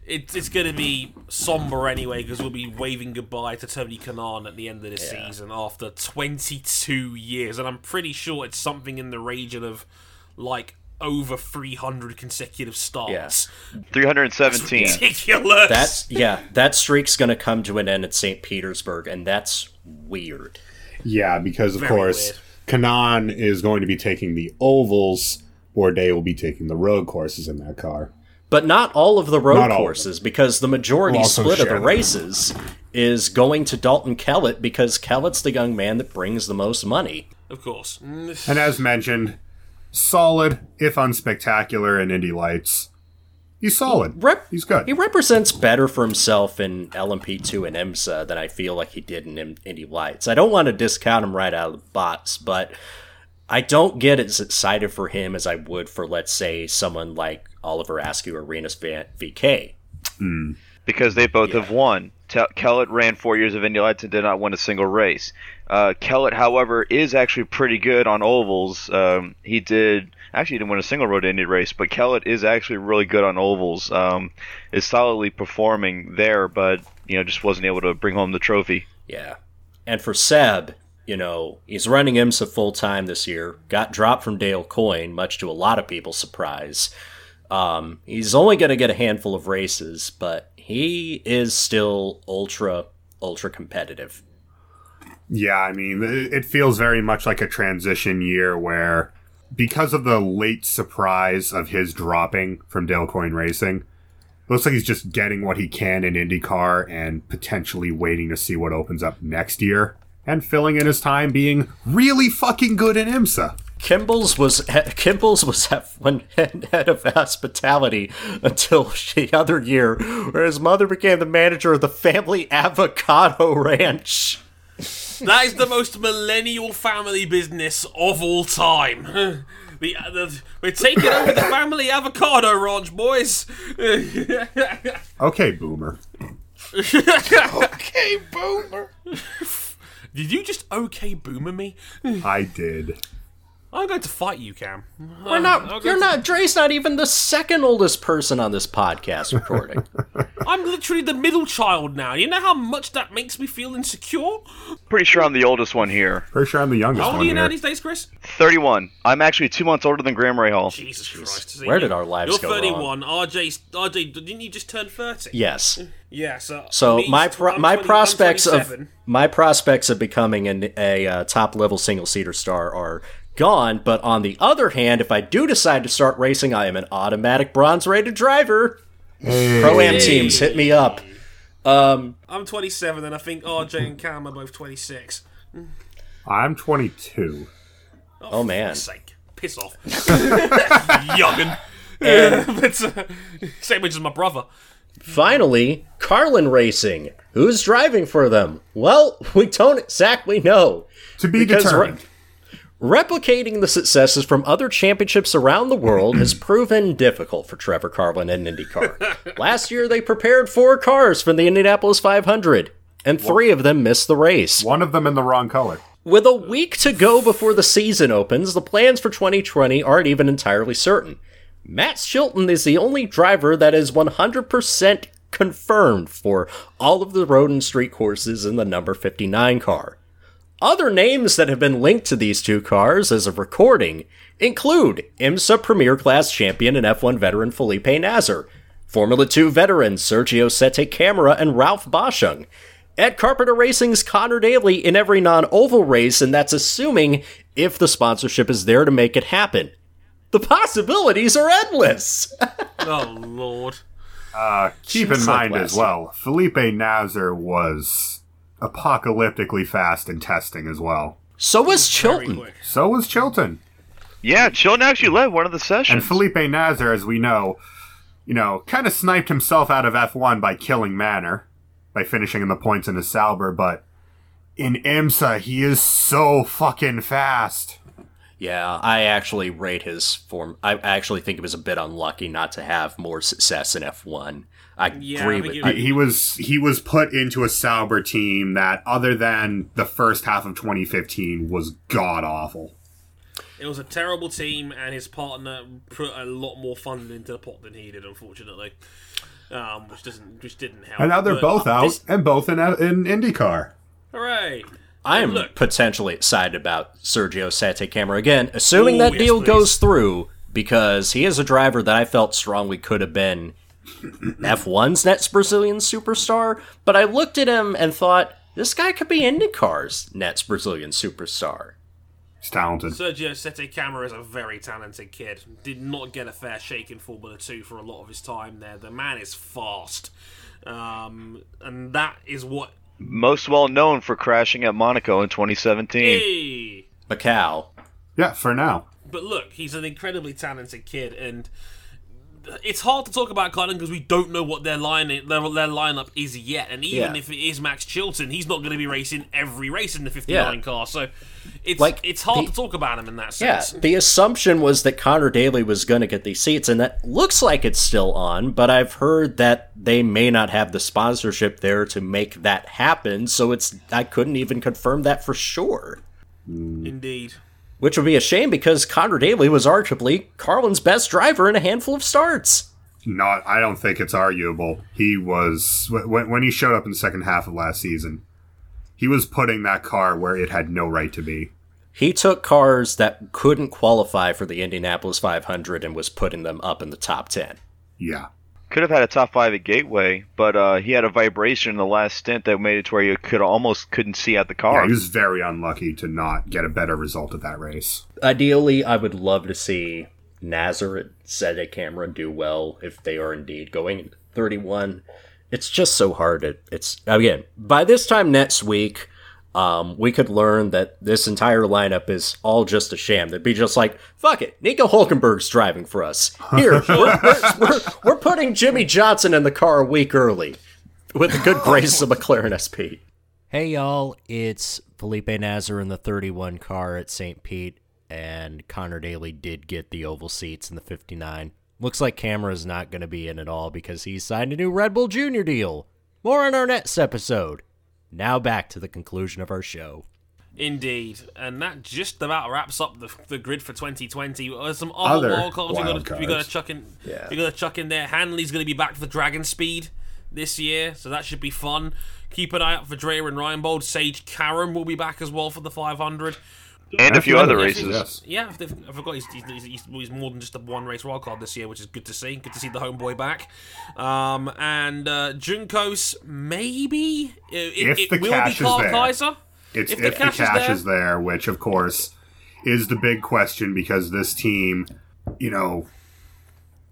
it, it's going to be somber anyway because we'll be waving goodbye to Tony Kanaan at the end of this season after 22 years. And I'm pretty sure it's something in the region of like over 300 consecutive starts. 317. Ridiculous. That's yeah, that streak's going to come to an end at St. Petersburg, and that's weird. Yeah, because of Very course, weird. Kanaan is going to be taking the ovals. Bourdais will be taking the road courses in that car. But not all of the road Not all courses, because the majority Well, also split of the Shannon. races is going to Dalton Kellett because Kellett's the young man that brings the most money. of course. Mm, And as mentioned, solid, if unspectacular, in Indy Lights. He's solid. Rep- He's good. He represents better for himself in LMP2 and IMSA than I feel like he did in Indy Lights. I don't want to discount him right out of the box, but I don't get as excited for him as I would for, let's say, someone like Oliver Askew or Rinus Van- VK. because they both have won. Te- Kellett ran four years of Indy Lights and did not win a single race. Uh, Kellett, however, is actually pretty good on ovals. Um, he did actually he didn't win a single road Indy race, but Kellett is actually really good on ovals. Um, is solidly performing there, but you know just wasn't able to bring home the trophy. Yeah. And for Seb, you know, he's running IMSA full time this year. Got dropped from Dale Coyne, much to a lot of people's surprise. Um, he's only going to get a handful of races, but he is still ultra, ultra competitive. Yeah, I mean, it feels very much like a transition year where, because of the late surprise of his dropping from Dale Coyne Racing, looks like he's just getting what he can in IndyCar and potentially waiting to see what opens up next year and filling in his time being really fucking good in IMSA. Kimball's was Kimball's was at one head of hospitality until the other year, where his mother became the manager of the family avocado ranch. That is the most millennial family business of all time. The, uh, the, we're taking over the family avocado ranch, boys. Okay, Boomer. Okay, boomer. Did you just okay boomer me? I did. I'm going to fight you, Cam. We're not. You're not. Dre's not even the second oldest person on this podcast recording. I'm literally the middle child now. You know how much that makes me feel insecure? Pretty sure I'm the oldest one here. Pretty sure I'm the youngest How old are you now these days, Chris? 31. I'm actually two months older than Graham Rahal. Jesus Christ. See, Where did our lives You're go 31. RJ, RJ, didn't you just turn 30? yes. Yeah, so. So my pro- my 20 prospects of my prospects of becoming an, a uh, top level single seater star are gone. But on the other hand, if I do decide to start racing, I am an automatic bronze rated driver. Pro am teams hit me up. Um, I'm 27, and I think RJ and Cam are both 26. I'm 22. oh man, fuck's sake. Piss off. Youngin. Yeah, but, uh, same age as my brother. Finally, Carlin Racing. Who's driving for them? Well, we don't exactly know. To be Because determined. Replicating the successes from other championships around the world has proven difficult for Trevor Carlin and IndyCar. Last year, they prepared four cars for the Indianapolis 500, and three of them missed the race. One of them in the wrong color. With a week to go before the season opens, the plans for 2020 aren't even entirely certain. Max Chilton is the only driver that is 100% confirmed for all of the road and street courses in the number 59 car. Other names that have been linked to these two cars as of recording include IMSA Premier Class champion and F1 veteran Felipe Nasr, Formula 2 veterans Sergio Sette Camara and Ralph Boschung, Ed Carpenter Racing's Conor Daly in every non oval race, and that's assuming if the sponsorship is there to make it happen. The possibilities are endless! Oh lord. Uh, keep in like mind as well, Felipe Nasr was apocalyptically fast in testing as well. so was Chilton. So was Chilton. Yeah, Chilton actually led one of the sessions. And Felipe Nasr, as we know, you know, kind of sniped himself out of F1 by killing Manor, by finishing in the points in his Sauber, but in IMSA, he is so fucking fast. Yeah, I actually rate his form. I actually think it was a bit unlucky not to have more success in F1. I Yeah, agree with you're- He, he was he was put into a Sauber team that, other than the first half of 2015, was god awful. It was a terrible team, and his partner put a lot more funding into the pot than he did, unfortunately. Um, which doesn't, which didn't help. And now they're But both out this- and both in in IndyCar. hooray! I am Look. potentially excited about Sergio Sette Camara again, assuming Ooh, that yes, deal please. goes through, because he is a driver that I felt strongly could have been F1's next Brazilian superstar. But I looked at him and thought, this guy could be IndyCar's next Brazilian superstar. He's talented. Sergio Sette Camara is a very talented kid. Did not get a fair shake in Formula 2 for a lot of his time there. The man is fast. Um, and that is what. Most well known for crashing at Monaco in 2017. Hey! Macau. Yeah, for now. But look, he's an incredibly talented kid, and it's hard to talk about Carlin because we don't know what their line their, their lineup is yet. And even Yeah. if it is Max Chilton, he's not going to be racing every race in the 59 Yeah. car. So it's Like, it's hard the- to talk about him in that Yeah, sense. the assumption was that Conor Daly was going to get these seats, and that looks like it's still on, but I've heard that they may not have the sponsorship there to make that happen, so it's I couldn't even confirm that for sure. Mm. Indeed. Which would be a shame because Conor Daly was arguably Carlin's best driver in a handful of starts. Not, I don't think it's arguable. He was when when he showed up in the second half of last season. He was putting that car where it had no right to be. He took cars that couldn't qualify for the Indianapolis 500 and was putting them up in the top 10. Yeah, Could have had a top five at Gateway, but uh, he had a vibration in the last stint that made it to where you could almost couldn't see out the yeah. car. He was very unlucky to not get a better result at that race. Ideally, I would love to see Nazareth set a camera do well if they are indeed going 31. It's just so hard. It, it's again by this time next week, um, we could learn that this entire lineup is all just a sham. They'd be just like, "Fuck it, Nico Hulkenberg's driving for us. Here, we're, we're, we're, we're putting Jimmie Johnson in the car a week early, with the good grace of McLaren SP." Hey y'all, it's Felipe Nasr in the 31 car at St. Pete, and Conor Daly did get the oval seats in the 59. Looks like Camara's not going to be in at all because he signed a new Red Bull Junior deal. More on our next episode. Now back to the conclusion of our show. Indeed, and that just about wraps up the, the grid for 2020. There's uh, some other, Other wild cards we wild got we got cards. to chuck in. Yeah. We got to chuck in there. Hanley's going to be back for Dragon Speed this year, so that should be fun. Keep an eye out for Dreyer and Reinbold. Sage Karam will be back as well for the 500. And a few other races. Yes. Yeah, I forgot he's, he's, he's, he's more than just a one race wildcard this year, which is good to see. Good to see the homeboy back. Um, and uh, Juncos, maybe it, If it, the it will cash be is there. Kaiser. It's If if, the the cash cash, is is, there. which of course is the big question because this team, you know,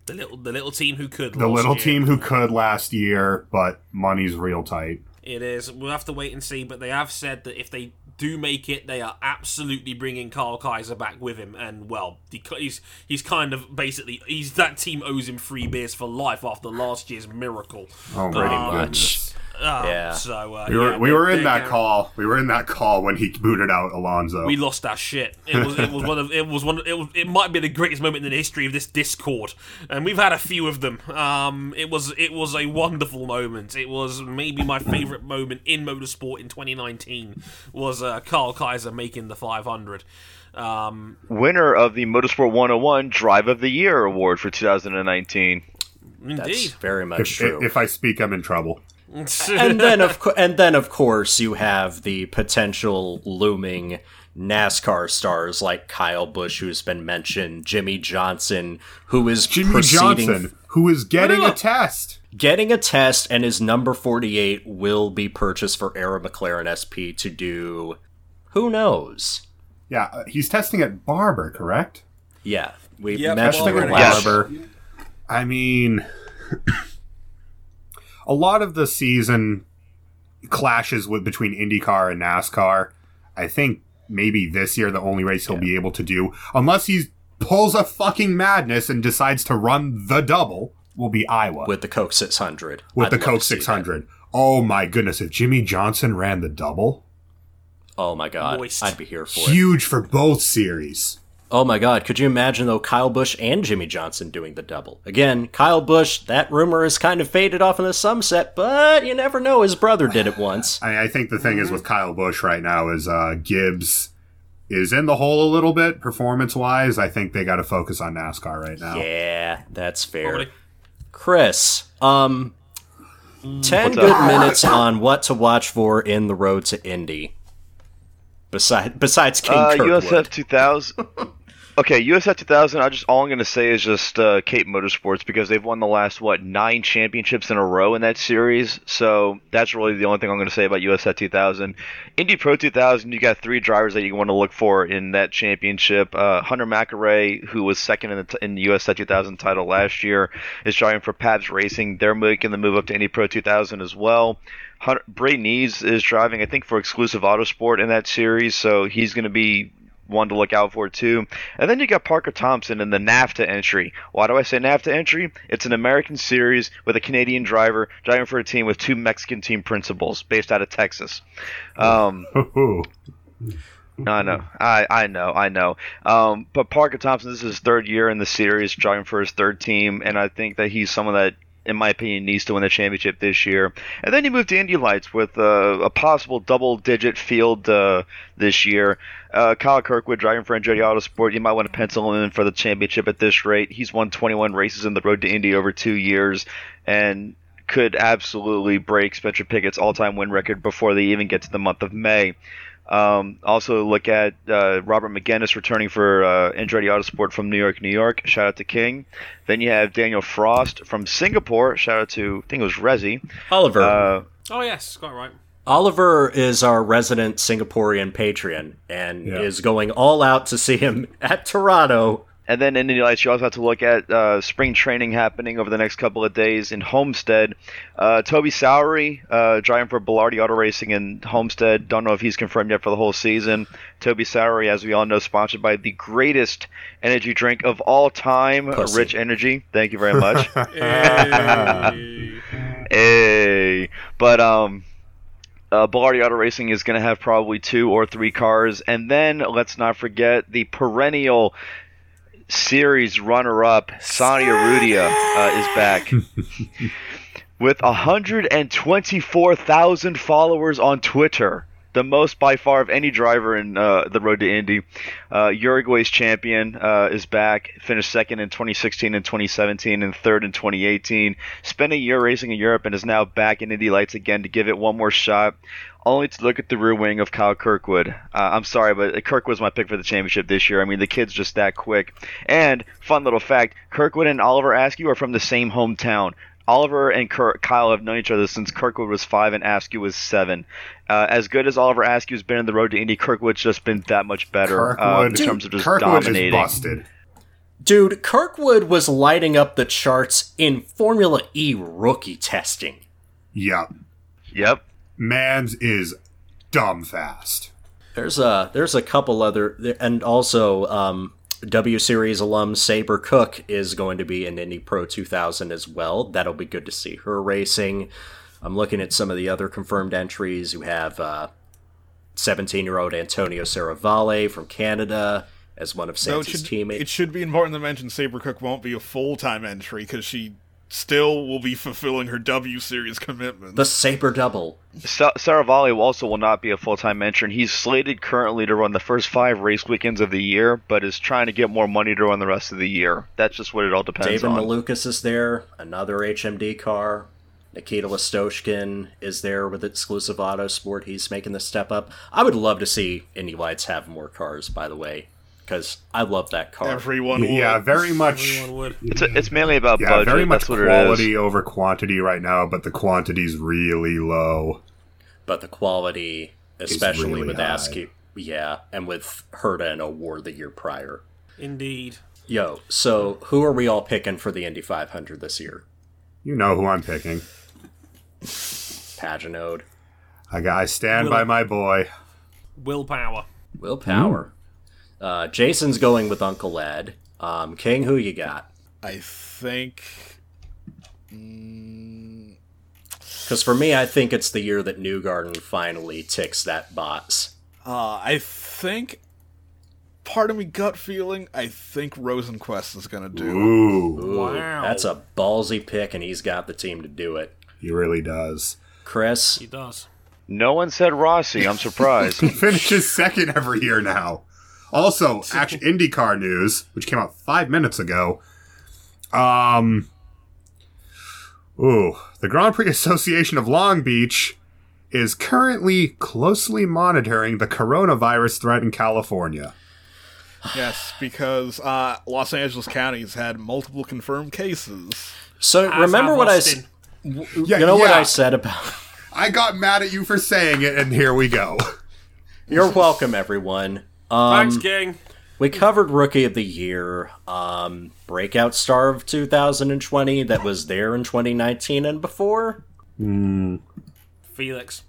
The little the little team who could. the last little year. team who could last year, but money's real tight. It is. We'll have to wait and see. But they have said that if they do make it, they are absolutely bringing Kyle Kaiser back with him, and well, he's he's kind of basically he's that team owes him free beers for life after last year's miracle. Oh, pretty um, much. Uh, yeah. So uh, we were yeah, we were in that call. We were in that call when he booted out Alonso. We lost our shit. It was it was one of it was one of, it was it might be the greatest moment in the history of this Discord, and we've had a few of them. Um, it was it was a wonderful moment. It was maybe my favorite moment in motorsport in 2019 was uh, Kyle Kaiser making the 500. Um, Winner of the Motorsport 101 Drive of the Year award for 2019. Indeed, That's very much if, true. If I speak, I'm in trouble. and then of co- and then of course you have the potential looming NASCAR stars like Kyle Busch, who's been mentioned, Jimmie Johnson, who is Jimmie proceeding, Johnson, who is getting a test, getting a test, and his number forty-eight will be purchased for Arrow McLaren SP to do. Who knows? Yeah, uh, he's testing at Barber, correct? Yeah, we Yep, mentioned Barber it and last. Barber. I mean, a lot of the season clashes with between IndyCar and NASCAR. I think maybe this year the only race he'll be able to do, unless he pulls a fucking madness and decides to run the double, will be Iowa with the Coke 600. with I'd the Coke to see that. 600. Oh my goodness! If Jimmie Johnson ran the double, Oh my god, Moist. I'd be here for it. huge for both series. Oh my god, could you imagine though Kyle Busch and Jimmie Johnson doing the double? Again, Kyle Busch, that rumor has kind of faded off in the sunset, but you never know, his brother did it once. I, I think the thing is with Kyle Busch right now is uh, Gibbs is in the hole a little bit performance wise. I think they got to focus on NASCAR right now. Yeah, that's fair. Probably. Chris, um 10 What's good up? minutes on what to watch for in the road to Indy. Beside, besides King Uh, Kirkwood. USF 2000. Okay, USF 2000. I just all I'm gonna say is just uh, Cape Motorsports because they've won the last what nine championships in a row in that series. So that's really the only thing I'm gonna say about USF 2000. Indy Pro 2000. You got three drivers that you want to look for in that championship. Uh, Hunter McElrea, who was second in the t- in USF 2000 title last year, is driving for Pabst Racing. They're making the move up to Indy Pro 2000 as well. Hunter, Bray is driving, I think, for Exclusive Autosport in that series, so he's going to be one to look out for too. And then you got Parker Thompson in the NAFTA entry. Why do I say NAFTA entry? It's an American series with a Canadian driver driving for a team with two Mexican team principals based out of Texas. Um, I know, I I know, I know. Um, but Parker Thompson, this is his third year in the series, driving for his third team, and I think that he's someone that, in my opinion, needs to win the championship this year. And then you move to Indy Lights with uh, a possible double-digit field uh, this year. Uh, Kyle Kirkwood driving for Andretti Autosport. You might want to pencil him in for the championship at this rate. He's won 21 races in the road to Indy over two years, and could absolutely break Spencer Pigot's all-time win record before they even get to the month of May. Um, also, look at uh, Robert Megennis returning for uh, Andretti Autosport from New York, New York. Shout out to King. Then you have Danial Frost from Singapore. Shout out to I think it was Rezi. Oliver. Uh, Oh yes, quite right. Oliver is our resident Singaporean patron and Yeah. is going all out to see him at Toronto. and then in Indy Lights, you also have to look at uh, spring training happening over the next couple of days in Homestead. Uh, Toby Sowery, uh, driving for Belardi Auto Racing in Homestead. Don't know if he's confirmed yet for the whole season. Toby Sowery, as we all know, sponsored by the greatest energy drink of all time, Pussy. Rich Energy. Thank you very much. Hey. Hey, but um, uh, Belardi Auto Racing is going to have probably two or three cars, and then let's not forget the perennial series runner-up, Santi Urrutia, uh, is back. With 124,000 followers on Twitter, the most by far of any driver in uh, the road to Indy. Uh, Uruguay's champion uh, is back, finished second in 2016 and 2017, and third in 2018. Spent a year racing in Europe and is now back in Indy Lights again to give it one more shot. Only to look at the rear wing of Kyle Kirkwood. Uh, I'm sorry, but Kirk was my pick for the championship this year. I mean, the kid's just that quick. And fun little fact: Kirkwood and Oliver Askew are from the same hometown. Oliver and Kirk, Kyle have known each other since Kirkwood was five and Askew was seven. Uh, as good as Oliver Askew's been in the road to Indy, Kirkwood's just been that much better uh, in Kirkwood, terms of just Kirkwood dominating. is busted. Dude, Kirkwood was lighting up the charts in Formula E rookie testing. Yep. Yep. Mans is dumb fast. There's a there's a couple other and also um, W Series alum Sabré Cook is going to be in Indy Pro 2000 as well. That'll be good to see her racing. I'm looking at some of the other confirmed entries. You have 17 uh, year old Antonio Serravalle from Canada as one of Santa's no, teammates. It should be important to mention Sabré Cook won't be a full time entry because she still will be fulfilling her W Series commitment. The Saber Double. Sa- Serravalle also will not be a full time entrant. He's slated currently to run the first five race weekends of the year, but is trying to get more money to run the rest of the year. That's just what it all depends David on. David Malukas is there, another HMD car. Nikita Lastochkin is there with exclusive Autosport. He's making the step up. I would love to see Indy Lights have more cars, by the way because I love that car. Everyone would. Yeah, very much. Everyone would. It's, a, it's mainly about Yeah, budget. very much That's quality over quantity right now, but the quantity's really low. But the quality, especially really with high. Askew, yeah, and with Herta and O'Ward the year prior. Indeed. Yo, so who are we all picking for the Indy 500 this year? You know who I'm picking. Pagenaud, I, got- I stand Will- by my boy. Will Power. Will Power. Uh, Jason's going with Uncle Ed. Um, King, who you got? I think. Mm, Because for me, I think it's the year that Newgarden finally ticks that box. uh, I think. Part of me gut feeling, I think Rosenqvist is gonna do. Ooh, Ooh, Wow. That's a ballsy pick, and he's got the team to do it. he really does. Chris, He does. No one said Rossi. I'm surprised. He finishes second every year now. Also, actual IndyCar news, which came out five minutes ago. Um, ooh, the Grand Prix Association of Long Beach is currently closely monitoring the coronavirus threat in California. Yes, because uh, Los Angeles County has had multiple confirmed cases. so As remember have what I s- Austin. Yeah, you know what I said about. I got mad at you for saying it, and here we go. You're welcome, everyone. Um, Thanks, King. we covered Rookie of the Year, um, Breakout Star of 2020 that was there in 2019 and before. Felix.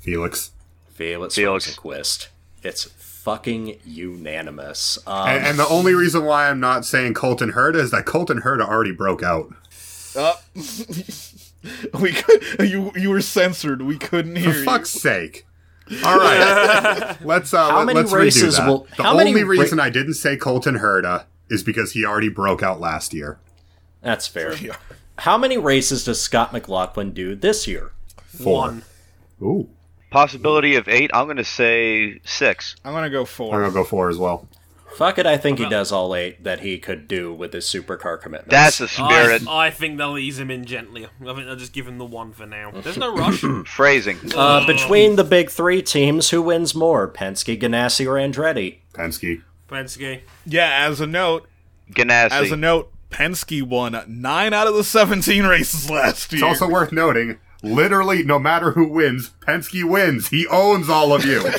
Felix. Felix, Felix. Rosenqvist. It's fucking unanimous. Um, And, and the only reason why I'm not saying Colton Herta is that Colton Herta already broke out. Uh, we could you you were censored. We couldn't hear For you. fuck's sake. All right, let's uh, How let, many let's races redo that. will- the how many only ra- reason I didn't say Colton Herta is because he already broke out last year. that's fair. Yeah. How many races does Scott McLaughlin do this year? Four. One. Ooh, Possibility of eight. I'm going to say six. I'm gonna go four. I'm gonna go four as well. Fuck it, I think he does all eight that he could do with his supercar commitments. That's the spirit. I, I think they'll ease him in gently. I think they'll just give him the one for now. There's no rush. Phrasing. Uh, between the big three teams, who wins more, Penske, Ganassi, or Andretti? Penske. Penske. Yeah, as a note, Ganassi. as a note, Penske won nine out of the 17 races last year. It's also worth noting, literally, no matter who wins, Penske wins. He owns all of you.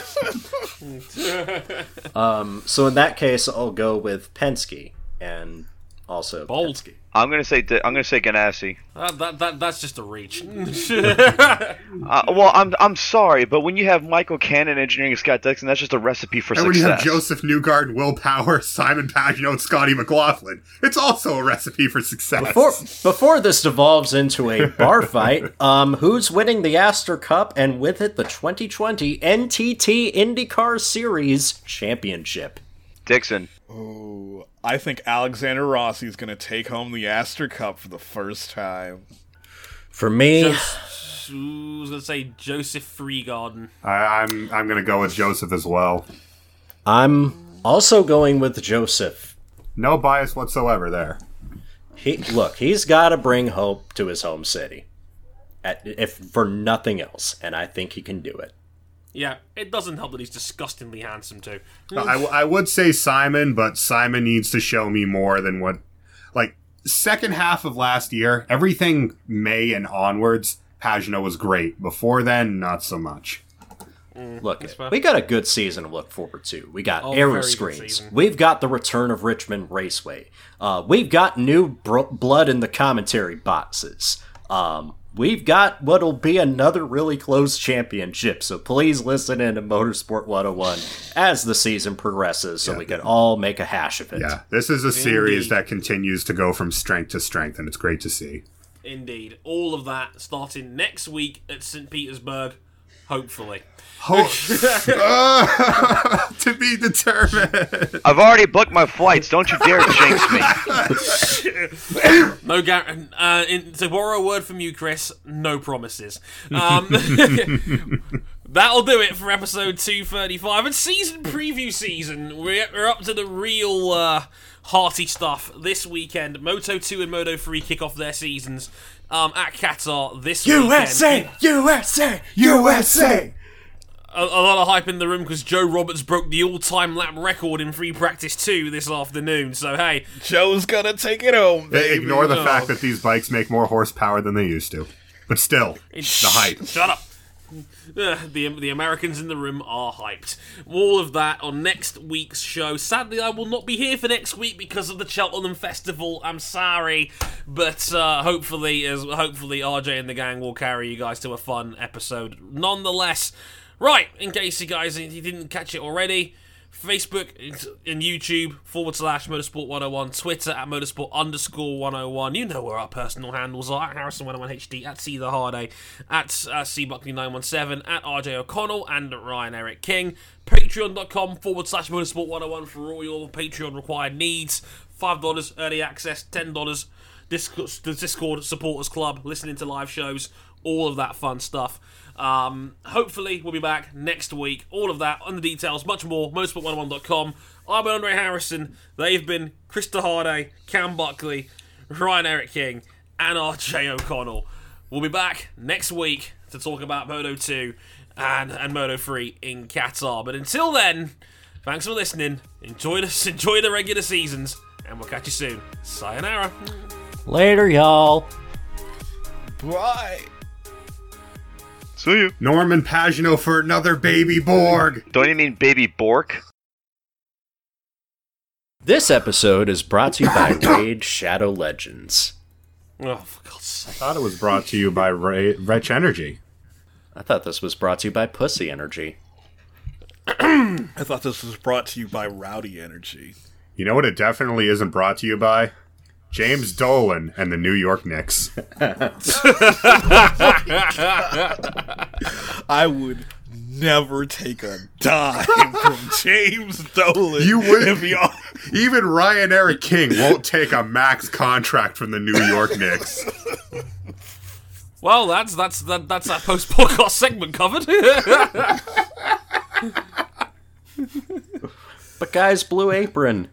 Um, so in that case, I'll go with Penske and also Bold. Penske. I'm going to say I'm going to say Ganassi. Uh, that, that, that's just a reach. Uh, well, I'm I'm sorry, but when you have Michael Cannon engineering Scott Dixon, that's just a recipe for and when you success. have Josef Newgarden, Will Power, Simon Pagenaud, and Scotty McLaughlin, it's also a recipe for success. Before, before this devolves into a bar fight, um, who's winning the Astor Cup and with it the 2020 NTT IndyCar Series Championship? Dixon. Ooh, I think Alexander Rossi is gonna take home the Astor Cup for the first time. For me, Just, I was gonna say Josef Freegarden. I, I'm I'm gonna go with Josef as well. I'm also going with Josef. No bias whatsoever there. He look, he's got to bring hope to his home city, at, if for nothing else, and I think he can do it. Yeah, it doesn't help that he's disgustingly handsome too. I, w- I would say Simon, but Simon needs to show me more than what. Like, second half of last year, everything May and onwards, Pagenaud was great. Before then, not so much. Look, we got a good season to look forward to. We got Oh, aero very good screens. We've got the return of Richmond Raceway. Uh, we've got new bro- blood in the commentary boxes. Um, we've got what'll be another really close championship. So please listen in to Motorsport 101 as the season progresses so we can all make a hash of it. Yeah, this is a series that continues to go from strength to strength, and it's great to see. Indeed. All of that starting next week at St. Petersburg, hopefully. to be determined. I've already booked my flights. Don't you dare jinx me. No gar- uh, in, to borrow a word from you, Chris, no promises. Um, that'll do it for episode 235 and season preview season. We're, we're up to the real uh, hearty stuff this weekend. Moto 2 and Moto 3 kick off their seasons um, at Qatar this weekend. USA! USA! a, a lot of hype in the room because Joe Roberts broke the all-time lap record in free practice two this afternoon. So hey, Joe's gonna take it home, They baby. ignore the No. fact that these bikes make more horsepower than they used to. But still, it's, the hype. shut up. The the Americans in the room are hyped. All of that on next week's show. Sadly, I will not be here for next week because of the Cheltenham Festival. I'm sorry, but uh, hopefully, as hopefully RJ and the gang will carry you guys to a fun episode. Nonetheless, right. In case you guys you didn't catch it already. Facebook and YouTube forward slash Motorsport 101, Twitter at Motorsport underscore 101. You know where our personal handles are at Harrison101HD, at C the Hard A, at uh, C Buckley917, at RJ O'Connell, and at Ryan Eric King. Patreon.com forward slash Motorsport 101 for all your Patreon required needs. $5 early access, $10 Discord, the Discord supporters club, listening to live shows, all of that fun stuff. Um, hopefully, we'll be back next week. All of that on the details, much more. Motorsport101.com. I've been Andre Harrison. They've been Krista Harday, Cam Buckley, Ryan Eric King, and RJ O'Connell. We'll be back next week to talk about Moto 2 and, and Moto 3 in Qatar. But until then, thanks for listening. Enjoy the, enjoy the regular seasons, and we'll catch you soon. Sayonara. Later, y'all. Bye. See you. Norman Pagenaud for another baby Borg. Don't you mean baby Bork? This episode is brought to you by Raid Shadow Legends. Oh, for God's sake. I thought it was brought to you by Ray- Wretch Energy. I thought this was brought to you by Pussy Energy. I thought this was brought to you by Rowdy Energy. You know what it definitely isn't brought to you by? James Dolan and the New York Knicks. I would never take a dime from James Dolan. You would- if he Even Ryan Eric King won't take a max contract from the New York Knicks. Well, that's that's that, that's that post podcast segment covered. But guys, Blue Apron,